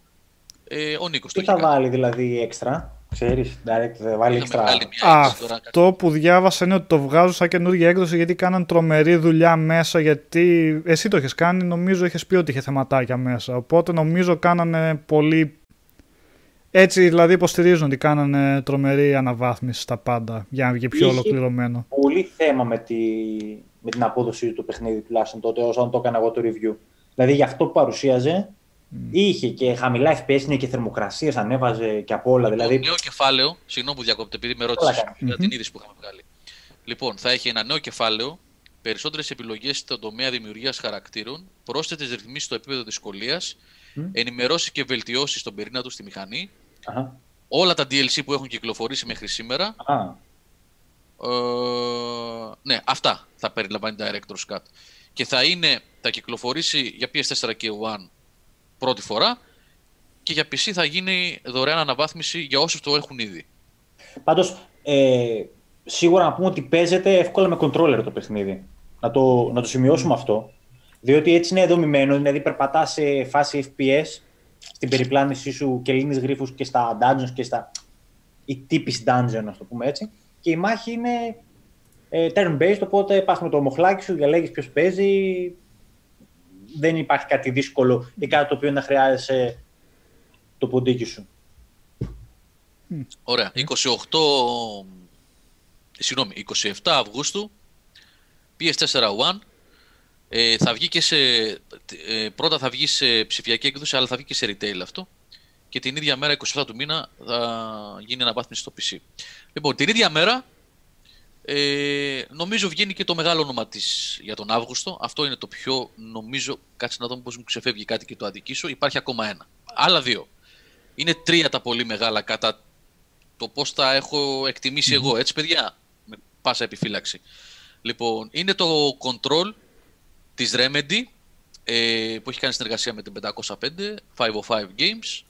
Ε, ο Νίκος το Τι έχει θα κάνει. βάλει δηλαδή έξτρα, ξέρεις, direct θα βάλει Είχαμε έξτρα. βγάλει μια έκδοση τώρα, κάτι- Αυτό που διάβασα είναι ότι το βγάζω σαν καινούργια έκδοση γιατί κάναν τρομερή δουλειά μέσα. Γιατί εσύ το έχει κάνει, νομίζω είχες πει ότι είχε θεματάκια μέσα. Οπότε νομίζω κάνανε πολύ. Έτσι δηλαδή υποστηρίζουν ότι κάνανε τρομερή αναβάθμιση στα πάντα για να βγει πιο Είχε- ολοκληρωμένο. Πολύ θέμα με, τη, με την απόδοση του παιχνίδι τουλάχιστον τότε όταν το έκανα εγώ το review. Δηλαδή για αυτό που παρουσίαζε είχε και χαμηλά FPS, είναι και θερμοκρασίες, ανέβαζε και από όλα. Δηλαδή Το νέο κεφάλαιο, συγγνώμη που διακόπτε, επειδή με Όλα ρώτησες κάνει. για την είδηση που είχαμε βγάλει. Λοιπόν, θα έχει ένα νέο κεφάλαιο, περισσότερες επιλογές στον τομέα δημιουργίας χαρακτήρων, πρόσθετες ρυθμίσεις στο επίπεδο δυσκολίας, Μμ. ενημερώσεις και βελτιώσεις στον πυρήνα του στη μηχανή, Αχα. όλα τα DLC που έχουν κυκλοφορήσει μέχρι σήμερα. Α, Ε, ναι, αυτά θα περιλαμβάνει Director's Cut. Και θα είναι, θα κυκλοφορήσει για PS4 και One πρώτη φορά και για PC θα γίνει δωρεάν αναβάθμιση για όσους το έχουν ήδη. Πάντως, ε, σίγουρα να πούμε ότι παίζεται εύκολα με controller το παιχνίδι. Να το, να το σημειώσουμε αυτό. Διότι έτσι είναι δομημένο, δηλαδή περπατάς σε φάση FPS στην περιπλάνησή σου και λύνεις γρίφους και στα dungeons και στα η τύπης dungeon, να το πούμε έτσι. Και η μάχη είναι ε, turn-based, οπότε πας με το μοχλάκι σου, διαλέγεις ποιος παίζει. Δεν υπάρχει κάτι δύσκολο ή κάτι το οποίο να χρειάζεσαι το ποντίκι σου. Ωραία. 28... Συγγνώμη, 27 Αυγούστου PS4 One ε, θα βγει και σε... ε, πρώτα θα βγει σε ψηφιακή έκδοση, αλλά θα βγει και σε retail αυτό. Και την ίδια μέρα, 27 του μήνα, θα γίνει αναβάθμιση στο PC. Λοιπόν, την ίδια μέρα, ε, νομίζω βγαίνει και το μεγάλο όνομα της για τον Αύγουστο. Αυτό είναι το πιο, νομίζω, κάτσε να δω πώς μου ξεφεύγει κάτι και το αδικήσω. Υπάρχει ακόμα ένα. Άλλα δύο. Είναι τρία τα πολύ μεγάλα κατά το πώς τα έχω εκτιμήσει εγώ, έτσι παιδιά, με πάσα επιφύλαξη. Λοιπόν, είναι το Control της Remedy, ε, που έχει κάνει συνεργασία με την 505, 505 Games.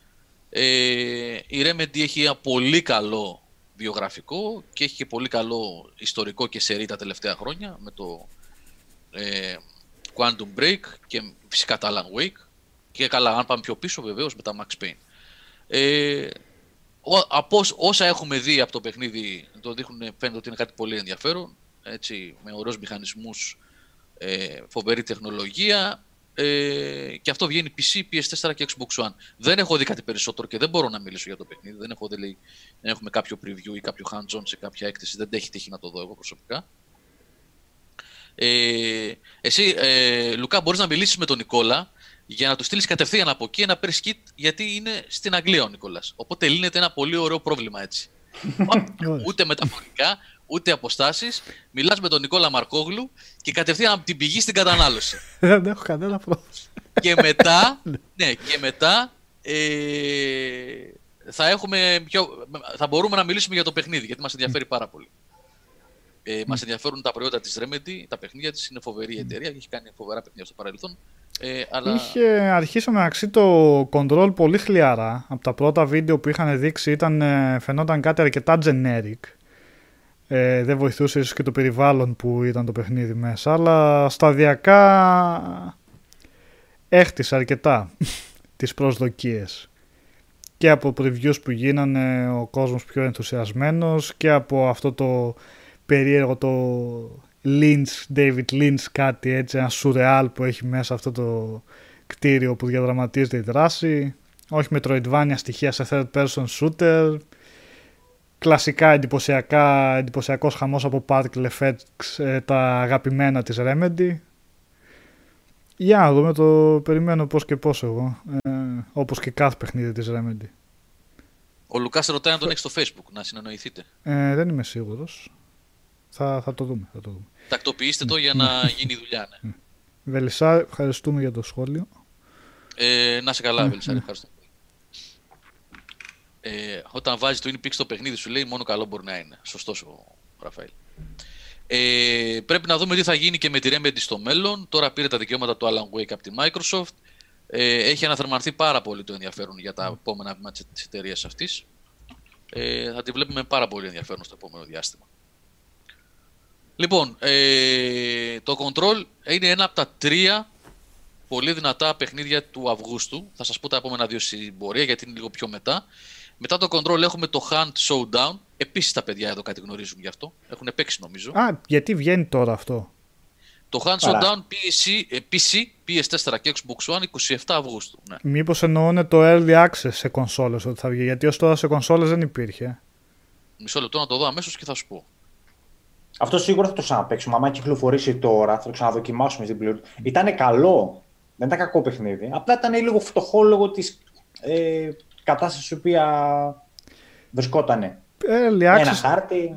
Ε, η Remedy έχει ένα πολύ καλό βιογραφικό και έχει και πολύ καλό ιστορικό και σερί τα τελευταία χρόνια με το ε, Quantum Break και φυσικά τα Alan Wake και καλά αν πάμε πιο πίσω βεβαίως με τα Max Payne. Ε, ο- από όσ- όσα έχουμε δει από το παιχνίδι το δείχνουν, φαίνεται ότι είναι κάτι πολύ ενδιαφέρον έτσι, με ωραίους μηχανισμούς, ε, φοβερή τεχνολογία ε, και αυτό βγαίνει PC, PS4 και Xbox One. Δεν έχω δει κάτι περισσότερο και δεν μπορώ να μιλήσω για το παιχνίδι. Δεν, έχω δει, δεν έχουμε κάποιο preview ή κάποιο hands-on σε κάποια έκθεση. Δεν έχει τύχει να το δω εγώ προσωπικά. Ε, εσύ, ε, Λουκά, μπορείς να μιλήσεις με τον Νικόλα για να του στείλεις κατευθείαν από εκεί ένα press kit γιατί είναι στην Αγγλία ο Νικόλας. Οπότε λύνεται ένα πολύ ωραίο πρόβλημα έτσι. ούτε μεταφορικά, ούτε αποστάσεις. Μιλάς με τον Νικόλα Μαρκόγλου και κατευθείαν από την πηγή στην κατανάλωση. Δεν έχω κανένα πρόβλημα. και μετά, ναι, και μετά ε, θα, έχουμε πιο, θα μπορούμε να μιλήσουμε για το παιχνίδι γιατί μας ενδιαφέρει πάρα πολύ. Ε, Μας ενδιαφέρουν τα προϊόντα της Remedy, τα παιχνίδια της. Είναι φοβερή εταιρεία και έχει κάνει φοβερά παιχνίδια στο παρελθόν. Ε, αλλά... Είχε αρχίσει μεταξύ το control πολύ χλιαρά. Από τα πρώτα βίντεο που είχαν δείξει ήταν, ε, φαινόταν κάτι αρκετά generic. Ε, δεν βοηθούσε ίσως και το περιβάλλον που ήταν το παιχνίδι μέσα, αλλά σταδιακά έχτισε αρκετά τις προσδοκίες. Και από previews που γίνανε ο κόσμος πιο ενθουσιασμένος και από αυτό το περίεργο το Lynch, David Lynch κάτι έτσι, ένα σουρεάλ που έχει μέσα αυτό το κτίριο που διαδραματίζεται η δράση. Όχι με τροϊντβάνια στοιχεία σε third person shooter. Κλασικά εντυπωσιακά, εντυπωσιακός χαμός από particle effects, ε, τα αγαπημένα της Remedy. Για να δούμε, το περιμένω πώς και πώς εγώ, ε, όπως και κάθε παιχνίδι της Remedy. Ο Λουκάς ρωτάει αν τον έχεις στο facebook, να συνεννοηθείτε. Ε, δεν είμαι σίγουρος. Θα, θα το δούμε. Θα το δούμε. Τακτοποιήστε το για να γίνει δουλειά. Ναι. Βελισσά, ευχαριστούμε για το σχόλιο. Ε, να σε καλά, Βελισσά, ευχαριστώ. Ε, όταν βάζει το InPix στο παιχνίδι σου λέει μόνο καλό μπορεί να είναι. Σωστός ο Ραφαήλ. Ε, πρέπει να δούμε τι θα γίνει και με τη Remedy στο μέλλον. Τώρα πήρε τα δικαιώματα του Alan Wake από τη Microsoft. Ε, έχει αναθερμανθεί πάρα πολύ το ενδιαφέρον για τα επόμενα βήματα της εταιρείας αυτής. Ε, θα τη βλέπουμε πάρα πολύ ενδιαφέρον στο επόμενο διάστημα. Λοιπόν, ε, το Control είναι ένα από τα τρία πολύ δυνατά παιχνίδια του Αυγούστου. Θα σας πω τα επόμενα δύο συμπορία γιατί είναι λίγο πιο μετά. Μετά το Control έχουμε το Hunt Showdown. Επίσης τα παιδιά εδώ κάτι γνωρίζουν γι' αυτό. Έχουν παίξει νομίζω. Α, γιατί βγαίνει τώρα αυτό; Το Hunt Showdown PC, PC, PS4 και Xbox One 27 Αυγούστου. Ναι. Μήπως εννοούν το Early Access σε κονσόλες ότι θα βγει. Γιατί ως τώρα σε κονσόλες δεν υπήρχε. Μισό λεπτό να το δω αμέσως και θα σου πω. Αυτό σίγουρα θα το ξαναπαίξουμε. Αν κυκλοφορήσει τώρα, θα το ξαναδοκιμάσουμε στην πλήρω. Ήταν καλό. Δεν ήταν κακό παιχνίδι. Απλά ήταν λίγο φτωχό λόγω της ε, κατάσταση η οποία βρισκότανε. Ε, Ένα χάρτη.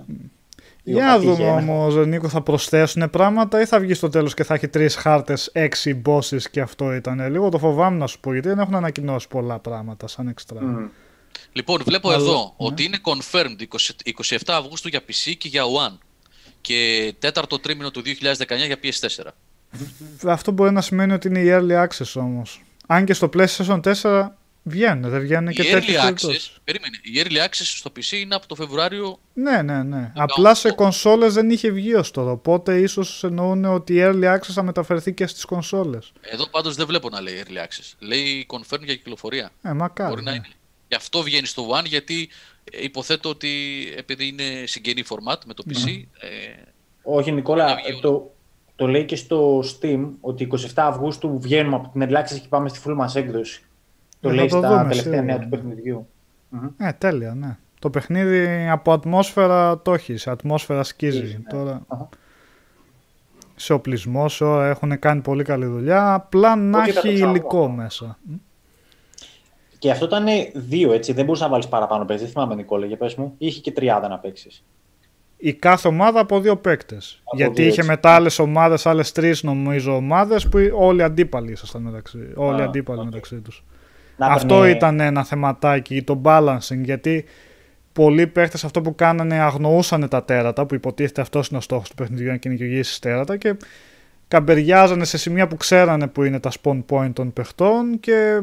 Για να δούμε όμως, Νίκο, θα προσθέσουν πράγματα ή θα βγει στο τέλος και θα έχει τρεις χάρτες, έξι bosses και αυτό ήταν. Λίγο το φοβάμαι να σου πω γιατί δεν έχουν ανακοινώσει πολλά πράγματα σαν εξτρά. Mm. Λοιπόν, βλέπω εδώ ναι. ότι είναι confirmed 27 Αυγούστου για PC και για One και τέταρτο τρίμηνο του 2019 για PS4. Αυτό μπορεί να σημαίνει ότι είναι η Early Access όμως. Αν και στο PlayStation 4 βγαίνουν, δεν βγαίνουν και τέτοιες access, Περίμενε, η Early Access στο PC είναι από το Φεβρουάριο. Ναι, ναι, ναι. Απλά σε κονσόλες δεν είχε βγει ως τώρα, οπότε ίσως εννοούν ότι η Early Access θα μεταφερθεί και στις κονσόλες. Εδώ πάντως δεν βλέπω να λέει Early Access. Λέει confirm για κυκλοφορία. Ε, μακάρι. Μπορεί να ναι. είναι. Γι' αυτό βγαίνει στο One, γιατί υποθέτω ότι επειδή είναι συγγενή format με το PC. Mm. Ε, Όχι, Νικόλα, το, το λέει και στο Steam ότι 27 Αυγούστου βγαίνουμε από την Ελλάδα και πάμε στη full μας έκδοση. Το ε, λέει στα τελευταία νέα του παιχνιδιού. Ε, τέλεια, ναι. Το παιχνίδι από ατμόσφαιρα το έχεις, ατμόσφαιρα σκίζει. Ναι. Τώρα... Σε οπλισμός, σε ώρα έχουν κάνει πολύ καλή δουλειά. Απλά να έχει υλικό μέσα. Και αυτό ήταν δύο, έτσι. Δεν μπορούσες να βάλεις παραπάνω παίκτες. Δεν θυμάμαι, Νικόλα, για πες μου. Είχε και τριάδα να παίξεις. Η κάθε ομάδα από δύο παίκτες. Γιατί είχε μετά άλλες ομάδες, άλλες τρεις νομίζω ομάδες που όλοι αντίπαλοι ήσασταν μεταξύ, όλοι αντίπαλοι okay. μεταξύ τους. Αυτό ήταν ένα θεματάκι, το balancing. Γιατί πολλοί παίκτε αυτό που κάνανε αγνοούσαν τα τέρατα, που υποτίθεται αυτός είναι ο στόχος του παιχνιδιού, να κυνηγήσει τέρατα και καμπεριάζανε σε σημεία που ξέρανε που είναι τα spawn point των παιχτών και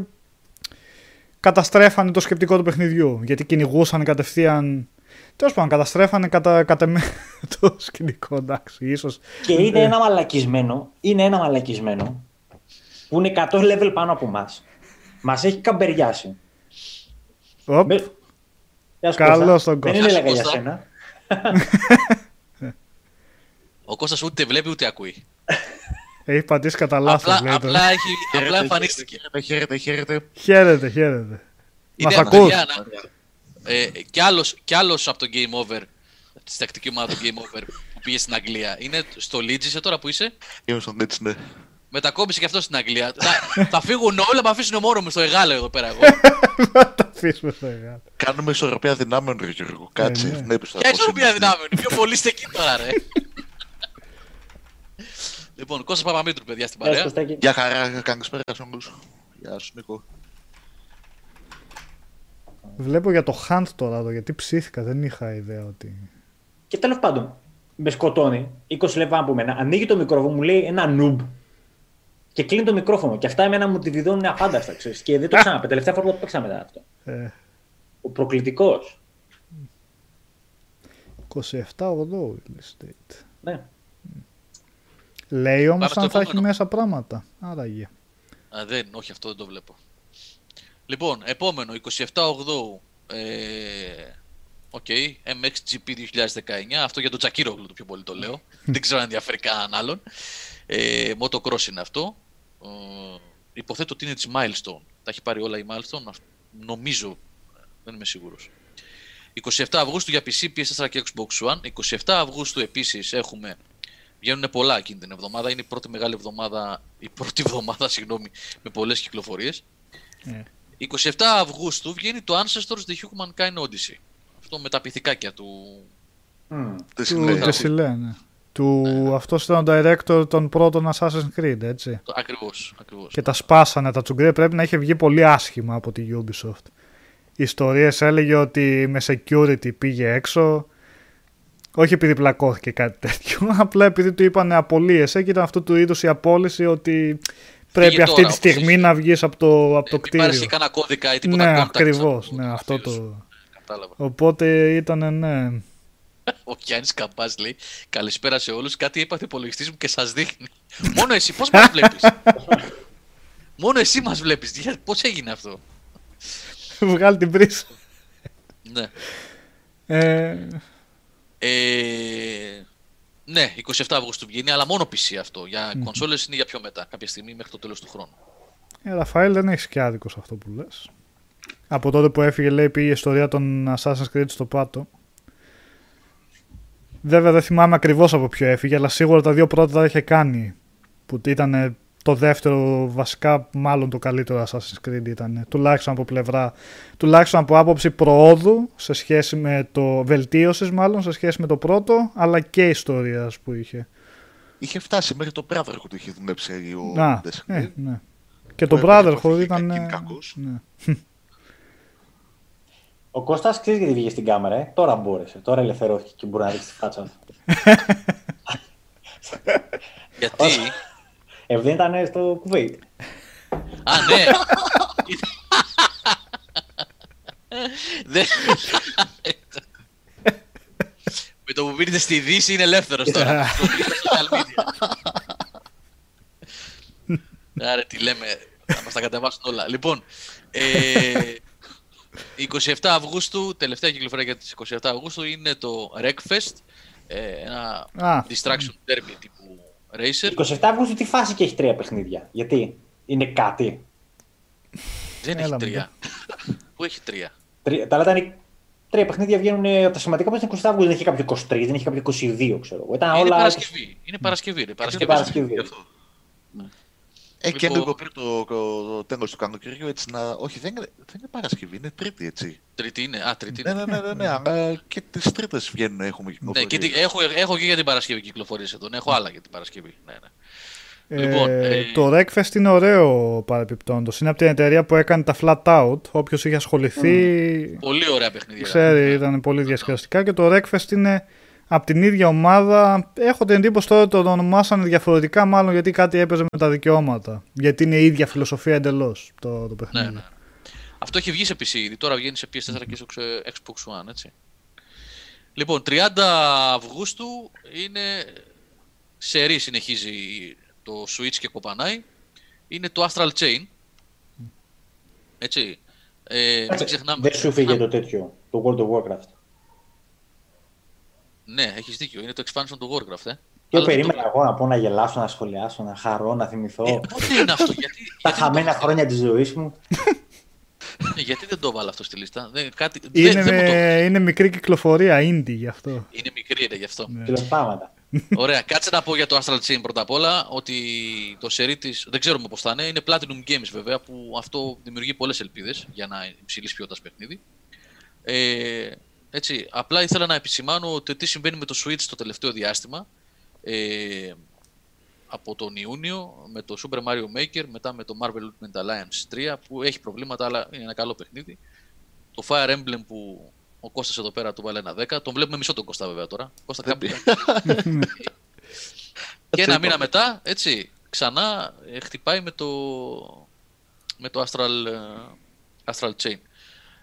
καταστρέφανε το σκεπτικό του παιχνιδιού. Γιατί κυνηγούσαν κατευθείαν. Τέλος πάντων, καταστρέφανε κατά, κατά το σκηνικό, εντάξει, ίσως. Και είναι ένα μαλακισμένο, είναι ένα μαλακισμένο που είναι 100 level πάνω από εμάς. Μας έχει καμπεριάσει. Οπ. Με... Καλό στον κόσμο. Δεν έλεγα για σένα. Ο Κώστας ούτε βλέπει ούτε ακούει. Έχει πατήσει κατά λάθος. Απλά, απλά, έχει, απλά εμφανίστηκε. Χαίρετε, χαίρετε. Χαίρετε, χαίρετε. Είναι Μας ακούς; παιδιά, να- Ε, κι, άλλος, κι άλλος από το Game Over, τη τακτική ομάδα του Game Over που πήγε στην Αγγλία. Είναι στο Leeds είσαι τώρα που είσαι; Είμαι στον έτσι, ναι. Μετακόμισε και αυτό στην Αγγλία. θα, θα φύγουν όλα, θα αφήσουν μόνο μου στο εγάλο εδώ πέρα εγώ. Θα τα αφήσουμε στο εγάλο. Κάνουμε ισορροπία δυνάμεων, ρε Γιώργο. Κάτσε. ναι. βλέπεις τώρα Ποια πώς ισορροπία είναι. δυνάμεων, πιο πολύ είστε εκεί τώρα, ρε. λοιπόν, Κώστας Παπαμήτρου, παιδιά, στην Γεια σου, παρέα. Κωστάκη. Γεια χαρά, καλησπέρα σε όλους. Γεια σου, Νίκο. Βλέπω για το Hunt τώρα εδώ, γιατί ψήθηκα, δεν είχα ιδέα ότι... Και τέλος πάντων, με σκοτώνει 20 λεπτά από μένα. Ανοίγει το μικρόφωνο, μου λέει ένα noob. Και κλείνει το μικρόφωνο. Και αυτά εμένα μου τη βιδώνουν αφάνταστα, ξέρεις. Και δεν το ξαναπέ. Τελευταία φορά που το παίξαμε μετά αυτό. Ε, Ο προκλητικός. 27-8 real estate. Ναι. Λέει όμως στο αν θα έχει επόμενο. μέσα πράγματα. Άραγε. Α, δεν, όχι, αυτό δεν το βλέπω. Λοιπόν, επόμενο, 27 Οκτώου. Ε, Οκ, MXGP 2019. Αυτό για τον Τζακίρογλου το πιο πολύ το λέω. δεν ξέρω αν ενδιαφέρει κανέναν άλλον. Ε, motocross είναι αυτό. Ε, υποθέτω ότι είναι της Milestone. Τα έχει πάρει όλα η Milestone. αυ- Νομίζω. Δεν είμαι σίγουρος. 27 Αυγούστου για PC, PS4 και Xbox One. 27 Αυγούστου επίσης έχουμε Βγαίνουν πολλά εκείνη την εβδομάδα. Είναι η πρώτη μεγάλη εβδομάδα, η πρώτη εβδομάδα, συγγνώμη, με πολλές κυκλοφορίες. Ε. 27 Αυγούστου βγαίνει το Ancestors The Humankind Odyssey. Αυτό με τα πυθικάκια του. Μμ. Τι Του συνέβη. Ντεσιλέ, ναι. Του, αυτός ήταν ο director των πρώτων Assassin's Creed, έτσι. το ακριβώς, ακριβώς. Και τα σπάσανε τα τσουγκρέ. Πρέπει να είχε βγει πολύ άσχημα από τη Ubisoft. Οι ιστορίες έλεγε ότι με security πήγε έξω. Όχι επειδή πλακώθηκε κάτι τέτοιο, απλά επειδή του είπανε απολύεσαι και ήταν αυτού του είδους η απόλυση ότι πρέπει αυτή τώρα, τη όπως στιγμή εσύ. να βγεις από το, από το Ε, μην πάρεις και κτίριο. κανένα κώδικα ή τίποτα Ναι, contact ακριβώς, από ναι, το αυτό γραφείο το... σου. Κατάλαβα. Οπότε ήταν, ναι. Ο Γιάννης Καμπάς λέει: Καλησπέρα σε όλους. Κάτι είπατε υπολογιστής μου και σας δείχνει. Μόνο εσύ, πώς μας βλέπεις; Μόνο εσύ μας βλέπεις. Πώς έγινε αυτό; Βγάλει την πρίσα. Ναι. Ε, Ε, ναι, 27 Αυγούστου βγαίνει, αλλά μόνο PC αυτό. Για κονσόλες είναι για πιο μετά, κάποια στιγμή μέχρι το τέλος του χρόνου. Ε, Ραφαήλ, δεν έχεις και άδικο σε αυτό που λες. Από τότε που έφυγε, λέει, πήγε η ιστορία των Assassin's Creed στο πάτο. Βέβαια δεν θυμάμαι ακριβώς από ποιο έφυγε, αλλά σίγουρα τα δύο πρώτα τα είχε κάνει. Που ήταν το δεύτερο, βασικά μάλλον το καλύτερο Assassin's Creed ήταν. Τουλάχιστον από πλευρά, τουλάχιστον από άποψη προόδου, σε σχέση με το βελτίωσης μάλλον, σε σχέση με το πρώτο, αλλά και ιστορίας που είχε. Είχε φτάσει μέχρι το Brotherhood που είχε δουλέψει ο Να, Destiny. ε, ναι. Και Που το έπαιζε το Brotherhood φύγει ήταν... κακήν ε, κακός. Ναι. Ο Κώστας ξέρεις γιατί βγήκε στην κάμερα, ε; Τώρα μπόρεσε. Τώρα ελευθερώθηκε και μπορεί να ρίξει τη φάτσα του. Γιατί; Ε, δεν ήταν στο κουβέιτ. Α, ναι. Δεν- Με το που μπείτε στη Δύση είναι ελεύθερος τώρα. Το βρείτε στα social media. Άρα τι λέμε, θα μας τα κατεβάσουν όλα. Λοιπόν, ε, 27 Αυγούστου, τελευταία κυκλοφορία για τις 27 Αυγούστου είναι το Wreckfest, ε, ένα Α. distraction derby τύπου racer. 27 Αυγούστου τι φάση και έχει τρία παιχνίδια; Γιατί; Είναι κάτι; Δεν Έλα, έχει μου, τρία. Πού έχει τρία; Τρία, τα άλλα ήταν τρία παιχνίδια βγαίνουν ε, από τα σημαντικά που ήταν 27 Αυγούστου. Δεν είχε κάποιο 23, δεν είχε κάποιο 22, ξέρω εγώ. Ήταν Είναι όλα. Παρασκευή. Είναι Παρασκευή. Είναι Παρασκευή. Παρασκευή. Γι' αυτό. Ε, και Λοιπόν- λίγο πριν το, το, το τέλος του καλοκαιριού, έτσι να... Όχι, δεν είναι, δεν είναι Παρασκευή, είναι Τρίτη, έτσι. Τρίτη είναι. Α, Τρίτη Ναι, είναι. ναι, ναι, ναι, ναι, αλλά και τις Τρίτες βγαίνουν, έχουμε Ναι, κυκλοφορίες. και, τι- έχω, έχω και για την Παρασκευή κυκλοφορίες εδώ. Ναι, Έχω άλλα για την Παρασκευή. Ναι, ναι. Ε, Λοιπόν, ε, Το Wreckfest είναι ωραίο παρεπιπτόντως. Είναι από την εταιρεία που έκανε τα Flat Out. Όποιος είχε ασχοληθεί Πολύ ωραία παιχνίδια. ξέρει, ήταν πολύ διασκεδαστικά. Και το Wreckfest είναι από την ίδια ομάδα. Έχω την εντύπωση τώρα ότι το ονομάσανε διαφορετικά, μάλλον γιατί κάτι έπαιζε με τα δικαιώματα. Γιατί είναι η ίδια φιλοσοφία εντελώς το, το Ναι, παιχνίδι. ναι. Αυτό έχει βγει σε PC ήδη. Τώρα βγαίνει σε PS4 και στο ξε- Xbox One, έτσι. Λοιπόν, 30 Αυγούστου είναι σερί συνεχίζει το Switch και κοπανάει. Είναι το Astral Chain. Έτσι. Ε, μην ξεχνάμε. Δεν σου φύγε το τέτοιο, το World of Warcraft. Ναι, έχεις δίκιο. Είναι το expansion του Warcraft, ε. Και Αλλά δεν περίμενα το- εγώ να πω να γελάσω, να σχολιάσω, να χαρώ, να θυμηθώ Ε, πότε είναι αυτό, γιατί, τα γιατί, χαμένα δεν το- χρόνια της ζωής μου. ε, γιατί δεν το βάλω αυτό στη λίστα; Δεν, κάτι, δεν, Είναι, δεν μου το... με- είναι μικρή κυκλοφορία, indie γι' αυτό. είναι μικρή είναι γι' αυτό. Ναι. Φιλοσπάματα. Ωραία, κάτσε να πω για το Astral Chain πρώτα απ' όλα ότι το σερί τη δεν ξέρουμε πώς θα είναι. Είναι Platinum Games βέβαια που αυτό δημιουργεί πολλές ελπίδες για ένα υψηλή ποιότητα παιχνίδι. Ε, έτσι, απλά ήθελα να επισημάνω ότι τι συμβαίνει με το Switch το τελευταίο διάστημα. Ε, από τον Ιούνιο με το Super Mario Maker, μετά με το Marvel Ultimate Alliance 3 που έχει προβλήματα αλλά είναι ένα καλό παιχνίδι. Το Fire Emblem που ο Κώστας εδώ πέρα του βάλε ένα 10. Τον βλέπουμε μισό τον Κώστα βέβαια τώρα. Κώστα κάπου. και ένα μήνα μετά, έτσι, ξανά ε, χτυπάει με το, με το Astral, ε, Astral Chain.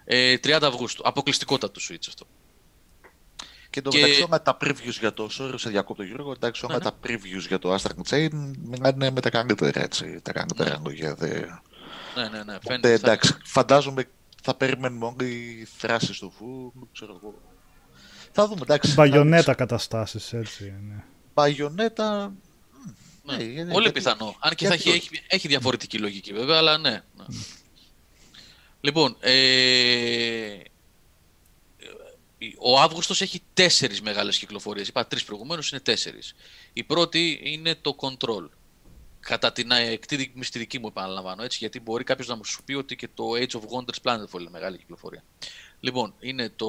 Ε, 30 Αυγούστου. Αποκλειστικότητα του Switch αυτό. Και το Και- μεταξύ όλα τα previews για το. Sorry, σε διακόπτω Γιώργο. Εντάξει, όλα Ναι, ναι. τα previews για το Astral Chain μιλάνε με τα καλύτερα έτσι. Τα καλύτερα Ναι. λόγια. δε- Ναι, ναι, ναι. Οπότε, Φαίνεται, θα- εντάξει, φαντάζομαι θα περιμένουμε όλοι θράσεις στο φου, ξέρω εγώ. Θα δούμε, εντάξει. Μπαγιονέτα καταστάσεις, έτσι. Ναι. Μπαγιονέτα. Ναι, ναι, είναι- Πολύ γιατί- πιθανό. Αν και θα γιατί έχει, όχι. έχει, έχει διαφορετική λογική βέβαια, αλλά ναι. ναι. Λοιπόν, ε, ο Αύγουστος έχει τέσσερις μεγάλες κυκλοφορίες. Είπα τρεις προηγουμένως, είναι τέσσερις. Η πρώτη είναι το Control. Κατά την εκτίμηση στη δική μου επαναλαμβάνω, έτσι, γιατί μπορεί κάποιος να μου σου πει ότι και το Age of Wonders Planetfall είναι μεγάλη κυκλοφορία. Λοιπόν, είναι το,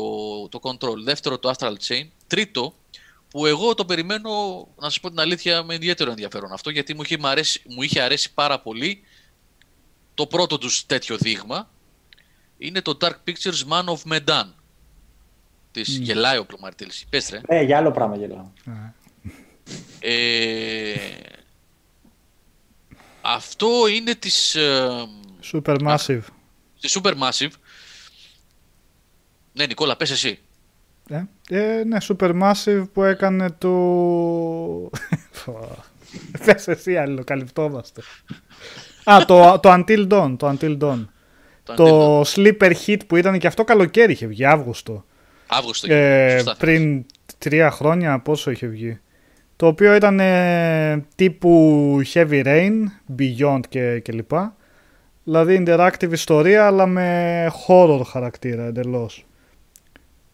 το Control. Δεύτερο το Astral Chain. Τρίτο, που εγώ το περιμένω, να σας πω την αλήθεια, με ιδιαίτερο ενδιαφέρον αυτό, γιατί μου είχε, μ' αρέσει, μου είχε αρέσει πάρα πολύ το πρώτο τους τέτοιο δείγμα. Είναι το Dark Pictures Man of Medan. Της γελάει ο Πλωμαρτήλης. Πες ρε. Ε, για άλλο πράγμα γελάω. Α, Ε, αυτό είναι της, ε, Supermassive. της Supermassive. Ναι, Νικόλα, πες εσύ. Ε, ε, ναι, Supermassive που έκανε το... Πες εσύ αλληλοκαλυπτόμαστε. Α, το, το Until Dawn, το Until Dawn. Το Sleeper Hit που ήταν και αυτό καλοκαίρι είχε βγει, Αύγουστο. Αύγουστο. Ε, σωστά. πριν τρία χρόνια πόσο είχε βγει. Το οποίο ήταν ε, τύπου Heavy Rain, Beyond και, και λοιπά. Δηλαδή interactive ιστορία αλλά με horror χαρακτήρα εντελώς.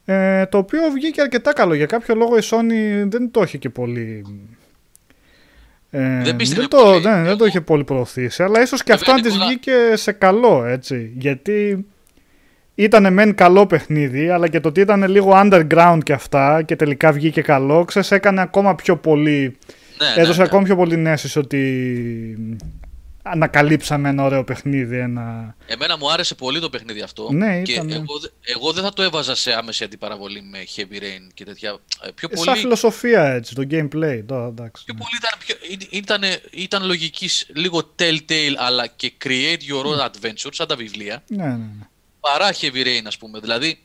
Ε, το οποίο βγήκε αρκετά καλό. Για κάποιο λόγο η Sony δεν το είχε και πολύ... Ε, Δεν πίστευε το, πολύ. δεν, δεν το Εγώ- είχε πολύ προωθήσει. Αλλά ίσως και αυτό Βέβαια, να της Νικόλα- βγήκε σε καλό έτσι. Γιατί ήταν μεν καλό παιχνίδι, αλλά και το ότι ήταν λίγο underground και αυτά και τελικά βγήκε καλό, ξέρεις, έκανε ακόμα πιο πολύ, Ναι, ναι, έδωσε ναι. ακόμα πιο πολύ αίσθηση ότι ανακαλύψαμε ένα ωραίο παιχνίδι, ένα... Εμένα μου άρεσε πολύ το παιχνίδι αυτό. Ναι, και ήταν, ναι. εγώ, δε- εγώ δεν θα το έβαζα σε άμεση αντιπαραβολή με Heavy Rain και τέτοια. Ε, Πιο Ε, πολύ, Σαν φιλοσοφία έτσι, το gameplay, τώρα εντάξει. πιο ναι. πολύ ήταν, πιο, ήταν, ήταν λογικής, λίγο telltale αλλά και create your own adventure, σαν τα βιβλία. Ναι, ναι, ναι. παρά Heavy Rain, ας πούμε. Δηλαδή,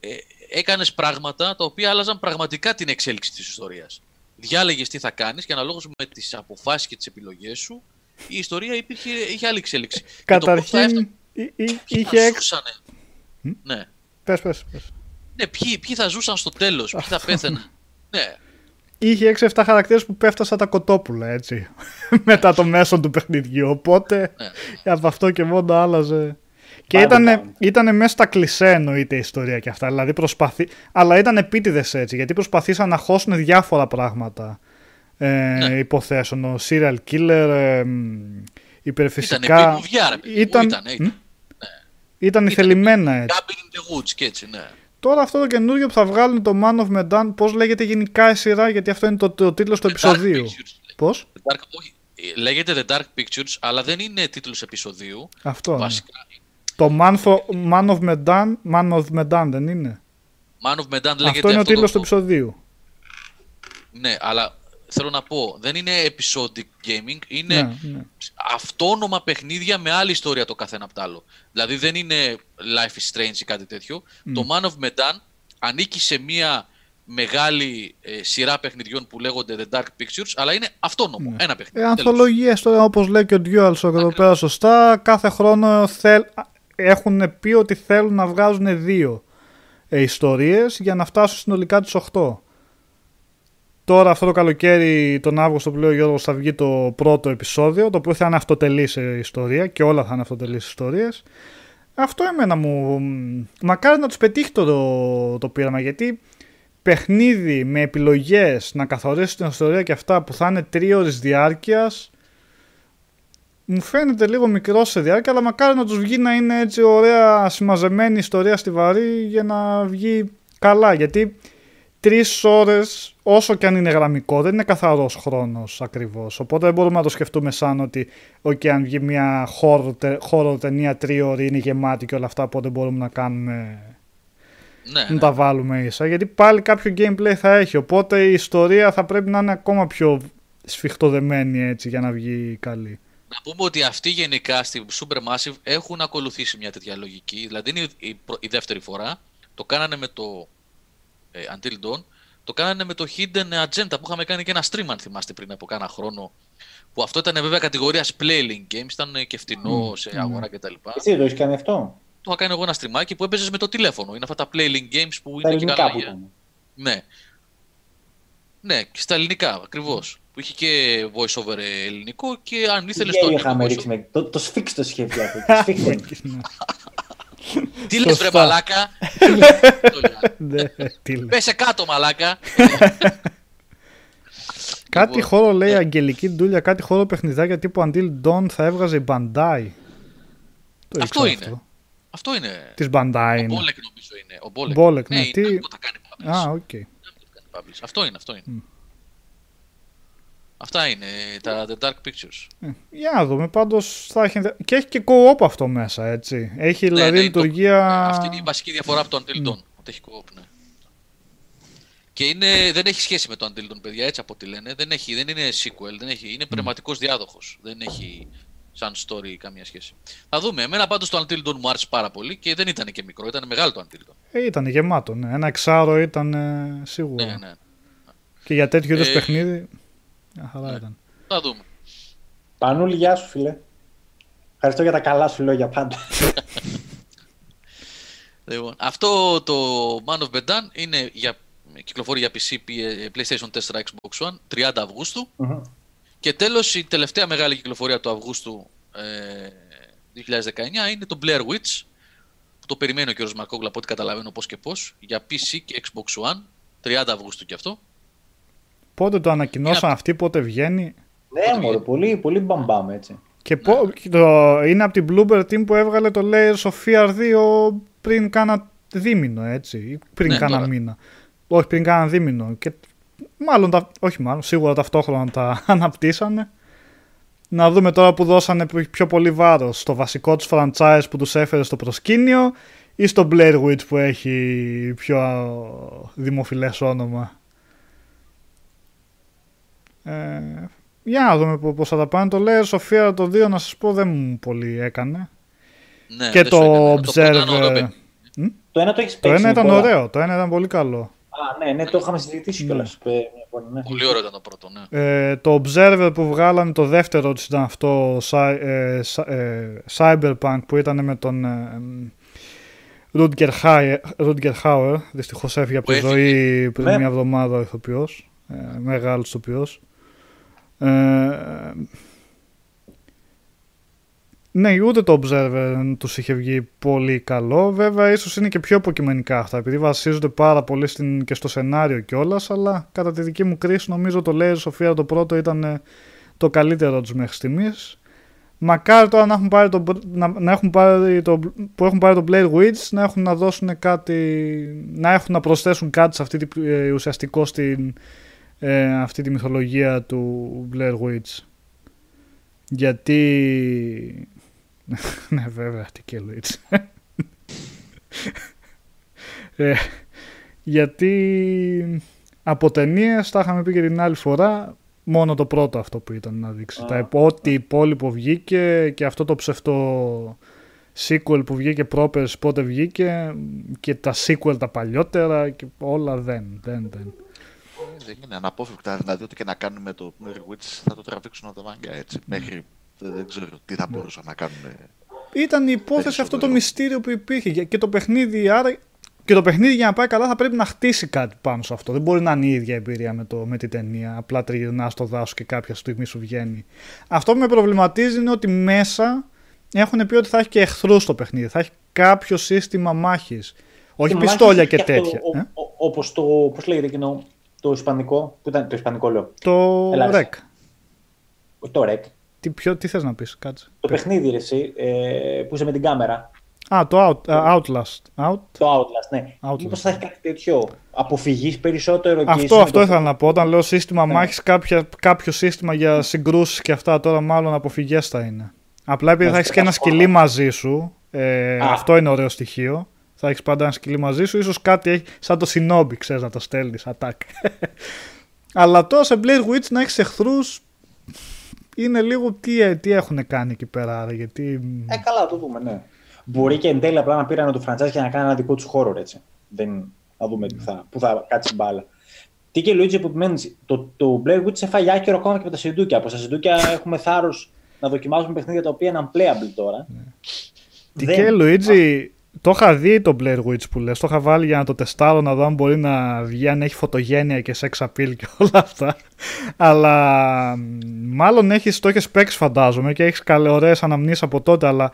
ε, έκανες πράγματα τα οποία άλλαζαν πραγματικά την εξέλιξη της ιστορίας. Διάλεγες τι θα κάνεις και αναλόγως με τις αποφάσεις και τις επιλογές σου, η ιστορία υπήρχε, είχε άλλη εξέλιξη. Και το πώς θα Καταρχήν, έφτανε- εί- εί- ποιοι είχε θα έξ... ζούσανε; Ναι. Πες, πες, πες. ναι, ποιοι, ποιοι θα ζούσαν στο τέλος, ποιοι θα πέθαιναν; ναι, Είχε 6-7 χαρακτήρες που πέφτασαν σαν τα κοτόπουλα, έτσι. Μετά το μέσο του παιχνιδιού. Οπότε, ναι. από αυτό και μόνο άλλαζε. Και Πάρα ήταν, πολύ. ήτανε μέσα στα κλισέ εννοείται η ιστορία και αυτά. Δηλαδή προσπαθεί, αλλά ήταν επίτηδες έτσι, γιατί προσπαθήσαν να χώσουν διάφορα πράγματα. Ε, Ναι. Υποθέσεων. Ο serial killer, ε, μ, υπερφυσικά. Ήτανε πηγουβιά, ρε παιδί μου, ήταν, ήτανε, ήτανε. μ, ήταν θελημένα έτσι. Cabin in the Woods και έτσι, ναι. Τώρα αυτό το καινούριο που θα βγάλουν το Man of Medan, πώς λέγεται γενικά η σειρά, γιατί αυτό είναι το, το τίτλος του The Dark επεισοδίου. Pictures. Πώς; The Dark, όχι, ε, λέγεται The Dark Pictures, αλλά δεν είναι τίτλος επεισοδίου. Αυτό. ναι. Βασικά, Το Man, of, Man of Medan, Man of Medan δεν είναι; Man of Medan λέγεται αυτό είναι ο το- τίτλος του το- επεισοδίου. Ναι, αλλά θέλω να πω, δεν είναι episodic gaming, είναι Ναι, ναι. αυτόνομα παιχνίδια με άλλη ιστορία το καθένα από το άλλο. Δηλαδή δεν είναι Life is Strange ή κάτι τέτοιο. Το Man of Medan ανήκει σε μια μεγάλη ε, σειρά παιχνιδιών που λέγονται The Dark Pictures, αλλά είναι αυτόνομο. Ένα Ε, παιχνίδι. τέλος. ανθολογίες τώρα, όπως λέει και ο DualShock εδώ πέρα σωστά, κάθε χρόνο θέλ, έχουν πει ότι θέλουν να βγάζουν δύο ε, ιστορίες για να φτάσουν συνολικά τις 8. Τώρα αυτό το καλοκαίρι, τον Αύγουστο που λέει ο Γιώργος, θα βγει το πρώτο επεισόδιο, το οποίο θα είναι αυτοτελής ε, ιστορία και όλα θα είναι αυτοτελείς ιστορίες. Αυτό εμένα μου... Μακάρι να τους πετύχει το, το πείραμα, γιατί παιχνίδι με επιλογές να καθορίσει την ιστορία και αυτά που θα είναι τρίωρης διάρκειας μου φαίνεται λίγο μικρό σε διάρκεια, αλλά μακάρι να τους βγει να είναι έτσι ωραία συμμαζεμένη ιστορία στη βαρύ για να βγει καλά. Γιατί τρεις ώρες, όσο και αν είναι γραμμικό, δεν είναι καθαρός χρόνος ακριβώς. Οπότε δεν μπορούμε να το σκεφτούμε σαν ότι, OK, αν βγει μια χώρο, ταινία τρίωρη είναι γεμάτη και όλα αυτά, οπότε μπορούμε να κάνουμε. Ναι, να ναι. τα βάλουμε ίσα. Γιατί πάλι κάποιο gameplay θα έχει. Οπότε η ιστορία θα πρέπει να είναι ακόμα πιο σφιχτοδεμένη έτσι για να βγει καλή. Να πούμε ότι αυτοί γενικά στη Supermassive έχουν ακολουθήσει μια τέτοια λογική. Δηλαδή είναι η, προ- η δεύτερη φορά. Το κάνανε με το ε, Until Dawn. Το κάνανε με το Hidden Agenda που είχαμε κάνει και ένα stream αν θυμάστε πριν από κάνα χρόνο. Που αυτό ήταν βέβαια κατηγορίας Playling Games, ήταν και φτηνό σε αγορά κτλ. Εσύ δεν το έχεις κάνει αυτό; Το είχα κάνει εγώ ένα στριμάκι που έπαιζε με το τηλέφωνο. Είναι αυτά τα Playling Games που Τα είναι και ελληνικά καλά. που για- ήταν. Ναι. Ναι, και στα ελληνικά ακριβώς. Που είχε και voice over ελληνικό και αν ήθελες το Γέλιο αγγλικό είχαμε voice ρίξει με. Το, το σφίξ το είχε βγει αυτό. Το σφίξ Τι λες βρε Σωστά. μαλάκα; Το λέω. Ναι, τι λέω. Πέσε κάτω μαλάκα. Κάτι Λοιπόν, horror λέει Αγγελική Ντούλια, κάτι horror παιχνιδάκια τύπου Until Dawn θα έβγαζε η Bandai. Το Αυτό ήξερα είναι. Αυτό είναι. Της Bandai Ο είναι. Μπόλεκ νομίζω είναι. Ο Μπόλεκ. Μπόλεκ, ναι, η τι- Namco τα κάνει publish. Α, οκ. Η Namco τα κάνει publish. Αυτό είναι, αυτό είναι. Αυτά είναι τα The Dark Pictures. Ε, Για να δούμε, πάντως θα έχει... ενδε- Και έχει και co-op αυτό μέσα, έτσι. Έχει δηλαδή ναι, είναι το- λειτουργία... Αυτή είναι η βασική διαφορά από το Until Dawn. Ότι έχει co-op, ναι. Και είναι, δεν έχει σχέση με το Until Dawn, παιδιά, έτσι από ό,τι λένε. Δεν, έχει, δεν είναι sequel, δεν έχει, είναι πνευματικός διάδοχος. Δεν έχει σαν story καμία σχέση. Θα δούμε. Εμένα πάντως το Until Dawn μου άρεσε πάρα πολύ και δεν ήταν και μικρό, ήταν μεγάλο το Until Dawn. Ε, ήταν γεμάτο, ναι. Ένα εξάρο ήταν ε, σίγουρα. Ναι, ναι. Και για τέτοιο είδους Ε, παιχνίδι, μια χαρά ναι. ήταν. Θα δούμε. Πανούλη, γεια σου, φίλε. Ευχαριστώ για τα καλά σου λόγια πάντα. Λοιπόν, αυτό το Man of Medan είναι για, κυκλοφορεί για PC, P- PlayStation 4, Xbox One, 30 Αυγούστου. Μμμ. Και τέλος η τελευταία μεγάλη κυκλοφορία του Αυγούστου ε, 2019 είναι το Blair Witch που το περιμένει ο κ. Μαρκόγλου από ό,τι καταλαβαίνω πώς και πώς για PC και Xbox One 30 Αυγούστου και αυτό. Πότε το ανακοινώσαν Είναι- αυτοί, πότε βγαίνει; Ναι, μωρέ, πολύ, πολύ μπαμπάμ έτσι. Και πο- και το, είναι από την Bloober Team που έβγαλε το Layers of Fear 2 πριν κάνα δίμηνο, έτσι. Ή πριν Ναι, κάνα τώρα. μήνα. Όχι, πριν κάνα δίμηνο. Και μάλλον, τα, όχι μάλλον, σίγουρα ταυτόχρονα τα αναπτύσσανε. Να δούμε τώρα που δώσανε πιο πολύ βάρος στο βασικό τους franchise που τους έφερε στο προσκήνιο ή στο Blair Witch που έχει πιο α, δημοφιλές όνομα. Ε, για να δούμε πο- πώς θα τα πάνε. Το Layers of Fear το 2 να σας πω δεν μου πολύ έκανε. Ναι, και δεν το σου έκανε. πρώτο ήταν ωραίο Observer. παιχνίδι. Το ένα το έχεις Το παίξει. ένα ήταν Νικόλα. ωραίο, το ένα ήταν πολύ καλό. Α, ναι, ναι, το είχαμε συζητήσει Ναι. κιόλας. ε, μια φορά, ναι. Πολύ ωραίο ήταν το πρώτο, ναι. Ε, το Observer που βγάλανε το δεύτερο τους ήταν αυτό Cy- ε, Cy- ε, Cyberpunk που ήταν με τον ε, Rutger Hauer, Rutger Hauer δυστυχώς έφυγε από Που τη έφυγε. ζωή πριν Ναι. μια εβδομάδα ο ηθοποιός ε, μεγάλος ηθοποιός ε, ναι, ούτε το Observer τους είχε βγει πολύ καλό. Βέβαια, ίσως είναι και πιο αποκειμενικά αυτά, επειδή βασίζονται πάρα πολύ στην, και στο σενάριο κιόλας, αλλά κατά τη δική μου κρίση νομίζω το Layers of Fear το πρώτο ήταν ε, το καλύτερο τους μέχρι στιγμής. Μακάρι τώρα να έχουν πάρει το, να, να έχουν πάρει το, που έχουν πάρει το Blair Witch να έχουν να δώσουν κάτι, να έχουν να προσθέσουν κάτι σε αυτή τη, ε, ουσιαστικό στην ε, αυτή τη μυθολογία του Blair Witch. Γιατί... ναι βέβαια, τι και Witch. ε, γιατί από ταινίες τα είχαμε πει και την άλλη φορά μόνο το πρώτο αυτό που ήταν να δείξει. Α. Τα, υπο- ό,τι υπόλοιπο βγήκε και αυτό το ψευτό sequel που βγήκε πρόπερς πότε βγήκε και τα sequel τα παλιότερα και όλα δεν, δεν, δεν. Ε, Δεν είναι αναπόφευκτα. Δηλαδή, ό,τι και να κάνουν με το Blair Witch θα το τραβήξουν από τα μάγια έτσι. Μέχρι δεν, δεν ξέρω τι θα μπορούσαν να κάνουν. Ήταν η υπόθεση αυτό το Περισσότερο. μυστήριο που υπήρχε και- και το παιχνίδι, άρα Και το παιχνίδι για να πάει καλά θα πρέπει να χτίσει κάτι πάνω σε αυτό. Δεν μπορεί να είναι η ίδια εμπειρία με, το, με την ταινία. Απλά τριγυρνάς στο δάσος και κάποια στιγμή σου βγαίνει. Αυτό που με προβληματίζει είναι ότι μέσα έχουν πει ότι θα έχει και εχθρούς στο παιχνίδι. Θα έχει κάποιο σύστημα μάχης. Όχι Το πιστόλια μάχης και έχει αυτό, τέτοια. ο- ε. ο- Όπως το, πώς λέγεται εκείνο, το ισπανικό, που ήταν το ισπανικό λέω, Το Έλα, ρεκ. το REC, Τι, ποιο, τι θες να πεις, κάτσε. το παιχνίδι ρε, εσύ, ε, που είσαι με την κάμερα, Α, το out, α, Outlast. Out; το Outlast, ναι. Outlast. Μήπως θα έχει κάτι τέτοιο, αποφυγής περισσότερο και εσύ Αυτό, με αυτό το- ήθελα να πω. Όταν λέω σύστημα Ναι. μάχης, κάποια, κάποιο σύστημα για συγκρούσεις και αυτά τώρα μάλλον αποφυγές θα είναι. Απλά επειδή Ναι, θα έχεις και ένα σκέφτομαι. σκυλί μαζί σου, ε, Α. αυτό είναι ωραίο στοιχείο. Θα έχεις πάντα ένα σκυλί μαζί σου, ίσως κάτι έχει, σαν το Shinobi, ξέρεις να το στέλνεις, attack. Αλλά τώρα σε Blair Witch να έχεις εχθρούς, είναι λίγο τι, τι έχουν κάνει εκεί πέρα, άρα, γιατί... Ε, καλά, το δούμε, ναι. Μπορεί και εν τέλει απλά να πήραν το franchise για να κάνουν ένα δικό τους χώρο, έτσι. Δεν... Να δούμε τι θα, που θα κάτσει η μπάλα. Τι και Luigi που επιμένεις, το, το Blair Witch σε φάει άκυρο ακόμα και με τα σεντούκια. Από τα σεντούκια έχουμε θάρρος να δοκιμάζουμε παιχνίδια τα οποία είναι unplayable τώρα. Τι Δεν- και Λουίτζι, το είχα δει το Blair Witch που λες, το είχα βάλει για να το τεστάρω να δω αν μπορεί να βγει, αν έχει φωτογένεια και sex appeal και όλα αυτά. Αλλά μ, μάλλον έχεις, το έχεις παίξει φαντάζομαι και έχεις καλέ ωραίες αναμνήσεις από τότε, αλλά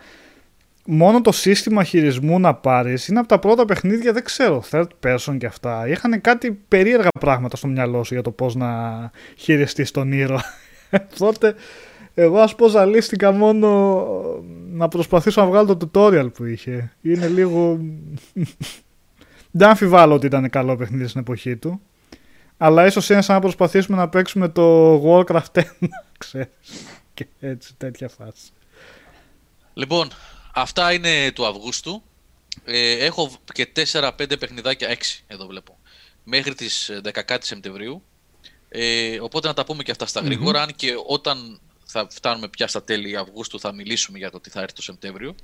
μόνο το σύστημα χειρισμού να πάρεις είναι από τα πρώτα παιχνίδια, δεν ξέρω, third person και αυτά. Είχαν κάτι περίεργα πράγματα στο μυαλό σου για το πώς να χειριστείς τον ήρωα. Οπότε εγώ ας πω ζαλίστηκα μόνο να προσπαθήσω να βγάλω το tutorial που είχε. Είναι λίγο... Δεν αμφιβάλλω ότι ήταν καλό παιχνίδι στην εποχή του. Αλλά ίσως είναι σαν να προσπαθήσουμε να παίξουμε το Warcraft 1, ξέρεις. Και έτσι τέτοια φάση. Λοιπόν, αυτά είναι του Αυγούστου. Ε, έχω και 4-5 παιχνιδάκια, 6 εδώ βλέπω, μέχρι τις 10 Σεπτεμβρίου. Ε, οπότε να τα πούμε και αυτά στα γρήγορα, αν και όταν θα φτάνουμε πια στα τέλη Αυγούστου θα μιλήσουμε για το τι θα έρθει το Σεπτέμβριο,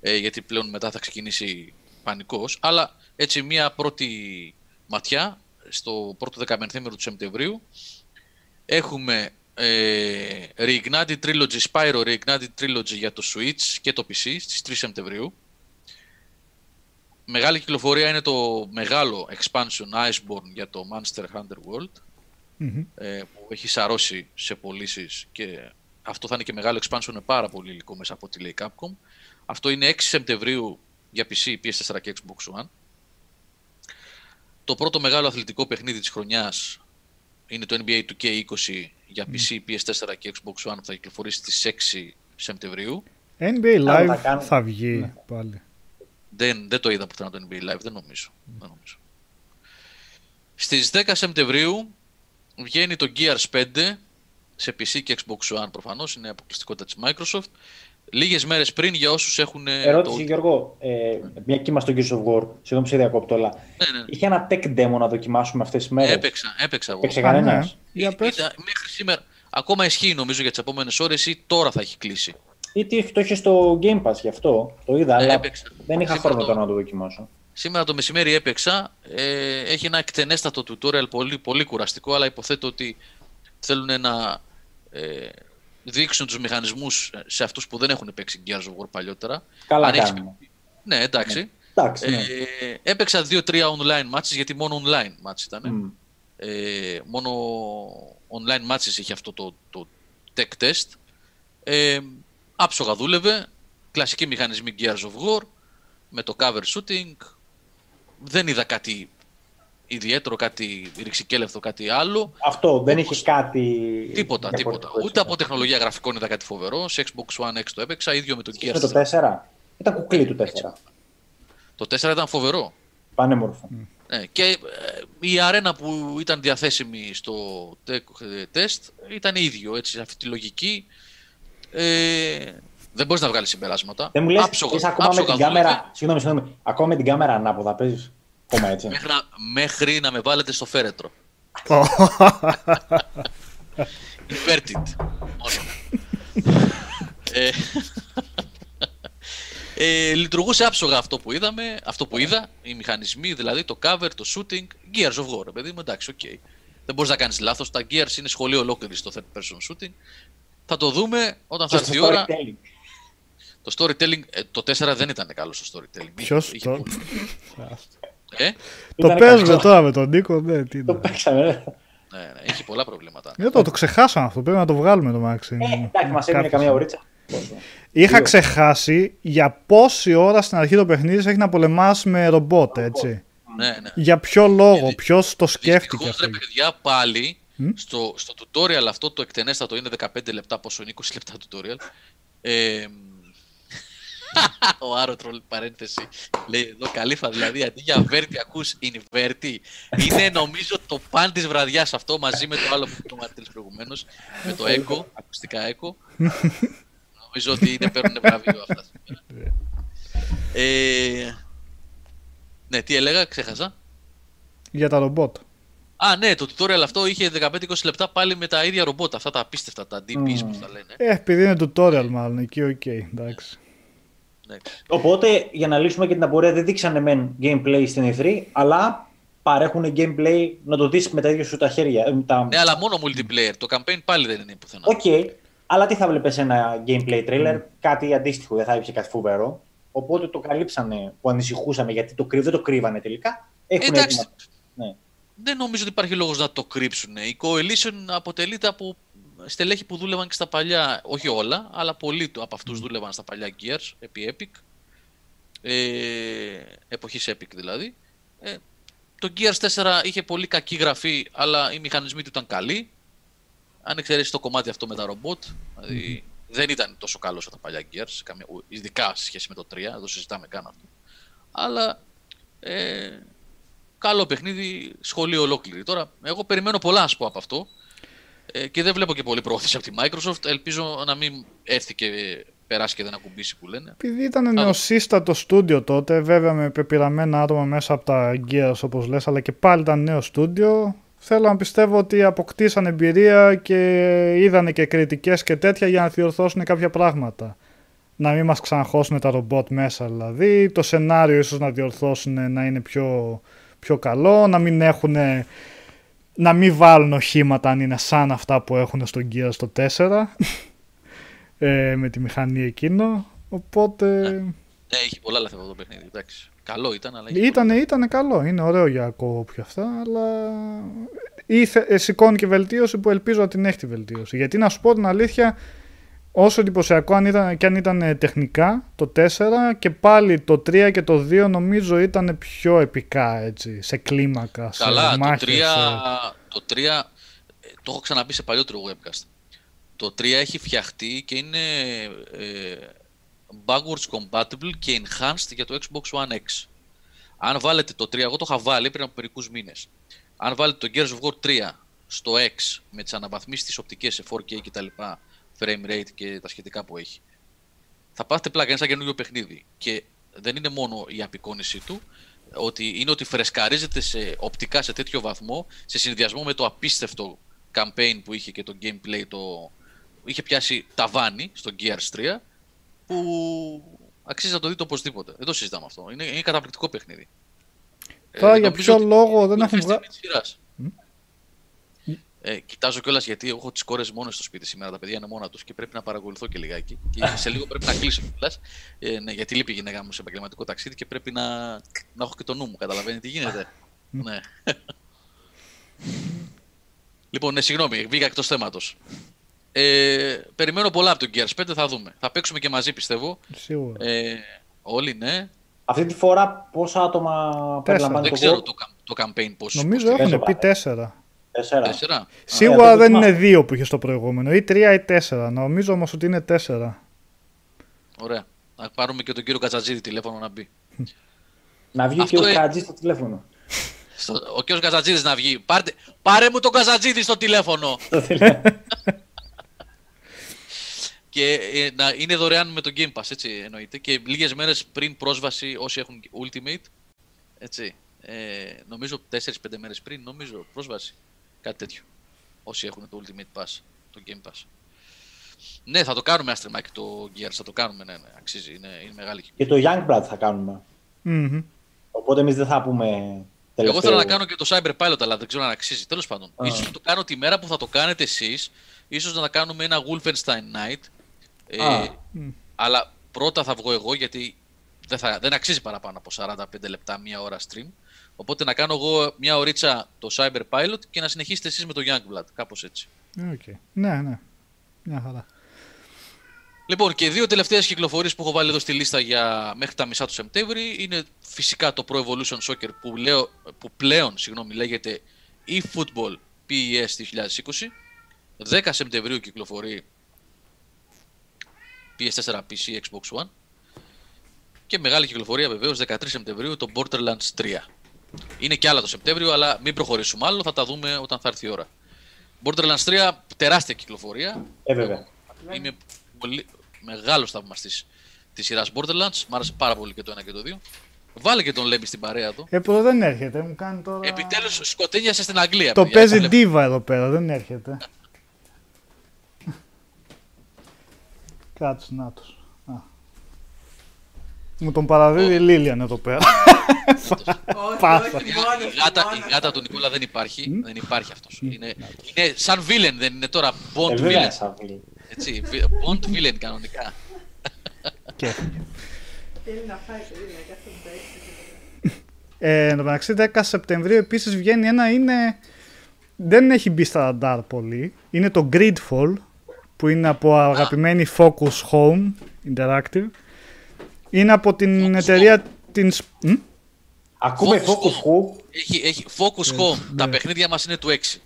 ε, γιατί πλέον μετά θα ξεκινήσει πανικός. Αλλά έτσι μία πρώτη ματιά στο πρώτο δεκαμενθήμερο του Σεπτεμβρίου έχουμε ε, Reignited Trilogy, Spyro Reignited Trilogy για το Switch και το PC στις 3 Σεπτεμβρίου. Μεγάλη κυκλοφορία είναι το μεγάλο expansion Iceborne για το Monster Hunter World Μμμ. ε, που έχει σαρώσει σε πωλήσεις και αυτό θα είναι και μεγάλο expansion με πάρα πολύ υλικό μέσα από τη λέει Capcom. Αυτό είναι 6 Σεπτεμβρίου για PC, PS4 και Xbox One. Το πρώτο μεγάλο αθλητικό παιχνίδι της χρονιάς είναι το NBA 2K20 για PC, PS4 και Xbox One που θα κυκλοφορήσει στις 6 Σεπτεμβρίου. NBA Άρα Live θα θα, κάνουμε- βγει Ναι. πάλι. Δεν, δεν το είδα πουθενά το NBA Live, δεν νομίζω. Δεν νομίζω. Στις 10 Σεπτεμβρίου βγαίνει το Gears 5 σε PC και Xbox One προφανώς, είναι αποκλειστικότητα της Microsoft. Λίγες μέρες πριν για όσους έχουν... ε, Ερώτηση, το... Γιώργο. Ε, μια και είμαστε στο Gears of War, συγγνώμη που σε διακόπτω, αλλά Ναι, ναι. είχε ένα tech demo να δοκιμάσουμε αυτές τις μέρες. Έπαιξα, έπαιξα εγώ. Έπαιξε Α, κανένα. ναι. Για πες. Ήταν- μέχρι σήμερα. Ακόμα ισχύει νομίζω για τις επόμενες ώρες ή τώρα θα έχει κλείσει. Ή τι, το είχε στο Game Pass γι' αυτό. Το είδα, Ναι, αλλά έπαιξα. δεν είχα Σήμερα χρόνο το- τώρα να το δοκιμάσω. Σήμερα το μεσημέρι έπαιξα. Ε, έχει ένα εκτενέστατο tutorial πολύ, πολύ κουραστικό, αλλά υποθέτω ότι θέλουν να ε, δείξουν τους μηχανισμούς σε αυτούς που δεν έχουν παίξει Gears of War παλιότερα. Καλά Αν έχεις- κάνουμε. Ναι, εντάξει. Εντάξει, ναι. Ε, έπαιξα 2-3 online matches γιατί μόνο online match ήταν. Μμ. Ε, μόνο online matches είχε αυτό το, το tech test. Ε, άψογα δούλευε. Κλασικοί μηχανισμοί Gears of War με το cover shooting. Δεν είδα κάτι ιδιαίτερο, κάτι ρηξικέλευτο, κάτι άλλο. Αυτό δεν όπως- είχε κάτι. Τίποτα, τίποτα. διαφορετικό, Ούτε έτσι. από τεχνολογία γραφικών είδα κάτι φοβερό. Σε Xbox One X το έπαιξα, ίδιο με το Με το Gears. 4. Ήταν κουκλί του 4. Το 4 ήταν φοβερό. Πανέμορφο. Ναι, και ε, η αρένα που ήταν διαθέσιμη στο tech ε, test ήταν ίδιο, έτσι, αυτή τη λογική. Ε, δεν μπορείς να βγάλεις συμπεράσματα. Δεν μου λες, Άψογα- είσαι ακόμα με άψογα την κάμερα. δούλευε, Συγγνώμη, συγγνώμη. Ακόμα με την κάμερα ανάποδα παίζεις. Ακόμα έτσι. Μέχρι να, μέχρι να με βάλετε στο φέρετρο. Inverted. Μόνο. ε, ε, λειτουργούσε άψογα αυτό που είδαμε, αυτό που είδα, οι μηχανισμοί, δηλαδή το cover, το shooting, Gears of War, ρε παιδί μου, εντάξει, οκ. Δεν μπορείς να κάνεις λάθος, τα Gears είναι σχολείο ολόκληρη στο third person shooting. Θα το δούμε όταν θα Και έρθει η στο ώρα. storytelling. Το storytelling, ε, το 4 δεν ήταν καλό στο storytelling. Ποιος; Είχε το... πολύ- Ε, Το Ήταν παίζουμε κακό. τώρα με τον Νίκο. Ναι, τι Το είναι. παίξαμε. ε. ναι, ναι, έχει πολλά προβλήματα. Ε, το, το ξεχάσαμε αυτό. Πρέπει να το βγάλουμε το Μάξι. Ε, εντάξει, μας έμεινε Κάποιος. καμία ωρίτσα. Είχα Δύο. ξεχάσει για πόση ώρα στην αρχή το παιχνίδι έχει να πολεμάς με ρομπότ, έτσι. Ναι, ναι. Για ποιο λόγο, Γιατί- ποιος το σκέφτηκε Δυστυχώς, αυτό; ρε παιδιά, πάλι Μμ; στο, στο tutorial αυτό το εκτενέστατο είναι 15 λεπτά, πόσο είναι 20 λεπτά tutorial. Ε, ο Άρωτρολ παρένθεση λέει εδώ καλύφα δηλαδή αντί για Βέρτι ακούς Inverti είναι νομίζω το παν της βραδιάς αυτό μαζί με το άλλο που είπε ο Μαρτίνς προηγουμένως με το Echo, ακουστικά Echo νομίζω ότι είναι παίρνουν βραβείο αυτά σήμερα. ε, ναι τι έλεγα ξέχασα Για τα ρομπότ. Α, ναι, το tutorial αυτό είχε 15-20 λεπτά πάλι με τα ίδια ρομπότ, αυτά τα απίστευτα, τα DBs Μμμ. που τα λένε. Ε, επειδή είναι tutorial μάλλον, εκεί οκ, εντάξει. Ναι. Οπότε, για να λύσουμε και την απορία, δεν δείξανε μεν gameplay στην E3, αλλά παρέχουν gameplay να το δεις με τα ίδια σου τα χέρια. ε, Τα... ναι, αλλά μόνο multiplayer. Το campaign πάλι δεν είναι πουθενά. Οκ, αλλά τι θα βλέπεις ένα gameplay trailer, κάτι αντίστοιχο, δεν θα έπαιξε κάτι φοβερό. Οπότε το καλύψανε που ανησυχούσαμε γιατί το κρύβ, δεν το κρύβανε τελικά. Έχουν εντάξει. έτοιμα. Ναι. Δεν νομίζω ότι υπάρχει λόγος να το κρύψουν. Η Coalition αποτελείται από στελέχη που δούλευαν και στα παλιά, όχι όλα, αλλά πολλοί του- από αυτούς δούλευαν στα παλιά Gears, επί Epic. Ε, εποχής Epic δηλαδή. Ε, το Gears 4 είχε πολύ κακή γραφή, αλλά οι μηχανισμοί του ήταν καλοί. Αν εξαιρέσεις το κομμάτι αυτό με τα ρομπότ, δηλαδή δεν ήταν τόσο καλός σαν τα παλιά Gears, σε καμία- ου- ειδικά σε σχέση με το 3, εδώ συζητάμε καν αυτό. Αλλά ε, καλό παιχνίδι, σχολείο ολόκληρη. Τώρα, εγώ περιμένω πολλά να σου πω από αυτό ε, και δεν βλέπω και πολύ πρόθεση από τη Microsoft. Ελπίζω να μην έρθει και περάσει και δεν ακουμπήσει που λένε. Επειδή ήταν νεοσύστατο στούντιο τότε, βέβαια με πεπειραμένα άτομα μέσα από τα Gears όπως λες, αλλά και πάλι ήταν νέο στούντιο, θέλω να πιστεύω ότι αποκτήσαν εμπειρία και είδανε και κριτικές και τέτοια για να διορθώσουν κάποια πράγματα. Να μην μας ξαναχώσουν τα ρομπότ μέσα δηλαδή, το σενάριο ίσως να διορθώσουν να είναι πιο, πιο καλό, να μην έχουν να μην βάλουν οχήματα αν είναι σαν αυτά που έχουν στο Gears το 4 ε, με τη μηχανή εκείνο. Οπότε Ναι, έχει πολλά λάθη αυτό το παιχνίδι. Εντάξει. Καλό ήταν, αλλά. είχε ήταν, ήταν καλό. Είναι ωραίο για co και αυτά, αλλά ήθε, ε, σηκώνει και βελτίωση που ελπίζω να την έχει τη βελτίωση. Γιατί να σου πω την αλήθεια, όσο εντυπωσιακό αν ήταν, και αν ήταν ε, τεχνικά το 4 και πάλι το 3 και το 2 νομίζω ήταν πιο επικά έτσι, σε κλίμακα, σε Καλά, το 3, μάχες, σε- το 3 ε, το έχω ξαναπεί σε παλιότερο webcast. Το 3 έχει φτιαχτεί και είναι ε, backwards compatible και enhanced για το Xbox One X. Αν βάλετε το 3, εγώ το είχα βάλει πριν από μερικούς μήνες. Αν βάλετε το Gears of War 3 στο X με τις αναβαθμίσεις τη οπτικές σε 4K κτλ. Frame rate και τα σχετικά που έχει, θα πάθετε πλάκα. Είναι σαν καινούριο παιχνίδι. Και δεν είναι μόνο η απεικόνισή του, ότι είναι ότι φρεσκαρίζεται σε, οπτικά σε τέτοιο βαθμό σε συνδυασμό με το απίστευτο campaign που είχε και το gameplay το είχε πιάσει ταβάνι στο Gears 3 που αξίζει να το δείτε οπωσδήποτε. Δεν το συζητάμε αυτό. Είναι, είναι καταπληκτικό παιχνίδι. Τώρα για νομίζω ποιο ότι λόγο δεν είναι έχουν στη βγάλει. Στιγμή της σειράς. Ε, κοιτάζω κιόλας γιατί έχω τις κόρες μόνο στο σπίτι σήμερα. Τα παιδιά είναι μόνα τους και πρέπει να παρακολουθώ και λιγάκι. Και σε λίγο πρέπει να κλείσω κιόλας. Ε, ναι, γιατί λείπει η γυναίκα μου σε επαγγελματικό ταξίδι και πρέπει να, να έχω και το νου μου. Καταλαβαίνετε τι γίνεται; ναι. λοιπόν, ναι, συγγνώμη, βγήκα εκτός θέματος. Ε, περιμένω πολλά από τον Gears 5, θα δούμε. Θα παίξουμε και μαζί πιστεύω. Σίγουρα. Ε, όλοι, ναι. Αυτή τη φορά πόσα άτομα περιλαμβάνει Δεν το ξέρω World? το, cam- το campaign πώ. Νομίζω έχουν Παίζω πει πάλι. 4. Τέσσερα. Τέσσερα. Σίγουρα το δεν θυμάμαι. είναι 2 που είχες στο προηγούμενο, ή 3 ή 4. Νομίζω όμως ότι είναι 4. Ωραία. Να πάρουμε και τον κύριο Κατσατζίδη τηλέφωνο να μπει. Να βγει Αυτό και ο ε- Κάτζη στο τηλέφωνο. Στο, ο κύριος Καζατζίδη να βγει. Πάρτε, πάρε μου τον Καζατζίδη στο τηλέφωνο. Στο τηλέφωνο. και ε, να είναι δωρεάν με το Game Pass, έτσι εννοείται. Και λίγες μέρες πριν πρόσβαση όσοι έχουν Ultimate. Έτσι. Ε, νομίζω 4-5 μέρες πριν, νομίζω πρόσβαση. Κάτι τέτοιο. Όσοι έχουν το Ultimate Pass, το Game Pass. Ναι, θα το κάνουμε Άστρε Mike το Gears, θα το κάνουμε, ναι, ναι, αξίζει, είναι, είναι μεγάλη και το Youngblood θα κάνουμε. Μμμ. Οπότε εμείς δεν θα πούμε τελευταίο. Εγώ θέλω να κάνω και το Cyber Pilot, αλλά δεν ξέρω αν αξίζει. Τέλος πάντων, Α. ίσως να το κάνω τη μέρα που θα το κάνετε εσείς. ίσως να κάνουμε ένα Wolfenstein Night. Ε, Α. αλλά πρώτα θα βγω εγώ γιατί δεν, θα, δεν αξίζει παραπάνω από 45 λεπτά, μία ώρα stream. Οπότε να κάνω εγώ μια ωρίτσα το Cyber Pilot και να συνεχίσετε εσείς με το Youngblood. Κάπως έτσι. Okay. Ναι, ναι. Μια χαρά. Λοιπόν, και δύο τελευταίες κυκλοφορίες που έχω βάλει εδώ στη λίστα για μέχρι τα μισά του Σεπτέμβρη είναι φυσικά το Pro Evolution Soccer που, λέω, που πλέον συγγνώμη, λέγεται eFootball PES 2020. 10 Σεπτεμβρίου κυκλοφορεί PS4, PC, Xbox One. Και μεγάλη κυκλοφορία βεβαίως 13 Σεπτεμβρίου το Borderlands 3. Είναι και άλλα το Σεπτέμβριο, αλλά μην προχωρήσουμε άλλο, θα τα δούμε όταν θα έρθει η ώρα. Borderlands 3, τεράστια κυκλοφορία. Ε, βέβαια. Είμαι πολύ μεγάλος θαυμαστής της σειράς Borderlands. Μ' άρεσε πάρα πολύ και το ένα και το δύο. Βάλε και τον Λέμπι στην παρέα του. Ε, που δεν έρχεται, μου κάνει τώρα. Επιτέλους σκοτένιασε στην Αγγλία. Το παιδιά, παίζει το Diva εδώ πέρα, δεν έρχεται. Κάτσε να τους. Α. Μου τον παραδίδει η Λίλιαν εδώ πέρα. Πάσα. Η γάτα, η γάτα του Νικόλα δεν υπάρχει. Δεν υπάρχει αυτός. Είναι, είναι σαν villain, δεν είναι τώρα. Ε, Bond βέβαια, villain. σαν φίλοι. Έτσι, βι- Bond villain κανονικά. Και Θέλει να φάει, περίμενε, κάθε που τα έχει. Ε, εν τω μεταξύ 10 Σεπτεμβρίου επίσης βγαίνει ένα είναι... Δεν έχει μπει στα ραντάρ πολύ. Είναι το Gridfall που είναι από αγαπημένη Focus Home Interactive. Είναι από την Focus εταιρεία την... Σ- Μ; Ακούμε Focus Focus Home. Έχει, έχει Focus Home. Τα παιχνίδια μας είναι του 6.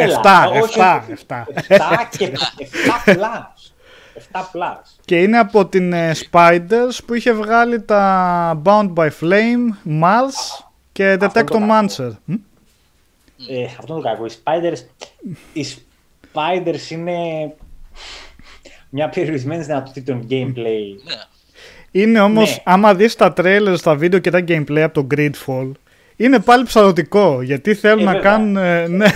Έλα, Εφτά, όχι, εφτά, όχι. εφτά. Εφτά και 7 plus. 7 plus. Και είναι από την ε, Spiders που είχε βγάλει τα Bound by Flame, Mars και Αυτό το κακό. Detectomancer. Μ; Ε, αυτό είναι το κακό. Οι Spiders, οι Spiders είναι μια περιορισμένη δυνατοτήτων gameplay. Ναι. Είναι όμως, Ναι. άμα δεις τα trailers, τα βίντεο και τα gameplay από το GreedFall, είναι πάλι ψαρωτικό, γιατί θέλουν Ε, να βέβαια. κάνουν, ε, ναι,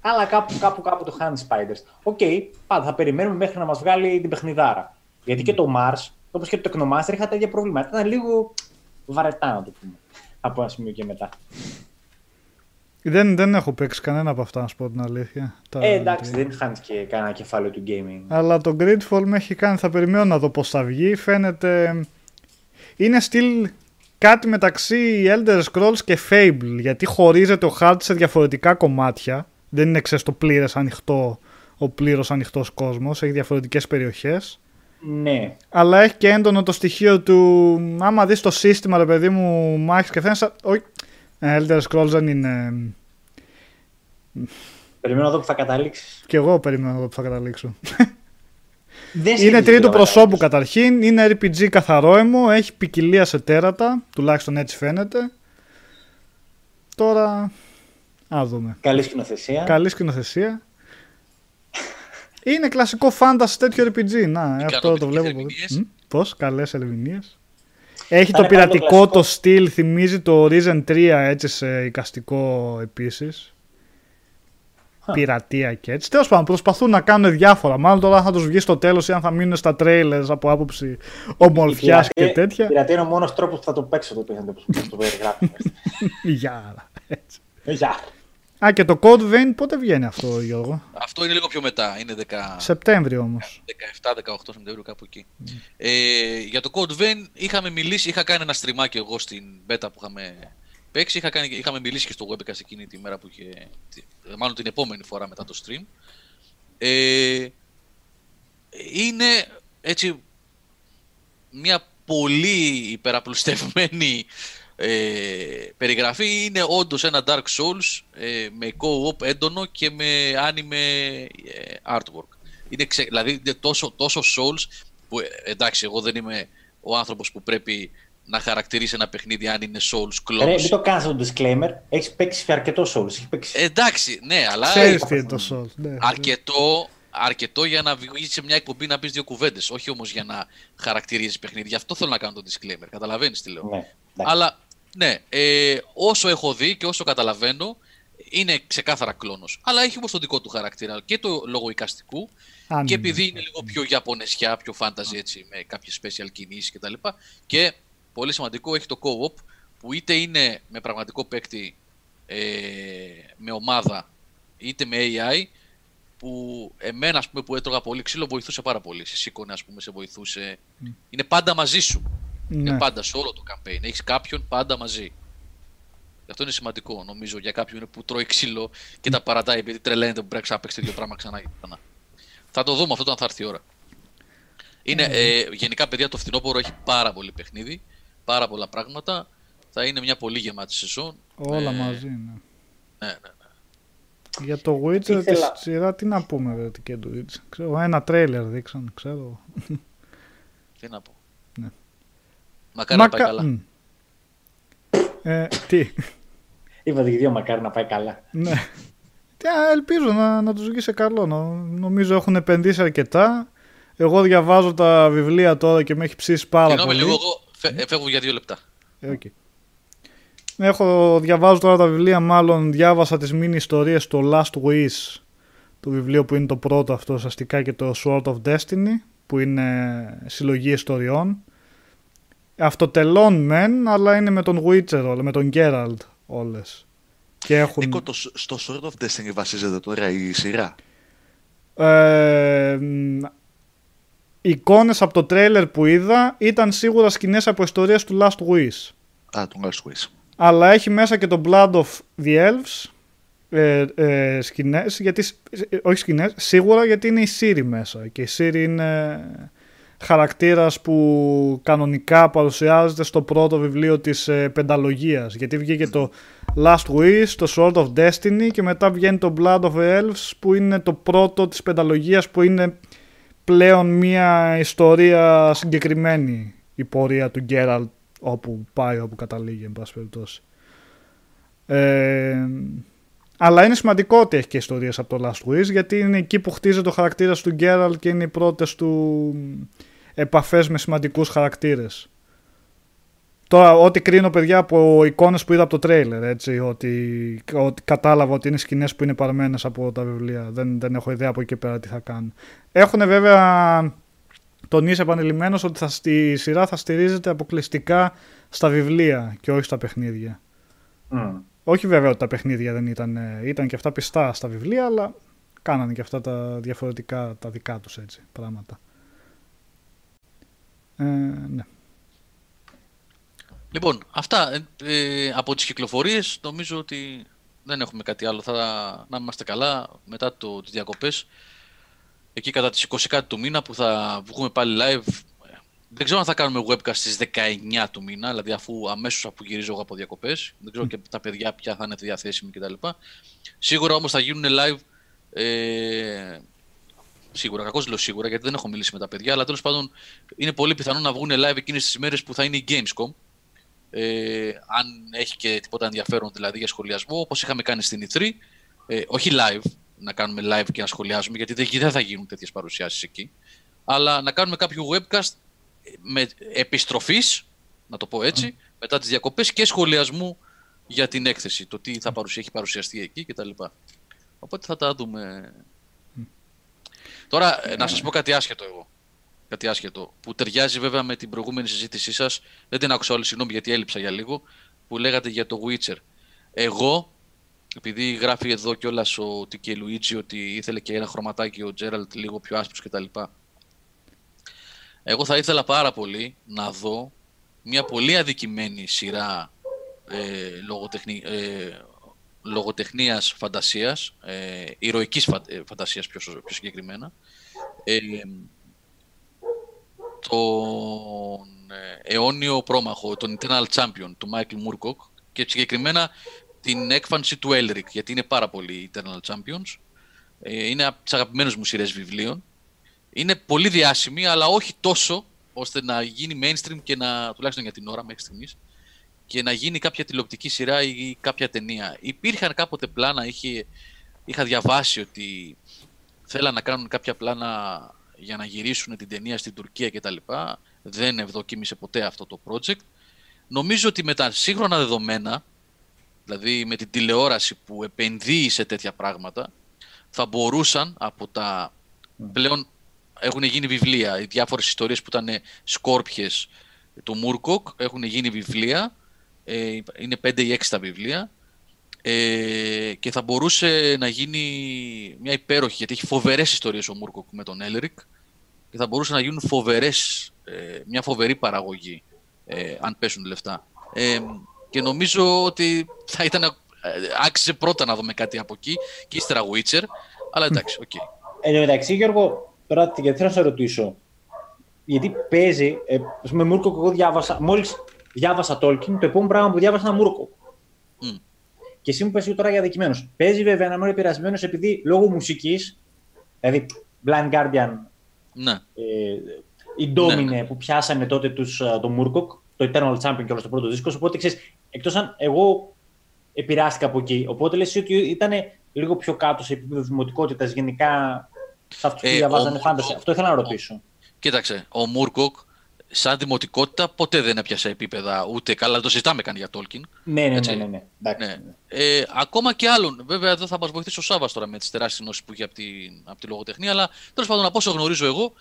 Αλλά κάπου, κάπου, κάπου το χάνει Spiders. OK, πάντα θα περιμένουμε μέχρι να μας βγάλει την παιχνιδάρα. Γιατί και το Mars, όπως και το Technomancer, είχα τα ίδια προβλήματα. Ήταν λίγο βαρετά, να το πούμε. Από ένα σημείο και μετά. Δεν, δεν έχω παίξει κανένα από αυτά, να σου πω την αλήθεια. Τα- Ε, εντάξει, δεν χάνει και κανένα κεφάλαιο του gaming. Αλλά το Gridfall με έχει κάνει, θα περιμένω να δω πώς θα βγει, φαίνεται... Είναι στυλ κάτι μεταξύ Elder Scrolls και Fable, γιατί χωρίζεται ο χάρτης σε διαφορετικά κομμάτια. Δεν είναι ξέρεις το πλήρες ανοιχτό, ο πλήρως ανοιχτός κόσμος, έχει διαφορετικές περιοχές. Ναι. Αλλά έχει και έντονο το στοιχείο του. Άμα δεις το σύστημα, ρε παιδί μου, μάχη και φαίνεται. Όχι. Ε, Elder Scrolls δεν είναι. Περιμένω να δω που θα καταλήξεις. Κι εγώ περιμένω εδώ που θα καταλήξω. Δεν είναι σχετίζεται τρίτου το προσώπου καταλήξεις. καταρχήν. Είναι RPG καθαρό αιμο. Έχει ποικιλία σε τέρατα. Τουλάχιστον έτσι φαίνεται. Τώρα. Α δούμε. Καλή σκηνοθεσία. Καλή σκηνοθεσία. Είναι κλασικό fantasy τέτοιο RPG. Να, ε, αυτό το Ικανοποιητικές βλέπω. ερμηνείες. Πώς, καλές ερμηνείες. Έχει Θα το είναι πάλι το πειρατικό το, κλασικό. στυλ, θυμίζει το Risen 3 έτσι σε εικαστικό επίσης. Χα. Πειρατεία και έτσι. Τέλος πάντων, προσπαθούν να κάνουν διάφορα. Μάλλον τώρα θα τους βγει στο τέλος ή αν θα μείνουν στα trailers από άποψη ομορφιάς και πειρατεία- τέτοια. πειρατεία είναι ο μόνος τρόπος που θα το παίξω το παιχνίδι, όπως το περιγράφει. Γεια. έτσι. Ε, Γεια. Α, και το Code Vein πότε βγαίνει αυτό, Γιώργο; Αυτό είναι λίγο πιο μετά. Είναι 10... Σεπτέμβριο όμως. 17-18 Σεπτεμβρίου κάπου εκεί. Ε, για το Code Vein είχαμε μιλήσει, είχα κάνει ένα στριμάκι εγώ στην beta που είχαμε παίξει, είχα κάνει, είχαμε μιλήσει και στο webcast εκείνη τη μέρα που είχε, τη- μάλλον την επόμενη φορά μετά το stream. Ε, είναι έτσι μια πολύ υπεραπλουστευμένη ε, περιγραφή είναι όντως ένα Dark Souls ε, με co-op έντονο και με anime ε, artwork. Είναι ξε... Δηλαδή είναι τόσο, τόσο Souls που ε, εντάξει εγώ δεν είμαι ο άνθρωπος που πρέπει να χαρακτηρίσει ένα παιχνίδι αν είναι Souls Ρε, clones. μην το κάνεις το disclaimer. Έχεις παίξει αρκετό Souls. Έχεις παίξει... Ε, εντάξει, ναι, αλλά Ξέρεις τι είναι το Souls. Ναι. αρκετό, αρκετό για να βγει σε μια εκπομπή να πεις δύο κουβέντες. Όχι όμως για να χαρακτηρίζεις παιχνίδι. Γι' αυτό θέλω να κάνω το disclaimer. Καταλαβαίνεις τι λέω. Ναι, εντάξει. Αλλά ναι, ε, όσο έχω δει και όσο καταλαβαίνω, είναι ξεκάθαρα κλόνος. Αλλά έχει όμως το δικό του χαρακτήρα και το λόγο οικαστικού Αν και είναι. επειδή είναι λίγο πιο Ιαπωνεσιά, πιο fantasy έτσι, με κάποιες special κινήσεις κτλ. Και πολύ σημαντικό έχει το co-op που είτε είναι με πραγματικό παίκτη ε, με ομάδα είτε με AI που εμένα ας πούμε, που έτρωγα πολύ ξύλο βοηθούσε πάρα πολύ. Σε σήκωνε, ας πούμε, σε βοηθούσε. Είναι πάντα μαζί σου. Ναι. Είναι πάντα σε όλο το campaign. Έχεις κάποιον πάντα μαζί. Αυτό είναι σημαντικό νομίζω για κάποιον που τρώει ξύλο και τα παρατάει επειδή τρελαίνεται που πρέπει να ξαναπέξει το ίδιο πράγμα ξανά και ξανά. Θα το δούμε αυτό όταν θα έρθει η ώρα. Είναι, ε, γενικά, παιδιά, το φθινόπωρο έχει πάρα πολύ παιχνίδι, πάρα πολλά πράγματα. Θα είναι μια πολύ γεμάτη σεζόν. Όλα Ε, μαζί, ναι. Ναι, ναι, ναι. Για το Witcher τη Ήθελα- σειρά τι να πούμε ρε, και το Witcher. Ξέρω, ένα τρέιλερ δείξαν, ξέρω. Τι να πω. Ναι. Μακάρι να πάει Μακα- καλά. Μμ. Ε, τι, Είπατε και δύο μακάρι να πάει καλά. ναι. Τι, α, ελπίζω να, να τους βγει σε καλό. Νο- νομίζω έχουν επενδύσει αρκετά. Εγώ διαβάζω τα βιβλία τώρα και με έχει ψήσει πάρα Συγγνώμη πολύ. λίγο, εγώ φε- ε, φεύγω για δύο λεπτά. Ε, οκ. Έχω, διαβάζω τώρα τα βιβλία, μάλλον διάβασα τις μίνι ιστορίες στο Last Wish, το βιβλίο που είναι το πρώτο αυτό ουσιαστικά και το Sword of Destiny, που είναι συλλογή ιστοριών. Αυτοτελών μεν, αλλά είναι με τον Witcher, όλα, με τον Geralt όλες. Και έχουν... Νίκο, το, στο Sword of Destiny βασίζεται τώρα η σειρά; Ε, μ, εικόνες από το τρέιλερ που είδα ήταν σίγουρα σκηνές από ιστορίες του Last Wish. Α, τον Last Wish. Αλλά έχει μέσα και το Blood of the Elves ε, ε, σκηνές, γιατί, ε, όχι σκηνές, σίγουρα γιατί είναι η Siri μέσα και η Siri είναι χαρακτήρας που κανονικά παρουσιάζεται στο πρώτο βιβλίο της ε, πενταλογίας γιατί βγήκε το Last Wish, το Sword of Destiny και μετά βγαίνει το Blood of the Elves που είναι το πρώτο της πενταλογίας που είναι πλέον μια ιστορία συγκεκριμένη η πορεία του Geralt όπου πάει, όπου καταλήγει, εν πάση περιπτώσει. Ε, αλλά είναι σημαντικό ότι έχει και ιστορίες από το Last Wish γιατί είναι εκεί που χτίζεται ο χαρακτήρας του Geralt και είναι οι πρώτες του επαφές με σημαντικούς χαρακτήρες. Τώρα, ό,τι κρίνω παιδιά από εικόνες που είδα από το τρέιλερ, έτσι, ότι, ότι κατάλαβα ότι είναι σκηνές που είναι παρμένες από τα βιβλία. Δεν, δεν έχω ιδέα από εκεί και πέρα τι θα κάνουν. Έχουν βέβαια τονίσει επανειλημμένως ότι θα, στη σειρά θα στηρίζεται αποκλειστικά στα βιβλία και όχι στα παιχνίδια. Μμ. Όχι βέβαια ότι τα παιχνίδια δεν ήταν, ε, ήταν και αυτά πιστά στα βιβλία, αλλά κάνανε και αυτά τα διαφορετικά, τα δικά τους έτσι, πράγματα. Ε, ναι. Λοιπόν, αυτά ε, ε, από τις κυκλοφορίες νομίζω ότι δεν έχουμε κάτι άλλο. Θα, να είμαστε καλά μετά το, τις διακοπές. Εκεί κατά τις 20 κάτι του μήνα που θα βγούμε πάλι live. Δεν ξέρω αν θα κάνουμε webcast στις 19 του μήνα, δηλαδή αφού αμέσως αφού γυρίζω εγώ από διακοπές. Δεν ξέρω και τα παιδιά ποια θα είναι διαθέσιμη κτλ. Σίγουρα όμως θα γίνουν live ε, Σίγουρα, κακώς λέω σίγουρα γιατί δεν έχω μιλήσει με τα παιδιά, αλλά τέλος πάντων είναι πολύ πιθανό να βγουν live εκείνες τις ημέρε που θα είναι η Gamescom. Ε, αν έχει και τίποτα ενδιαφέρον δηλαδή για σχολιασμό, όπως είχαμε κάνει στην E3. Ε, όχι live, να κάνουμε live και να σχολιάζουμε, γιατί δεν, δεν θα γίνουν τέτοιες παρουσιάσεις εκεί. Αλλά να κάνουμε κάποιο webcast με επιστροφής, να το πω έτσι, μετά τις διακοπές και σχολιασμού για την έκθεση, το τι θα παρουσιάσει, έχει παρουσιαστεί εκεί κτλ. Οπότε θα τα δούμε. Τώρα, ε, να σας πω κάτι άσχετο εγώ. Κάτι άσχετο. Που ταιριάζει βέβαια με την προηγούμενη συζήτησή σας. Δεν την άκουσα όλη, συγγνώμη γιατί έλειψα για λίγο. Που λέγατε για το Witcher. Εγώ, επειδή γράφει εδώ κιόλας ο Τικέ Λουίτζι ότι ήθελε και ένα χρωματάκι ο Τζέραλτ λίγο πιο άσπρος κτλ. Εγώ θα ήθελα πάρα πολύ να δω μια πολύ αδικημένη σειρά ε, λογοτεχνη, ε, λογοτεχνίας φαντασίας, ε, ηρωικής φα, ε, φαντασίας πιο, σω- πιο συγκεκριμένα, ε, τον ε, αιώνιο πρόμαχο, τον Eternal Champion του Michael Moorcock και συγκεκριμένα την έκφανση του Elric, γιατί είναι πάρα πολύ Eternal Champions. Ε, είναι από τις αγαπημένες μου σειρές βιβλίων. Είναι πολύ διάσημη, αλλά όχι τόσο ώστε να γίνει mainstream και να, τουλάχιστον για την ώρα μέχρι στιγμής, και να γίνει κάποια τηλεοπτική σειρά ή κάποια ταινία. Υπήρχαν κάποτε πλάνα, είχε, είχα διαβάσει ότι θέλαν να κάνουν κάποια πλάνα για να γυρίσουν την ταινία στην Τουρκία κτλ. Δεν ευδοκίμησε ποτέ αυτό το project. Νομίζω ότι με τα σύγχρονα δεδομένα, δηλαδή με την τηλεόραση που επενδύει σε τέτοια πράγματα, θα μπορούσαν από τα πλέον έχουν γίνει βιβλία. Οι διάφορες ιστορίες που ήταν σκόρπιες του Μούρκοκ έχουν γίνει βιβλία. Ε, είναι 5 ή 6 τα βιβλία. Ε, και θα μπορούσε να γίνει μια υπέροχη, γιατί έχει φοβερές ιστορίες ο Μούρκοκ με τον Έλρικ και θα μπορούσε να γίνουν φοβερές, ε, μια φοβερή παραγωγή ε, αν πέσουν λεφτά. Ε, Και νομίζω ότι θα ήταν. ε, άξιζε πρώτα να δούμε κάτι από εκεί και ύστερα Witcher. Αλλά εντάξει, οκ. Εν τω μεταξύ, Γιώργο, τώρα γιατί θέλω να σε ρωτήσω. Γιατί παίζει, ε, ας πούμε, Μούρκοκ, εγώ διάβασα, μόλις διάβασα Tolkien, το επόμενο πράγμα που διάβασα ήταν Μούρκοκ. Μμ. Και εσύ μου πες τώρα για αδικημένος. Παίζει βέβαια να είμαι επηρεασμένος επειδή λόγω μουσικής, δηλαδή Blind Guardian, Ναι. ε, η Domine που πιάσανε τότε τους, α, το Μούρκοκ, το Eternal Champion και όλο το πρώτο δίσκος, οπότε ξέρεις, εκτός αν εγώ επηρεάστηκα από εκεί, οπότε λες εσύ ότι ήταν λίγο πιο κάτω σε επίπεδο δημοτικότητας γενικά σε αυτούς που Ε, διαβάζανε ο- fantasy. Αυτό ήθελα να ρωτήσω. Κοίταξε, ο Μούρκοκ σαν δημοτικότητα ποτέ δεν έπιασε επίπεδα ούτε καλά. Το συζητάμε καν για Tolkien. Ναι, ναι, Έτσι. ναι, ναι, ναι. Εντάξει. Ναι. Ε, ακόμα και άλλων. Βέβαια, εδώ θα μας βοηθήσει ο Σάβα τώρα με τις τεράστιες γνώσεις που έχει από τη, από τη λογοτεχνία. Αλλά τέλος πάντων, από όσο γνωρίζω εγώ,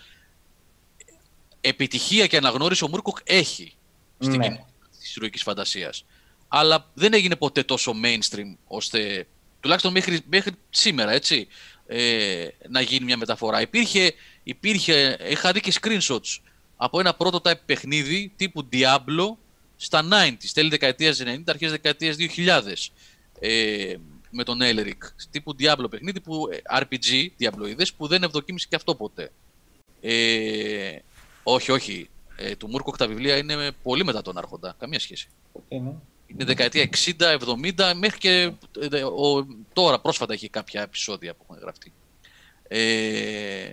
επιτυχία και αναγνώριση ο Μούρκοκ έχει στην Ναι. κοινότητα της ηρωικής φαντασίας. Αλλά δεν έγινε ποτέ τόσο mainstream ώστε τουλάχιστον μέχρι, μέχρι σήμερα, έτσι, ε, να γίνει μια μεταφορά. Υπήρχε, υπήρχε, είχα δει και screenshots από ένα prototype παιχνίδι τύπου Diablo στα 90s, τέλη δεκαετίας 90, αρχές δεκαετίας 2000 ε, με τον Elric. Τύπου Diablo παιχνίδι που, ε, RPG, Diabloides, που δεν ευδοκίμησε και αυτό ποτέ. Ε, όχι, όχι. Ε, του Μούρκοκ τα βιβλία είναι πολύ μετά τον Άρχοντα. Καμία σχέση. Είναι. Είναι δεκαετία 60, 70, μέχρι και ε, ο, τώρα πρόσφατα έχει κάποια επεισόδια που έχουν γραφτεί. Ε,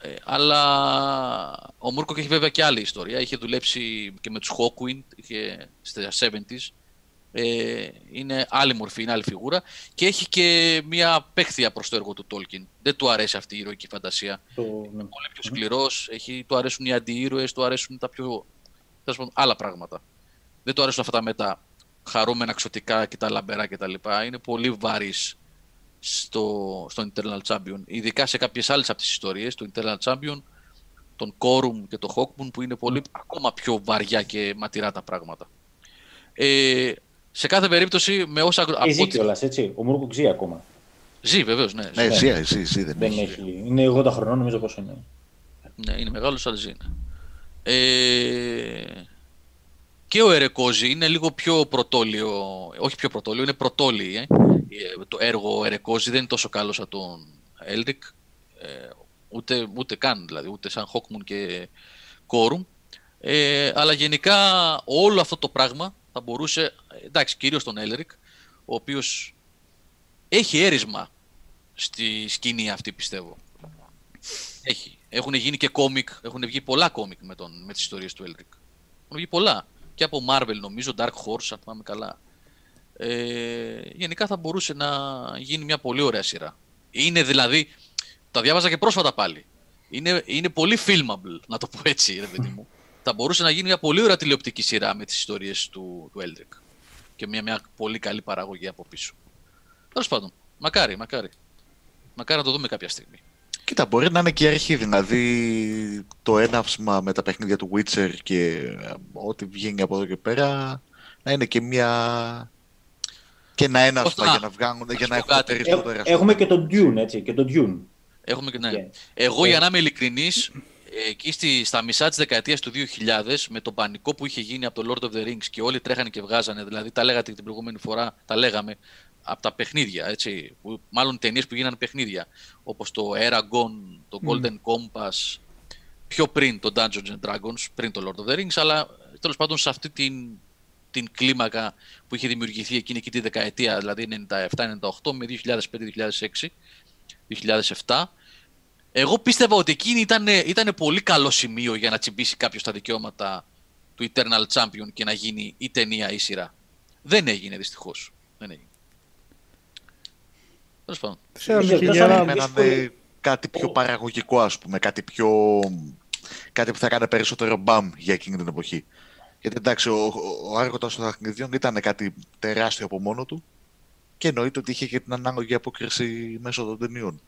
ε, αλλά ο Μούρκοκ έχει βέβαια και άλλη ιστορία. Είχε δουλέψει και με τους Hawkwind, είχε στα 70s. Ε, είναι άλλη μορφή, είναι άλλη φιγούρα. Και έχει και μια παίχθεια προς το έργο του Tolkien. Δεν του αρέσει αυτή η ηρωική φαντασία Το... ναι. πολύ πιο σκληρός, έχει, του αρέσουν οι αντιήρωες, του αρέσουν τα πιο τέλος πάντων, άλλα πράγματα. Δεν του αρέσουν αυτά με τα χαρούμενα ξωτικά και τα λαμπερά κτλ. Είναι πολύ βαρύς στο, στο Internal Champion. Ειδικά σε κάποιες άλλες από τις ιστορίες, το Internal Champion, τον Corum και το Hawkmoon που είναι πολύ ακόμα πιο βαριά και ματηρά τα πράγματα. Ε, σε κάθε περίπτωση με όσα... από Και ζει ό,τι- κιόλας, έτσι. Ο Μούρκοκ ζει ακόμα. Ζει βεβαίως, ναι. Ναι, Ναι. ζει, ζει, ζει, δεν, Δεν έχει. έχει. Είναι 80 χρονών, νομίζω πόσο είναι. Ναι, είναι μεγάλος, αλλά ζει. ναι. Ε, και ο Ερεκόζη είναι λίγο πιο πρωτόλιο, όχι πιο πρωτόλιο, είναι πρωτόλι. Ε. Ε, Το έργο Ερεκόζη δεν είναι τόσο καλό σαν τον Έλρικ, ε, ούτε, ούτε καν δηλαδή, ούτε σαν Χόκμουν και Κόρουμ. Ε, αλλά γενικά όλο αυτό το πράγμα θα μπορούσε, εντάξει κυρίως τον Έλρικ, ο οποίος έχει έρισμα στη σκηνή αυτή πιστεύω. Έχει. Έχουν γίνει και κόμικ, έχουν βγει πολλά κόμικ με, τον, με τις ιστορίες του Elric. Έχουν βγει πολλά. Και από Marvel νομίζω, Dark Horse, αν θυμάμαι καλά. Ε, γενικά θα μπορούσε να γίνει μια πολύ ωραία σειρά. Είναι δηλαδή, τα διάβαζα και πρόσφατα πάλι. Είναι, είναι πολύ filmable, να το πω έτσι, ρε παιδί μου. θα μπορούσε να γίνει μια πολύ ωραία τηλεοπτική σειρά με τις ιστορίες του, του Elric. Και μια, μια πολύ καλή παραγωγή από πίσω. Τέλος πάντων, μακάρι, μακάρι. Μακάρι να το δούμε κάποια στιγμή. Κοίτα, μπορεί να είναι και η αρχή, δηλαδή το έναυσμα με τα παιχνίδια του Witcher και ε, ό,τι βγαίνει από εδώ και πέρα να είναι και μια... και ένα έναυσμα Κώστα, για να βγάλουν, για σου να πω έχουν κάτι. περισσότερα. Έχ- Έχουμε και τον Dune, έτσι. Και τον Dune. Έχουμε και, ναι. Yeah. Εγώ, Ε. για να είμαι ειλικρινής, εκεί στη, στα μισά της δεκαετίας του 2000, με τον πανικό που είχε γίνει από το Lord of the Rings και όλοι τρέχανε και βγάζανε, δηλαδή τα λέγατε την προηγούμενη φορά, τα λέγαμε από τα παιχνίδια, έτσι, που, μάλλον ταινίες που γίνανε παιχνίδια, όπως το Eragon, το Golden Compass, πιο πριν το Dungeons and Dragons, πριν το Lord of the Rings, αλλά τέλος πάντων σε αυτή την, την κλίμακα που είχε δημιουργηθεί εκείνη εκεί τη δεκαετία, δηλαδή 97-98 με 2005-2006, 2007, εγώ πίστευα ότι εκείνη ήταν, ήταν πολύ καλό σημείο για να τσιμπήσει κάποιος τα δικαιώματα του Eternal Champion και να γίνει η ταινία ή η σειρά. Δεν έγινε δυστυχώς. Δεν έγινε. Τέλος πάντων. Ξέρουμε Είχε και εκτός για αν- να- Εμένα είναι κάτι πιο παραγωγικό, ας πούμε, κάτι πιο... κάτι που θα κάνει περισσότερο μπαμ για εκείνη την εποχή. Γιατί εντάξει, ο, ο, ο Άργοτας των Δαχτυλιδιών ήταν κάτι τεράστιο από μόνο του και εννοείται ότι είχε και την ανάλογη απόκριση μέσω των ταινιών.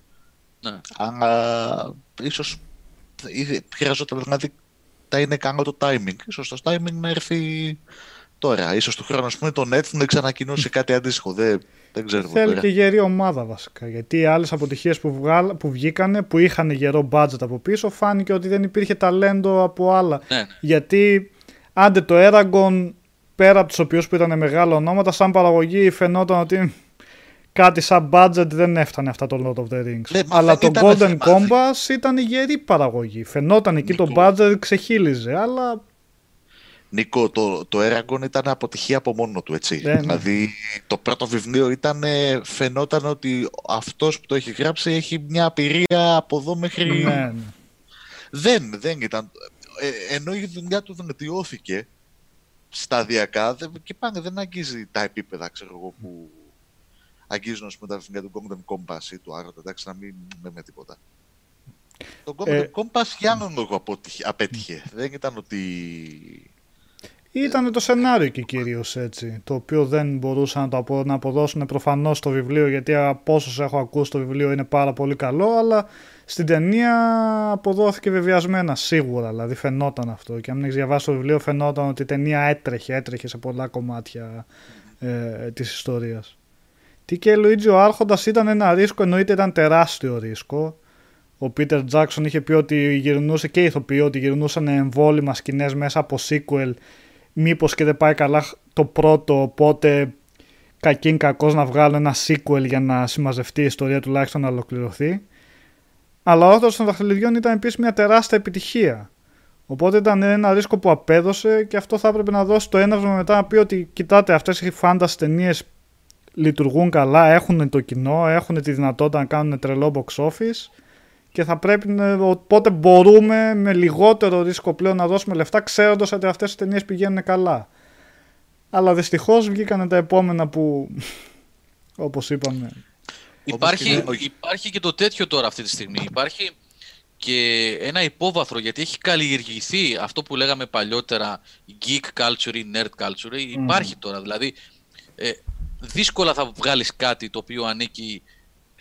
Ναι. Αλλά ίσως ήδη χρειαζόταν να δει τα είναι κάνω το timing. Ίσως το timing να έρθει τώρα. Ίσως του χρόνου, ας πούμε, το Netflix ανακοινώσει κάτι αντίστοιχο. Δεν, δεν ξέρουμε Θέλει τώρα. και γερή ομάδα βασικά. Γιατί οι άλλες αποτυχίες που, βγάλ, που βγήκανε, που είχαν γερό budget από πίσω, φάνηκε ότι δεν υπήρχε ταλέντο από άλλα. Ναι, ναι. Γιατί άντε το Eragon πέρα από τους οποίους που ήταν μεγάλα ονόματα, σαν παραγωγή φαινόταν ότι κάτι σαν budget δεν έφτανε αυτά το Lord of the Rings. Ναι, μα αλλά δεν το ήταν Golden θέμα. Compass ήταν γερή παραγωγή. Φαινόταν εκεί το Νίκο. budget ξεχύλιζε, αλλά Νίκο, το, το Eragon ήταν αποτυχία από μόνο του, έτσι. Ναι, ναι. Δηλαδή, το πρώτο βιβλίο ήταν, ε, φαινόταν ότι αυτός που το έχει γράψει έχει μια απειρία από εδώ μέχρι... ναι, ναι. Δεν, δεν ήταν. Ε, ενώ η δουλειά του βελτιώθηκε σταδιακά δεν, και πάνε, δεν αγγίζει τα επίπεδα, ξέρω εγώ, που αγγίζουν ας πούμε, τα βιβλία του Golden Compass ή του Άρωτα, εντάξει, να μην με τίποτα. Το Golden Ε, Compass για έναν λόγο αποτύχε- απέτυχε. Δεν ήταν ότι... Ήταν το σενάριο εκεί κυρίως έτσι. Το οποίο δεν μπορούσαν να το απο- να αποδώσουν προφανώς στο βιβλίο, γιατί από όσους έχω ακούσει το βιβλίο είναι πάρα πολύ καλό, αλλά στην ταινία αποδόθηκε βεβαιασμένα σίγουρα. Δηλαδή φαινόταν αυτό. Και αν έχεις διαβάσει το βιβλίο, φαινόταν ότι η ταινία έτρεχε, έτρεχε σε πολλά κομμάτια ε, της ιστορίας. Τι και Λουίτζι ο Άρχοντας ήταν ένα ρίσκο, εννοείται ήταν τεράστιο ρίσκο. Ο Πίτερ Τζάξον είχε πει ότι γυρνούσε και ηθοποιεί ότι γυρνούσαν εμβόλυμα σκηνές μέσα από sequel μήπως και δεν πάει καλά το πρώτο, οπότε κακήν κακός να βγάλω ένα sequel για να συμμαζευτεί η ιστορία τουλάχιστον να ολοκληρωθεί. Αλλά ο Όρθος των Δαχτυλιδιών ήταν επίσης μια τεράστια επιτυχία. Οπότε ήταν ένα ρίσκο που απέδωσε και αυτό θα έπρεπε να δώσει το έναυσμα μετά να πει ότι κοιτάτε αυτές οι φάντας ταινίες λειτουργούν καλά, έχουν το κοινό, έχουν τη δυνατότητα να κάνουν τρελό box office και θα πρέπει να, οπότε μπορούμε με λιγότερο ρίσκο πλέον να δώσουμε λεφτά ξέροντας ότι αυτές οι ταινίες πηγαίνουν καλά. Αλλά δυστυχώς βγήκαν τα επόμενα που όπως είπαμε Υπάρχει, και ο- υπάρχει και το τέτοιο τώρα αυτή τη στιγμή. Υπάρχει και ένα υπόβαθρο γιατί έχει καλλιεργηθεί αυτό που λέγαμε παλιότερα geek culture ή nerd culture. Υπάρχει τώρα. Δηλαδή, ε, δύσκολα θα βγάλεις κάτι το οποίο ανήκει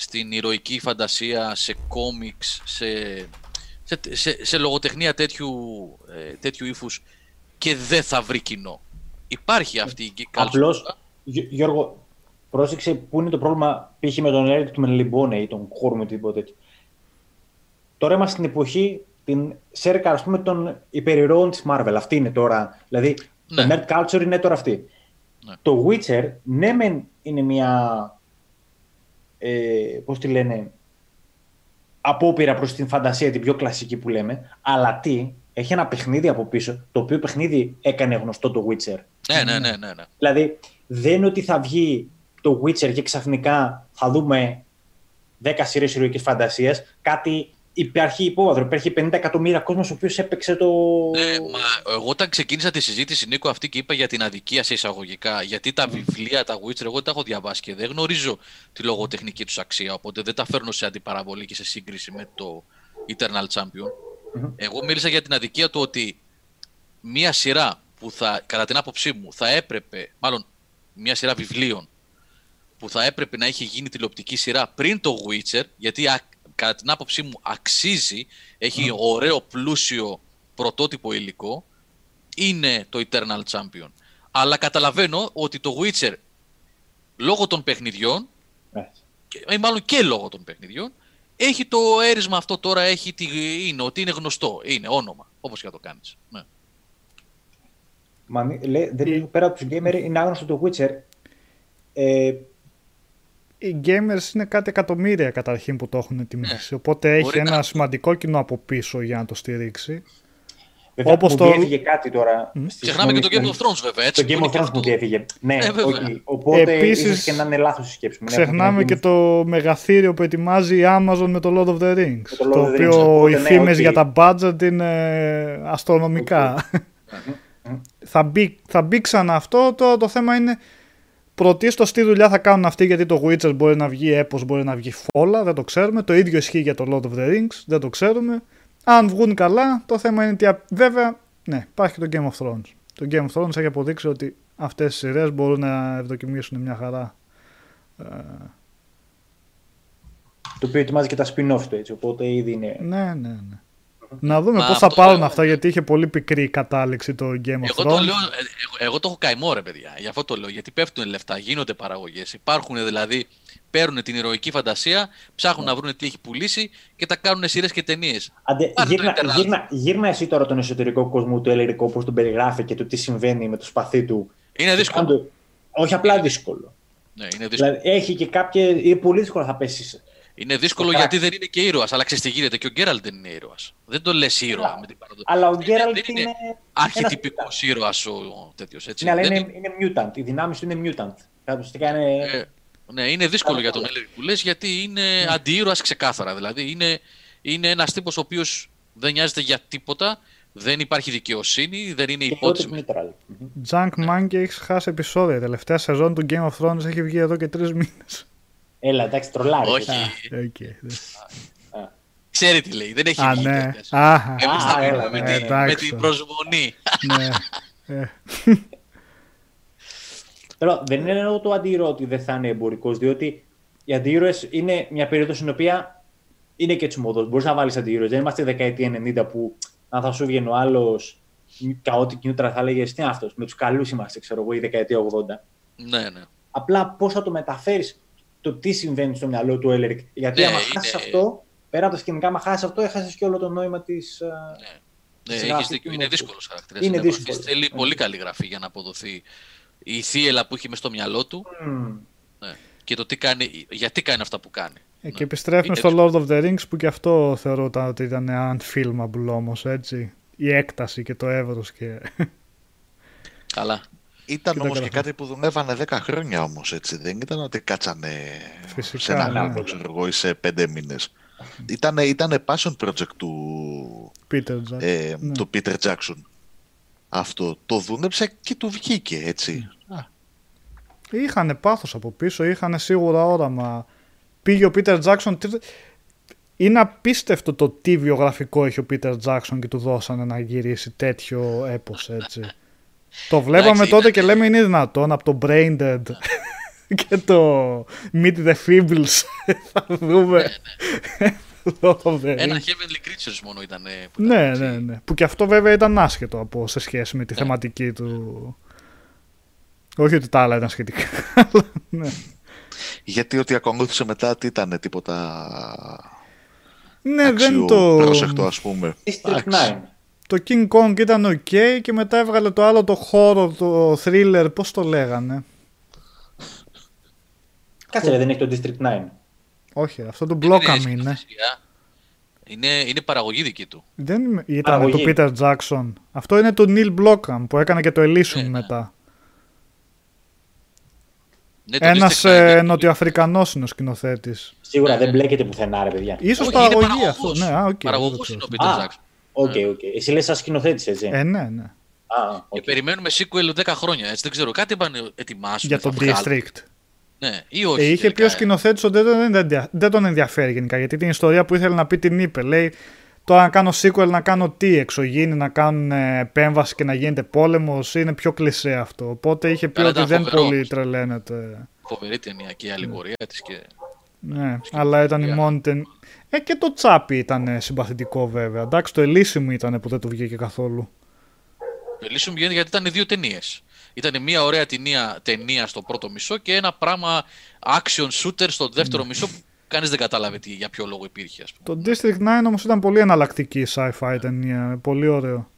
στην ηρωική φαντασία, σε κόμιξ, σε, σε, σε, σε λογοτεχνία τέτοιου, ε, τέτοιου ύφους και δεν θα βρει κοινό. Υπάρχει αυτή η geek culture. Απλώς, Γι- Γιώργο, πρόσεξε πού είναι το πρόβλημα π.χ. με τον Έρικ του Μελιμπόνε ή τον Κόρμου ή τίποτα τέτοιο. Τώρα είμαστε στην εποχή την σέρκα ας πούμε των υπερηρώων της Marvel. Αυτή είναι τώρα. Δηλαδή, Ναι. το nerd culture είναι τώρα αυτή. Ναι. Το Witcher, ναι μεν είναι μια, ε, πώς τη λένε, απόπειρα προς την φαντασία, την πιο κλασική που λέμε, αλλά τι, έχει ένα παιχνίδι από πίσω, το οποίο παιχνίδι έκανε γνωστό το Witcher. Ναι, ναι, ναι, ναι, ναι. Δηλαδή, δεν είναι ότι θα βγει το Witcher και ξαφνικά θα δούμε 10 σειρές ηρωικής φαντασίας. Κάτι υπάρχει υπόβαθρο. Υπάρχει 50 εκατομμύρια κόσμος ο οποίος έπαιξε το. Ναι, μα εγώ όταν ξεκίνησα τη συζήτηση, Νίκο, αυτή και είπα για την αδικία σε εισαγωγικά, γιατί τα βιβλία, τα Witcher, εγώ τα έχω διαβάσει και δεν γνωρίζω τη λογοτεχνική τους αξία, οπότε δεν τα φέρνω σε αντιπαραβολή και σε σύγκριση με το Eternal Champion. Μμμ. Εγώ μίλησα για την αδικία του ότι μία σειρά που θα, κατά την άποψή μου, θα έπρεπε, μάλλον μία σειρά βιβλίων, που θα έπρεπε να έχει γίνει τηλεοπτική σειρά πριν το Witcher, γιατί α- κατά την άποψή μου αξίζει, έχει ωραίο πλούσιο πρωτότυπο υλικό, είναι το Eternal Champion. Αλλά καταλαβαίνω ότι το Witcher, λόγω των παιχνιδιών, Ναι. και- ή μάλλον και λόγω των παιχνιδιών, έχει το έρισμα αυτό τώρα, έχει τη, είναι, ότι είναι γνωστό, είναι όνομα, όπως και να το κάνεις. Ναι. Μα, μη- λέει, δεν είναι πέρα από τους gamer, είναι άγνωστο το Witcher. Ε, οι gamers είναι κάτι εκατομμύρια καταρχήν που το έχουν τιμήσει. Οπότε έχει Ναι. Μπορεί ένα να- σημαντικό κοινό από πίσω για να το στηρίξει. βέβαια, Όπως μου το- διέφυγε κάτι τώρα. στη Ξεχνάμε και το συγγνώμη, Game of Thrones βέβαια, έτσι. Το που Game είναι of και Thrones αυτό. μου διέφυγε. Ναι, Ε, βέβαια. όχι. Οπότε Επίσης- ίσως και να είναι λάθος η σκέψη μου. Ναι, Ξεχνάμε έχουμε και Game το μεγαθήριο που ετοιμάζει η Amazon με το Lord of the Rings. το Lord το of the Rings, οποίο οπότε, οι ναι, φήμες οκ. για τα budget είναι αστρονομικά. θα, μπει, θα μπει ξανά αυτό. Τώρα το θέμα είναι πρωτίστως τι δουλειά θα κάνουν αυτοί γιατί το Witcher μπορεί να βγει έπος, μπορεί να βγει φόλα, δεν το ξέρουμε. Το ίδιο ισχύει για το Lord of the Rings, δεν το ξέρουμε. Αν βγουν καλά, το θέμα είναι ότι α- βέβαια, ναι, υπάρχει και το Game of Thrones. Το Game of Thrones έχει αποδείξει ότι αυτές οι σειρές μπορούν να ευδοκιμήσουν μια χαρά. Ε, Το οποίο ετοιμάζει και τα spin-off του έτσι. Οπότε ήδη είναι. Ναι, ναι, ναι. Να δούμε Μα πώς θα αυτό πάρουν λέω. αυτά γιατί είχε πολύ πικρή η κατάληξη το Game of Εγώ Thrones. το, λέω, ε, εγώ, εγώ το έχω καημό ρε παιδιά, γι' αυτό το λέω, γιατί πέφτουν λεφτά, γίνονται παραγωγές, υπάρχουν δηλαδή, παίρνουν την ηρωική φαντασία, ψάχνουν να βρουν τι έχει πουλήσει και τα κάνουν σειρές και ταινίες. Άντε, Πάρε το γύρνα, Eternal. γύρνα, γύρνα εσύ τώρα τον εσωτερικό κόσμο του Ελερικό, πώ τον περιγράφει και το τι συμβαίνει με το σπαθί του Είναι δύσκολο. Αν το- Όχι απλά δύσκολο. Ναι, είναι δύσκολο. Δηλαδή, έχει και κάποια. είναι πολύ δύσκολο να θα πέσεις. Είναι δύσκολο το γιατί χαρακτήρα. δεν είναι και ήρωας. Αλλά ξέρεις τι γίνεται. Και ο Γκέραλτ δεν είναι ήρωας. Δεν το λες ήρωα με την παραδοχή. Αλλά ο Δεν Γκέραλτ δεν είναι. Αρχιτυπικός ένας ήρωας ο τέτοιος. Έτσι. Ναι, αλλά Δεν είναι, είναι mutant. Οι δυνάμεις του είναι mutant. Θα ουσιαστικά είναι. Ε, ναι, είναι δύσκολο Καλά, για τον καλά. Έλερη που λες, γιατί Ναι. είναι αντιήρωας ξεκάθαρα. Δηλαδή είναι, είναι ένας τύπος ο οποίος δεν νοιάζεται για τίποτα, δεν υπάρχει δικαιοσύνη, δεν είναι και υπότιμο. chaotic neutral. Μμμ. Junk Monkey έχεις χάσει επεισόδια. Η τελευταία σεζόν του Game of Thrones έχει βγει εδώ και τρεις μήνες. Έλα, εντάξει, τρολάρι. Όχι, ξέρει τι λέει, δεν έχει Α, βγει. ναι. τέτοιος. Αχα. Εμείς Α, θα έλα, πούμε με, ναι, τη- εντάξει. με την προσμονή. ναι. Ε, Τώρα, δεν είναι εννοώ το αντίρωο ότι δεν θα είναι εμπορικός, διότι οι αντίρωε είναι μια περίοδος στην οποία είναι και τσουμοδό. Μπορείς να βάλεις αντίρωε. Δεν είμαστε δεκαετία 90 που αν θα σου βγαίνει ο άλλος chaotic neutral θα έλεγε τι είναι αυτός. Με τους καλούς είμαστε, ξέρω εγώ, η δεκαετία 80. ναι, ναι. Απλά πώς θα το μεταφέρεις το τι συμβαίνει στο μυαλό του Έλερικ. Γιατί Ναι, άμα είναι- χάσει αυτό, πέρα από τα σκηνικά, άμα χάσει αυτό, έχασες και όλο το νόημα της. Ναι, Στη έχεις γραφή δίκιο. του Είναι είναι δύσκολος χαρακτήρας. Είναι δύσκολο. Θέλει πολύ καλή γραφή για να αποδοθεί η θύελα που έχει μες στο μυαλό του ναι. και το τι κάνει, γιατί κάνει αυτά που κάνει. ε, Ναι. και επιστρέφουμε Είναι στο Lord of the Rings που και αυτό θεωρούταν ότι ήταν unfilmable όμως, έτσι. Η έκταση και το εύρος και. Καλά. Ήταν Κοίτα όμως και καλά. κάτι που δουλεύανε 10 χρόνια όμως, έτσι. Δεν ήταν ότι κάτσανε Φυσικά, σε ένα ναι. χρόνο, ξέρω εγώ, ή σε πέντε μήνες. Ήτανε, ήτανε passion project του, Peter Jackson. ε, Ναι. του Peter Jackson. Αυτό το δούλεψε και του βγήκε, έτσι. Ναι. Α, Είχανε πάθος από πίσω, είχαν σίγουρα όραμα. Πήγε ο Peter Jackson. τι- Είναι απίστευτο το τι βιογραφικό έχει ο Peter Jackson και του δώσανε να γυρίσει τέτοιο έπος έτσι. Το βλέπαμε Εντάξει, τότε ήταν- και λέμε είναι δυνατόν από το Brain Dead και το Meet the Feebles θα δούμε Lord of the Ένα Rings. Heavenly Creatures μόνο ήταν. ε, Που Ναι, ήταν, ναι, έτσι. ναι. Που και αυτό βέβαια ήταν άσχετο από, σε σχέση με τη Ναι. θεματική του. Όχι ότι τα άλλα ήταν σχετικά. αλλά ναι. γιατί ότι ακολούθησε μετά τι ήταν, τίποτα ναι, δεν το. πρόσεκτο, ας πούμε. District Εντάξει. 9. Το King Kong ήταν ok και μετά έβγαλε το άλλο το χώρο, το thriller, πώς το λέγανε; Κάτσε, ρε, δεν έχει το District 9. Όχι, αυτό το Δεν Blockham είναι. σκηνοθεσία. Είναι, είναι παραγωγή δική του. Δεν είμαι- ήταν Παραγωγή. του Peter Jackson. Αυτό είναι το Neil Blockham που έκανε και το Elysium Ναι, ναι. μετά. Ναι, το Ένας District ε, Nine. νοτιοαφρικανός είναι ο σκηνοθέτης. Σίγουρα Ναι, δεν ναι. μπλέκεται πουθενά, ρε παιδιά. Ίσως Όχι, είναι παραγωγή αυτός. παραγωγός. Ναι, α, οκ, Παραγωγός δεν είναι το ο ξέρω. Peter Α, Jackson. OK, OK. Εσύ λες σαν σκηνοθέτης, έτσι. Ε, ναι, ναι. Α, Και οκ. περιμένουμε sequel 10 χρόνια. Έτσι, δεν ξέρω, κάτι είπαν ετοιμάσουν. Για θα τον βγάλουν. District. Ναι, ή όχι. Ε, είχε πει τελικά, ο ε. σκηνοθέτης ότι δεν, τον ενδια- δεν τον ενδιαφέρει γενικά. Γιατί την ιστορία που ήθελε να πει την είπε. Λέει τώρα να κάνω sequel να κάνω τι, εξωγήινη, να κάνουν ε, επέμβαση και να γίνεται πόλεμος. Είναι πιο κλεισέ αυτό. Οπότε είχε πει Καλά, ότι ήταν δεν φοβερός πολύ όμως. τρελαίνεται. Φοβερή ταινιακή αλληγορία της και. Ναι, αλλά ήταν η Για- μόνη ταινία. Ε, και το τσάπι ήταν ε, συμπαθητικό βέβαια. Εντάξει, το Elysium ήταν που δεν του βγήκε καθόλου. Το Elysium γίνεται γιατί ήταν δύο ταινίες. Ήταν μια ωραία ταινία, ταινία στο πρώτο μισό και ένα πράγμα action shooter στο δεύτερο μισό που κανείς δεν κατάλαβε τι, για ποιο λόγο υπήρχε. Ας πούμε. Το District 9 όμως ήταν πολύ εναλλακτική sci-fi ταινία, πολύ ωραίο.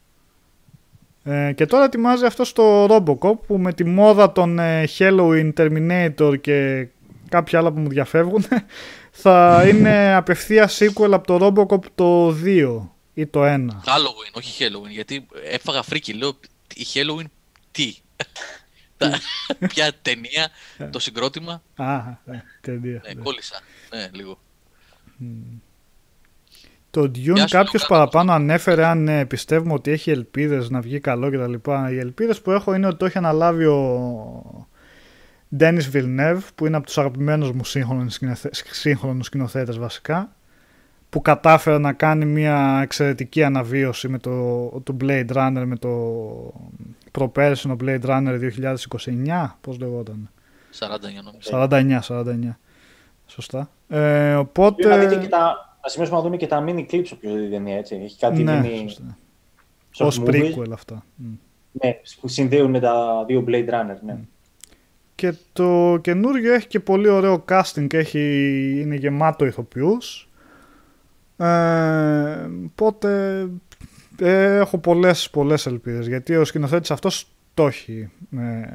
Ε, και τώρα ετοιμάζει αυτό στο Robocop που με τη μόδα των ε, Halloween, Terminator και κάποια άλλα που μου διαφεύγουν θα είναι απευθεία sequel από το Robocop το 2 ή το 1. Halloween, όχι Halloween, γιατί έφαγα φρίκι. Λέω η Halloween τι; Τα- Ποια ταινία, το συγκρότημα; Α, ε, ταινία. Ναι, κόλλησα. Ναι, λίγο. Το Dune Γεια σου, κάποιος Λουκά. παραπάνω ανέφερε αν ε, πιστεύουμε ότι έχει ελπίδες να βγει καλό κτλ. Οι ελπίδες που έχω είναι ότι το έχει αναλάβει ο Ντένις Villeneuve που είναι από τους αγαπημένους μου σύγχρονους, σκηνοθε... σύγχρονους σκηνοθέτες βασικά που κατάφερε να κάνει μια εξαιρετική αναβίωση με το, του Blade Runner με το προπέρσινο Blade Runner 2029 πώς λεγόταν 49 νομίζω. 49, 49 σωστά ε, οπότε Πρέπει να δείτε και τα... Να σημειώσουμε να δούμε και τα mini clips όποιος δει την ταινία, έτσι. Έχει κάτι ναι, mini σωστά. short ως movies, prequel αυτά Μμ. Ναι, που συνδέουν τα δύο Blade Runner, ναι. Και το καινούριο έχει και πολύ ωραίο casting, έχει, είναι γεμάτο ηθοποιούς. Ε, οπότε ε, έχω πολλές, πολλές ελπίδες, γιατί ο σκηνοθέτης αυτός το έχει με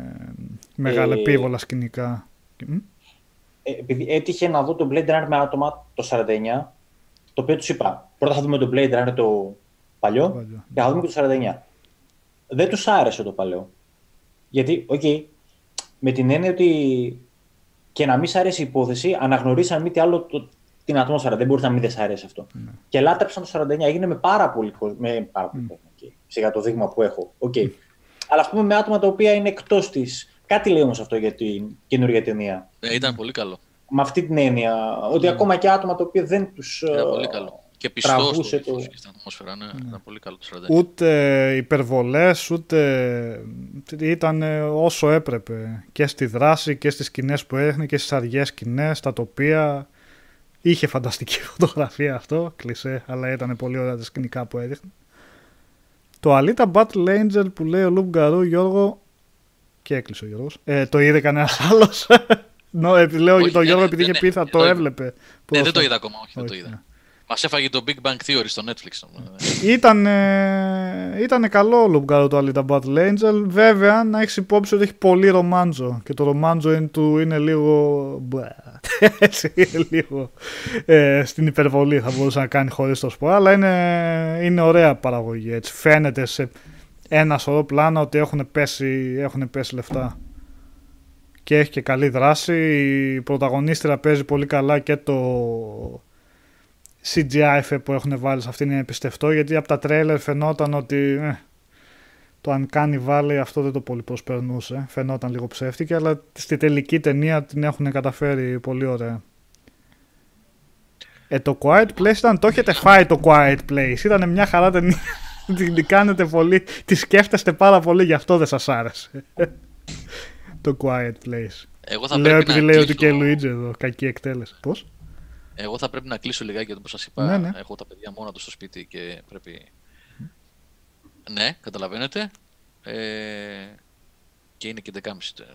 μεγάλα Ε, επίβολα σκηνικά. Μ; Ε, επειδή έτυχε να δω το Blade Runner με άτομα το 49, το οποίο τους είπα. Πρώτα θα δούμε το Blade Runner το παλιό Παλιό. και θα δούμε και το 49. Δεν τους άρεσε το παλαιό. Γιατί, οκ, με την έννοια ότι και να μην σ' αρέσει η υπόθεση, αναγνωρίσαν μη τι άλλο το, την ατμόσφαιρα. Δεν μπορεί να μην δεν σ' αρέσει αυτό. Ναι. Και λάτρεψαν το 49. Έγινε με πάρα πολύ κόσμο. Με πάρα πολύ κόσμο. Okay. Σιγά το δείγμα που έχω. Οκ. Αλλά ας πούμε με άτομα τα οποία είναι εκτός της. Κάτι λέει όμως αυτό για την καινούργια ταινία. Ε, ήταν πολύ καλό. Με αυτή την έννοια. Ότι ακόμα και άτομα τα οποία δεν τους. Ήταν πολύ καλό. Και πιστός τραβούσε στο το- το... και στην ατμόσφαιρα. Ναι, ήταν πολύ καλός το 49. Ούτε υπερβολές, ούτε ήταν όσο έπρεπε. Και στη δράση και στις σκηνές που έδειχνε και στις αργές σκηνές, στα τοπία. Είχε φανταστική φωτογραφία αυτό, κλισέ, αλλά ήταν πολύ ωραία τα σκηνικά που έδειχνε. Το Alita Battle Angel που λέει ο Λουμπ Γκαρού, Γιώργο, και έκλεισε ο Γιώργος, ε, το είδε κανένας άλλος. Νο, ε, λέω Όχι, το Γιώργο ναι, επειδή ναι, είχε πει θα ναι, το το- έβλεπε. Ναι, δεν το πρόσφατα. είδα ακόμα, όχι, δεν το Όχι, είδα. Ναι. Μας έφαγε το Big Bang Theory στο Netflix. Ήταν, ήταν καλό ο Λουμπγκάρο το Alita Battle Angel. Βέβαια, να έχεις υπόψη ότι έχει πολύ ρομάντζο. Και το ρομάντζο είναι, του είναι λίγο. μπα, Έτσι, λίγο. Ε, στην υπερβολή θα μπορούσε να κάνει χωρίς το σπορ. Αλλά είναι, είναι ωραία παραγωγή. Έτσι. Φαίνεται σε ένα σωρό πλάνα ότι έχουν πέσει, έχουν πέσει λεφτά. Και έχει και καλή δράση. Η πρωταγωνίστρια παίζει πολύ καλά και το CGI effect που έχουν βάλει σε αυτήν είναι πιστευτό γιατί από τα τρέλερ φαινόταν ότι ε, το αν κάνει βάλει αυτό δεν το πολύ προσπερνούσε. Φαινόταν λίγο ψεύτικη αλλά στη τελική ταινία την έχουν καταφέρει πολύ ωραία. Ε, το Quiet Place ήταν, το έχετε φάει το Quiet Place. Ήταν μια χαρά ταινία. την κάνετε πολύ, τη σκέφτεστε πάρα πολύ, γι' αυτό δεν σας άρεσε. το Quiet Place. Εγώ θα Λέω πρέπει επειδή να λέει ότι και κλείσω- Λουίτζι εδώ, κακή εκτέλεση. Πώς; Εγώ θα πρέπει να κλείσω λιγάκι γιατί όπως σας είπα Ναι, ναι. έχω τα παιδιά μόνα τους στο σπίτι και πρέπει... Ναι, καταλαβαίνετε. Ε... Και είναι και 11.30.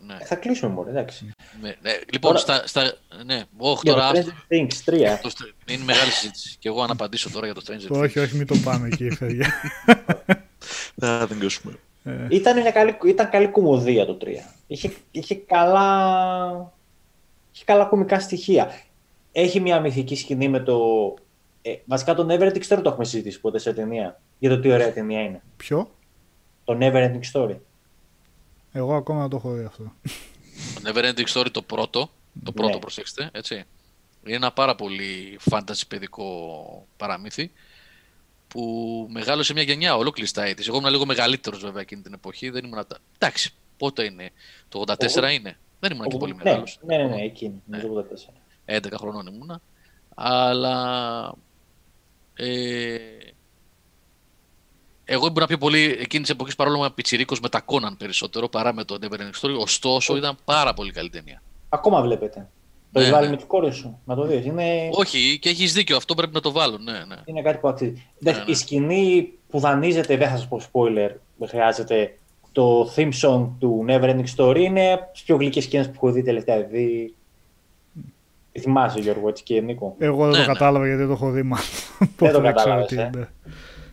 Ναι. Θα κλείσουμε μόνο, εντάξει. ναι. ναι. Λοιπόν, Τώρα- στα, στα... Ναι, όχι Για τώρα... το άστο. Stranger Things 3. Το Str- Είναι μεγάλη συζήτηση. Και εγώ αν απαντήσω τώρα για το Stranger Things. όχι, όχι, μην το πάμε εκεί, παιδιά. Θα την κλείσουμε. Ήταν, μια καλή, ήταν καλή κομμωδία το 3. Είχε, είχε, καλά, είχε καλά κομικά στοιχεία. Έχει μια μυθική σκηνή με το... Ε, βασικά το Never Ending Story το έχουμε συζητήσει ποτέ σε ταινία. Για το τι ωραία ταινία είναι. Ποιο; Το Never Ending Story. Εγώ ακόμα δεν το έχω δει αυτό. Το Neverending Story το πρώτο, το πρώτο Ναι. προσέξτε, έτσι. Είναι ένα πάρα πολύ fantasy παιδικό παραμύθι που μεγάλωσε μια γενιά ολόκληρης στα έτη. Εγώ ήμουν λίγο μεγαλύτερος βέβαια εκείνη την εποχή. Δεν ήμουν. τα- Εντάξει, πότε είναι. Το 84 Εγώ- είναι. Δεν ήμουν και πολύ ναι, μεγάλος. ναι, ναι, ναι, εκείνη. Ναι. Το 84. 11 χρονών ήμουνα. Αλλά. Ε, εγώ ήμουν πιο πολύ εκείνης της εποχής παρόλο που ήμουν πιτσιρίκος με τα Κόναν περισσότερο παρά με το Neverending Story. Ωστόσο ήταν πάρα πολύ καλή ταινία. Ακόμα βλέπετε. Το Ναι, έχει βάλει ναι. με τις κόρες σου. Να το δεις. Είναι, Όχι, και έχεις δίκιο, αυτό πρέπει να το βάλω. Ναι, ναι. είναι κάτι που αξίζει. Εντάξει, ναι. Η σκηνή που δανείζεται, δεν θα σας πω spoiler, δεν χρειάζεται. Το theme song του Never Ending Story είναι από τις πιο γλυκές σκηνές που έχω δει τελευταία. Δηλαδή, θυμάσαι Γιώργο έτσι και Νίκο. Εγώ δεν Ναι, το ναι. κατάλαβα γιατί το έχω δει μάλλον. Δεν το Οπότε ξέρω κατάλαβες, τι ε. είναι.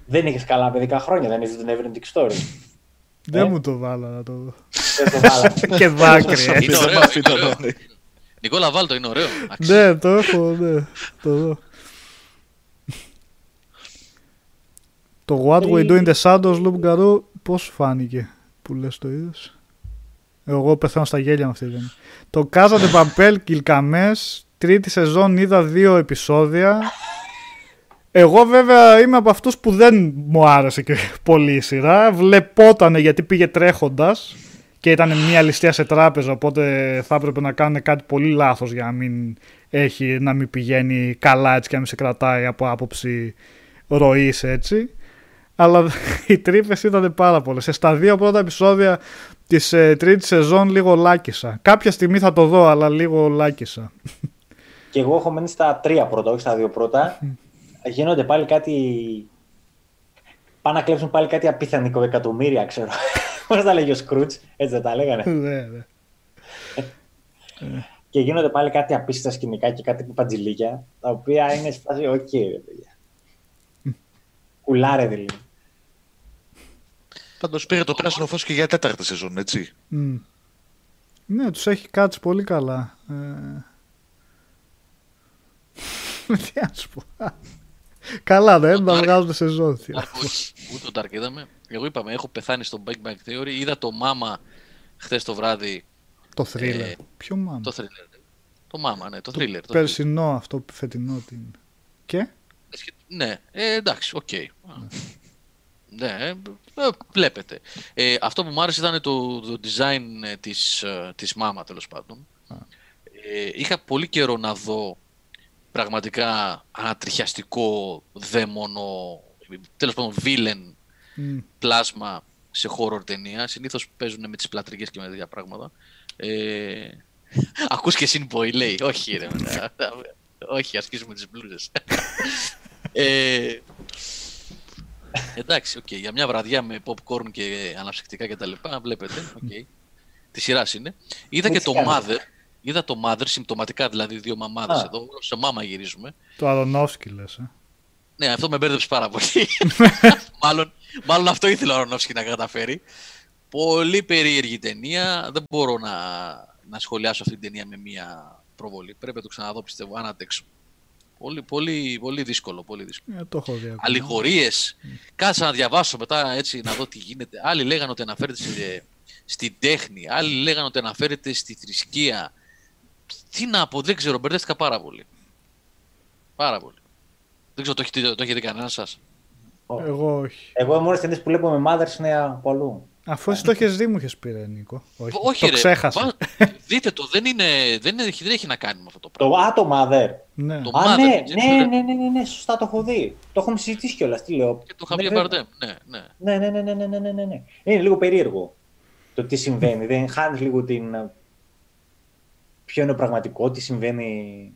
Δεν είχες καλά παιδικά χρόνια, δεν έχεις δει το Never Ending Story. Δεν Ε. μου το βάλα να το δω. δεν το βάλαμε. Και δάκρυ. Είναι έτσι. ωραίο, μάθει είναι το ωραίο. νόημα. Νικόλα Βάλτο είναι ωραίο. Αξίζει. Ναι, το έχω, ναι. Το δω. Το What We Do in the Shadows, Loop Garou, πώς σου φάνηκε που λες το είδες; Εγώ πεθαίνω στα γέλια με αυτή την ταινία. Το Casa de Papel Κιλκαμές, τρίτη σεζόν είδα δύο επεισόδια. Εγώ βέβαια είμαι από αυτούς που δεν μου άρεσε και πολύ η σειρά. Βλεπότανε γιατί πήγε τρέχοντας και ήταν μια ληστεία σε τράπεζα οπότε θα έπρεπε να κάνουν κάτι πολύ λάθος για να μην, έχει, να μην πηγαίνει καλά έτσι και να μην σε κρατάει από άποψη ροής έτσι. Αλλά οι τρύπες ήταν πάρα πολλές. Στα δύο πρώτα επεισόδια της ε, τρίτη σεζόν λίγο λάκισα. Κάποια στιγμή θα το δω, αλλά λίγο λάκισα. Και εγώ έχω μείνει στα τρία πρώτα, όχι στα δύο πρώτα. Γίνονται πάλι κάτι. Πάνε να κλέψουν πάλι κάτι απίθανικο εκατομμύρια, ξέρω. Πώς τα λέγει ο Σκρούτς, έτσι δεν τα λέγανε; ναι, ναι. και γίνονται πάλι κάτι απίστευτα σκηνικά και κάτι παντζηλίκια, τα οποία είναι σπάση, οκ, ρε παιδιά. Κουλάρε δηλαδή. Πάντως πήρε το πράσινο φως και για τέταρτη σεζόν, έτσι. Μμ. Ναι, τους έχει κάτσει πολύ καλά. Ε... Τι να σου πω. Καλά, δεν τα Dark- βγάζουν σε ζώδια. Dark, όχι, ούτε το Dark είδαμε. Εγώ είπαμε, έχω πεθάνει στο Big Bang Theory. Είδα το Mama χθες το βράδυ. Το thriller. Ε, Ποιο μάμα. Το thriller. Το Mama, ναι, το thriller. το thriller. Περσινό αυτό, φετινό τι είναι. Και. Ναι, ε, εντάξει, οκ. Ναι, ε, ε, βλέπετε. Ε, αυτό που μου άρεσε ήταν το, το design ε, της, ε, της μάμα, τέλος πάντων. Ε, είχα πολύ καιρό να δω πραγματικά ανατριχιαστικό δαίμονο, τέλος πάντων villain Μμ. πλάσμα σε horror ταινία. Συνήθως παίζουν με τις σπλατεριές και με τέτοια πράγματα. Ε, ακούς και συν boy, λέει. Όχι ρε, μετά. όχι, ασκήσουμε τις μπλούζες. ε, εντάξει, οκ. Για μια βραδιά με popcorn και αναψυκτικά και τα λοιπά, βλέπετε. οκ. Τη σειράς είναι. Είδα Μου και τις το κάνεις. Mother. Είδα το Mother, συμπτωματικά δηλαδή δύο μαμάδες Α. εδώ. Σε μάμα γυρίζουμε. Το Αρονόφσκι λες, ε. Ναι, αυτό με μπέρδεψε πάρα πολύ. μάλλον, μάλλον αυτό ήθελε ο Αρονόφσκι να καταφέρει. Πολύ περίεργη ταινία. Δεν μπορώ να, να σχολιάσω αυτή την ταινία με μία προβολή. Πρέπει να το ξαναδώ, πιστεύω, αν αντέξω. Πολύ, πολύ, πολύ δύσκολο, πολύ δύσκολο. Ε, το έχω δει. ακόμα. Αλληγορίες. Κάτσα να διαβάσω μετά έτσι να δω τι γίνεται. Άλλοι λέγανε ότι αναφέρεται στη, στην τέχνη. Άλλοι λέγανε ότι αναφέρεται στη θρησκεία. Τι να πω, δεν ξέρω, μπερδεύτηκα πάρα πολύ. Πάρα πολύ. Δεν ξέρω, το έχετε, το έχετε δει κανένα σας; Εγώ όχι. Εγώ μόλι ταινίε που βλέπω με Mothers είναι από αλλού. Αφού εσύ το έχεις δει μου είχες πει ρε Νίκο. Όχι, Όχι, το ρε. ξέχασα. βα- Δείτε το, δεν, είναι, δεν, έχει, δεν έχει να κάνει με αυτό το πράγμα. Το, α, το Mother. Ναι. Το- Α, Mother, ναι, έτσι, ναι, ρε. ναι, ναι, ναι, ναι, σωστά το έχω δει. Το έχουμε συζητήσει κιόλας. Τι λέω. Και το Ναι, Χαβιέ βέβαια. Μπαρντέμ. Ναι, ναι. Ναι, ναι, ναι, ναι, ναι, ναι, ναι, ναι. Είναι λίγο περίεργο το τι συμβαίνει. Δεν χάνεις λίγο την. Ε, Ποιο είναι ο πραγματικό, τι συμβαίνει.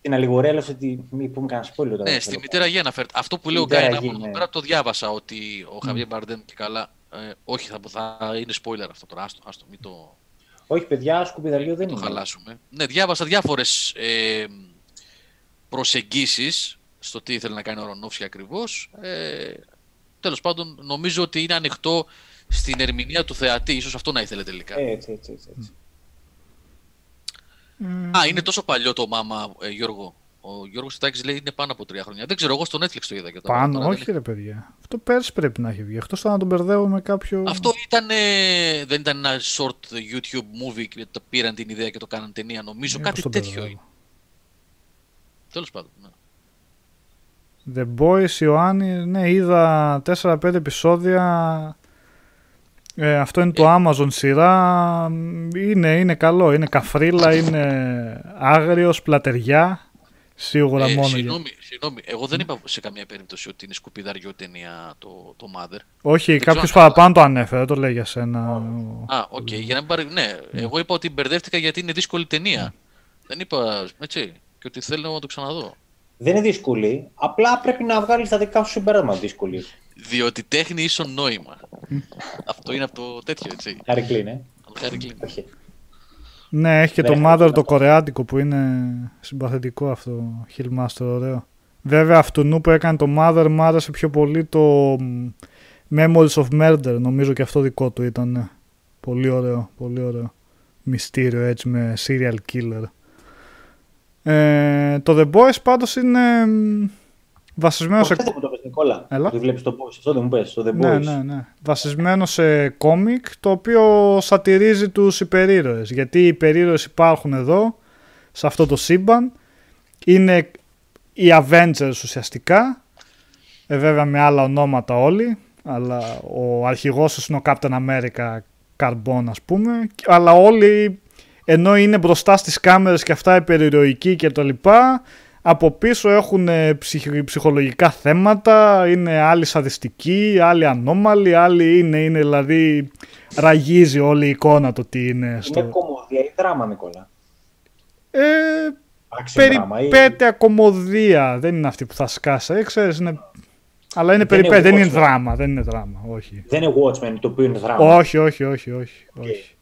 Την αλληγορία λέω ότι. Μην πούμε κανένα σπόλιο τώρα. Ναι, δεν στη θέλω. μητέρα Γη αναφέρεται. Αυτό που λέει ο Μητέρα Γκάιν Γη, από εδώ ναι. πέρα το διάβασα ότι ο Χαβιέ Μπαρντέμ και καλά. Ε, όχι, θα, θα είναι spoiler αυτό τώρα. Άστο, άστο μην το, Όχι, παιδιά, σκουπιδαλίο δεν το είναι. χαλάσουμε. Ναι, διάβασα διάφορες ε, προσεγγίσεις στο τι ήθελε να κάνει ο Ρονόφσκι ακριβώς. Ε, τέλος πάντων, νομίζω ότι είναι ανοιχτό στην ερμηνεία του θεατή. Ίσως αυτό να ήθελε τελικά. Έτσι, έτσι, έτσι. έτσι. Μμ. Α, είναι τόσο παλιό το μάμα, ε, Γιώργο. Ο Γιώργος Τάκης λέει είναι πάνω από τρία χρόνια. Δεν ξέρω, εγώ στο Netflix το είδα και τώρα. Πάνω, τώρα δεν όχι ρε παιδιά. Αυτό πέρσι πρέπει να έχει βγει. Εκτός τώρα να τον μπερδεύω με κάποιο... Αυτό ήταν, ε, δεν ήταν ένα short YouTube movie και το πήραν την ιδέα και το κάναν ταινία. Νομίζω Ε, κάτι πώς τον τέτοιο μπερδεύω. είναι. Τέλος πάντων. Ναι. The Boys, Ιωάννη, ναι, είδα 4-5 επεισόδια. Ε, αυτό είναι το Amazon σειρά. Είναι, είναι καλό, είναι καφρίλα, είναι άγριο, σπλατεριά. Σίγουρα Ε, μόνο για... συγγνώμη, συγγνώμη, εγώ δεν είπα σε καμία περίπτωση ότι είναι σκουπιδαριό ταινία το, το Mother. Όχι, ξέρω κάποιος αν παραπάνω το ανέφερε, δεν το λέει για σένα. Α, οκ, για να μην πάρει. Ναι, εγώ είπα ότι μπερδεύτηκα γιατί είναι δύσκολη ταινία. Δεν είπα έτσι. Και ότι θέλω να το ξαναδώ. Δεν είναι δύσκολη. Απλά πρέπει να βγάλεις τα δικά σου συμπέρασμα δύσκολη. Διότι τέχνη ίσον νόημα. Αυτό είναι από το τέτοιο, έτσι. Χάρη κλίν, ε. Από το Harry Clean. Όχι. Ναι, έχει και το Ναι, Mother αυτό. το κορεάτικο που είναι συμπαθητικό αυτό. Hillmaster, ωραίο. Βέβαια, αυτού που έκανε το Mother μου άρεσε πιο πολύ το μ, Memories of Murder. Νομίζω και αυτό δικό του ήταν. ναι. Πολύ ωραίο, πολύ ωραίο. Μυστήριο έτσι με serial killer. Ε, το The Boys πάντως είναι μ, βασισμένος σε Αυτό δεν μου το πες, Νικόλα. Έλα. Το βλέπεις το Boys. Αυτό δεν μου πες, το The Boys. Ναι, ναι, ναι. Βασισμένο σε κόμικ το οποίο σατυρίζει τους υπερήρωες. Γιατί οι υπερήρωες υπάρχουν εδώ, σε αυτό το σύμπαν. Είναι οι Avengers ουσιαστικά. Ε, βέβαια με άλλα ονόματα όλοι. Αλλά ο αρχηγός τους είναι ο Captain America Carbon ας πούμε. Αλλά όλοι ενώ είναι μπροστά στις κάμερες και αυτά υπερηρωικοί και το λοιπά από πίσω έχουν ε, ψυχ- ψυχολογικά θέματα, είναι άλλοι σαδιστικοί, άλλοι ανώμαλοι, άλλοι είναι, είναι δηλαδή ραγίζει όλη η εικόνα το τι είναι στο... Είναι κομμωδία ή δράμα, Νικόλα; Ε, Action δράμα ή... περιπέτεια κομμωδία, δεν είναι αυτή που θα σκάσει, ε, ξέρεις, είναι... Αλλά είναι Δεν είναι περιπέτεια, δεν είναι Watchmen. δράμα, δεν είναι δράμα, όχι. Δεν είναι Watchmen το οποίο είναι δράμα. Όχι, όχι, όχι, όχι, όχι. Και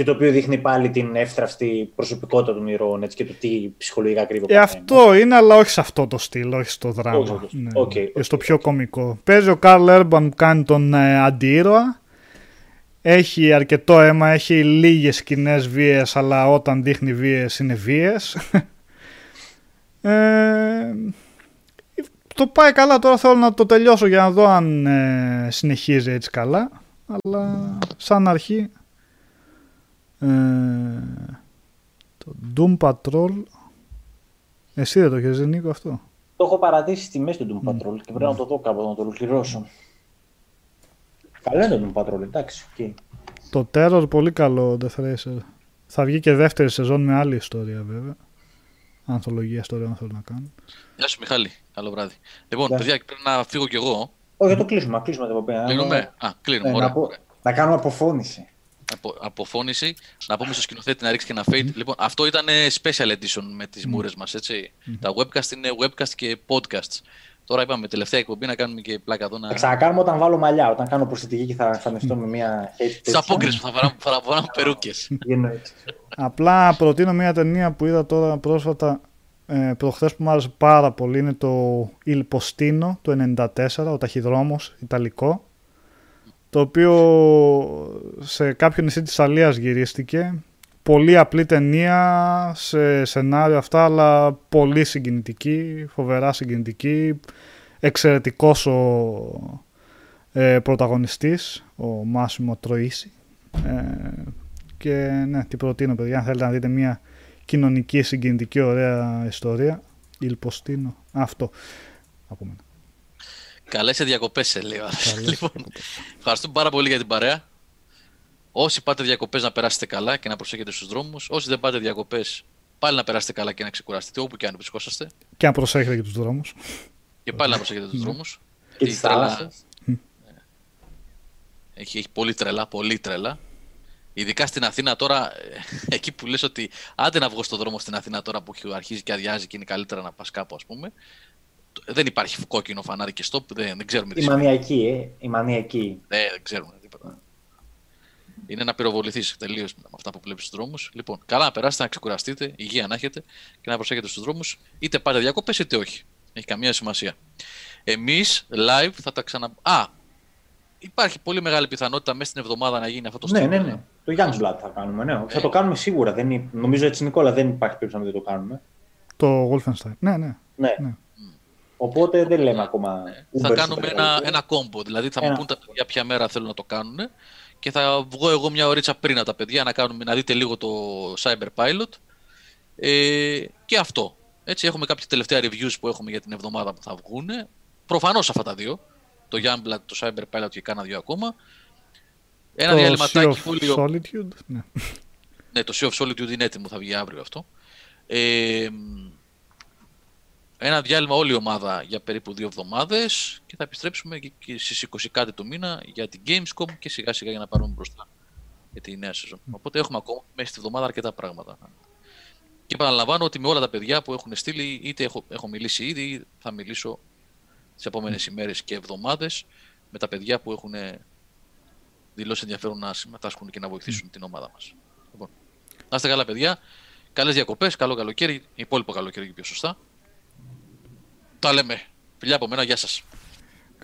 Και το οποίο δείχνει πάλι την εύθραυστη προσωπικότητα των ηρώων έτσι, και το τι ψυχολογικά κρύβει. ο Ε, καθένας. αυτό είναι, αλλά όχι σε αυτό το στυλ, όχι στο δράμα. Όχι, όχι. Ναι. Οκ, Και οκ, στο πιο οκ. κωμικό. Παίζει ο Καρλ Έρμπαν που κάνει τον ε, αντιήρωα. Έχει αρκετό αίμα, έχει λίγες σκηνές βίες, αλλά όταν δείχνει βίες είναι βίες. ε, το πάει καλά, τώρα θέλω να το τελειώσω για να δω αν ε, συνεχίζει έτσι καλά. Αλλά σαν αρχή ε, το Doom Patrol εσύ δεν το έχεις δει Νίκο αυτό; Το έχω παρατήσει στη μέση του Doom Patrol και πρέπει να το δω κάπου να το ολοκληρώσω. Καλό είναι το Doom Patrol, εντάξει. οκ. Το Terror πολύ καλό Death Racer. Θα βγει και δεύτερη σεζόν με άλλη ιστορία βέβαια. Ανθολογία ιστορία θέλω να κάνω. Γεια σου Μιχάλη, καλό βράδυ. Λοιπόν, Γεια. παιδιά, πρέπει να φύγω κι εγώ. Όχι, το κλείσουμε, να κλείσουμε εδώ πέρα. Κλείνουμε. Α, κλείνουμε. Ναι, Ωραία. να, πω- ωραία. να κάνουμε αποφώνηση. Απο, αποφώνηση. Να πούμε στο σκηνοθέτη να ρίξει και ένα fade. Λοιπόν, αυτό ήταν ε, special edition με τις μούρες μας, έτσι. Τα webcast είναι webcast και podcasts. Τώρα είπαμε τελευταία εκπομπή να κάνουμε και πλάκα εδώ να... Θα ξανακάνουμε όταν βάλω μαλλιά, όταν κάνω προσθετική και θα εμφανιστώ με μια hate Στις απόκριες που θα φοράμε, θα φοράμε περούκες. Γίνω έτσι. Απλά προτείνω μια ταινία που είδα τώρα πρόσφατα ε, προχθές που μου άρεσε πάρα πολύ είναι το Il Postino το 94, ο ταχυδρόμος ιταλικό το οποίο σε κάποιο νησί της Αλίας γυρίστηκε πολύ απλή ταινία σε σενάριο αυτά αλλά πολύ συγκινητική, φοβερά συγκινητική εξαιρετικός ο ε, πρωταγωνιστής ο Μάσιμο Τροίση ε, και ναι, την προτείνω παιδιά. Αν θέλετε να δείτε μια κοινωνική, συγκινητική, ωραία ιστορία. Il Postino. Αυτό. Από μένα. Καλές σε διακοπές, σε λέει ο άλλος. Λοιπόν, ευχαριστούμε πάρα πολύ για την παρέα. Όσοι πάτε διακοπές να περάσετε καλά και να προσέχετε στους δρόμους. Όσοι δεν πάτε διακοπές, πάλι να περάσετε καλά και να ξεκουραστείτε όπου και αν βρισκόσαστε. Και αν προσέχετε και τους δρόμους. Και πάλι να προσέχετε τους δρόμους. Και Γιατί τις η τρέλα- θάλασσες. Έχει, έχει πολύ τρελά, πολύ τρελά. Ειδικά στην Αθήνα τώρα, ε, εκεί που λες ότι άντε να βγω στον δρόμο στην Αθήνα τώρα που έχει- αρχίζει και αδειάζει και είναι καλύτερα να πας κάπου ας πούμε. Το- Δεν υπάρχει κόκκινο φανάρι και stop, δεν, δεν ξέρουμε τι Η σημαίνει. μανιακή, ε. Η μανιακή. Δεν, δεν ξέρουμε τίποτα. Είναι να πυροβοληθείς τελείως με αυτά που βλέπεις στους δρόμους. Λοιπόν, καλά να περάσετε, να ξεκουραστείτε, υγεία να έχετε και να προσέχετε στους δρόμους. Είτε πάτε διακοπές είτε όχι. Έχει καμία σημασία. Εμείς live θα τα ξανα. Α! Υπάρχει πολύ μεγάλη πιθανότητα μέσα στην εβδομάδα να γίνει αυτό το Ναι, stream. ναι, ναι. Το Youngblood θα κάνουμε, ναι. Θα το κάνουμε σίγουρα. Δεν είναι... Νομίζω έτσι, Νικόλα, δεν υπάρχει περίπτωση να μην το κάνουμε. Το Wolfenstein. Ναι, ναι. Ναι. Ναι. Οπότε δεν λέμε ακόμα. Θα Uber κάνουμε Super ένα, Bowl. ένα κόμπο. Δηλαδή θα μου Ένα πούν τα παιδιά ποια μέρα θέλουν να το κάνουν και θα βγω εγώ μια ωρίτσα πριν από τα παιδιά να, κάνουμε, να δείτε λίγο το Cyber Pilot. Ε, και αυτό. Έτσι έχουμε κάποια τελευταία reviews που έχουμε για την εβδομάδα που θα βγουν. Προφανώς αυτά τα δύο. Το Youngblood, το Cyber Pilot και κάνα δύο ακόμα. Ένα το Sea διαλυματάκι of που λίγο... Solitude. Ναι. Ναι, το Sea of Solitude είναι έτοιμο, θα βγει αύριο αυτό. Ε, ένα διάλειμμα όλη η ομάδα για περίπου δύο εβδομάδες και θα επιστρέψουμε και- και στις 20 κάτι του μήνα για την Gamescom και σιγά σιγά για να πάρουμε μπροστά για τη νέα σεζόν. Οπότε έχουμε ακόμα μέσα στη εβδομάδα αρκετά πράγματα. Και επαναλαμβάνω ότι με όλα τα παιδιά που έχουν στείλει, είτε έχω, έχω μιλήσει ήδη, ή θα μιλήσω τις επόμενες ημέρες και εβδομάδες με τα παιδιά που έχουν δηλώσει ενδιαφέρον να συμμετάσχουν και να βοηθήσουν την ομάδα μας. Λοιπόν, να είστε καλά, παιδιά. Καλές διακοπές, καλό καλοκαίρι, υπόλοιπο καλοκαίρι και πιο σωστά. Τα λέμε. Φιλιά από μένα, γεια σας.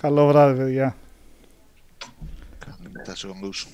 Καλό βράδυ, παιδιά. Καλή μετά σε όλους.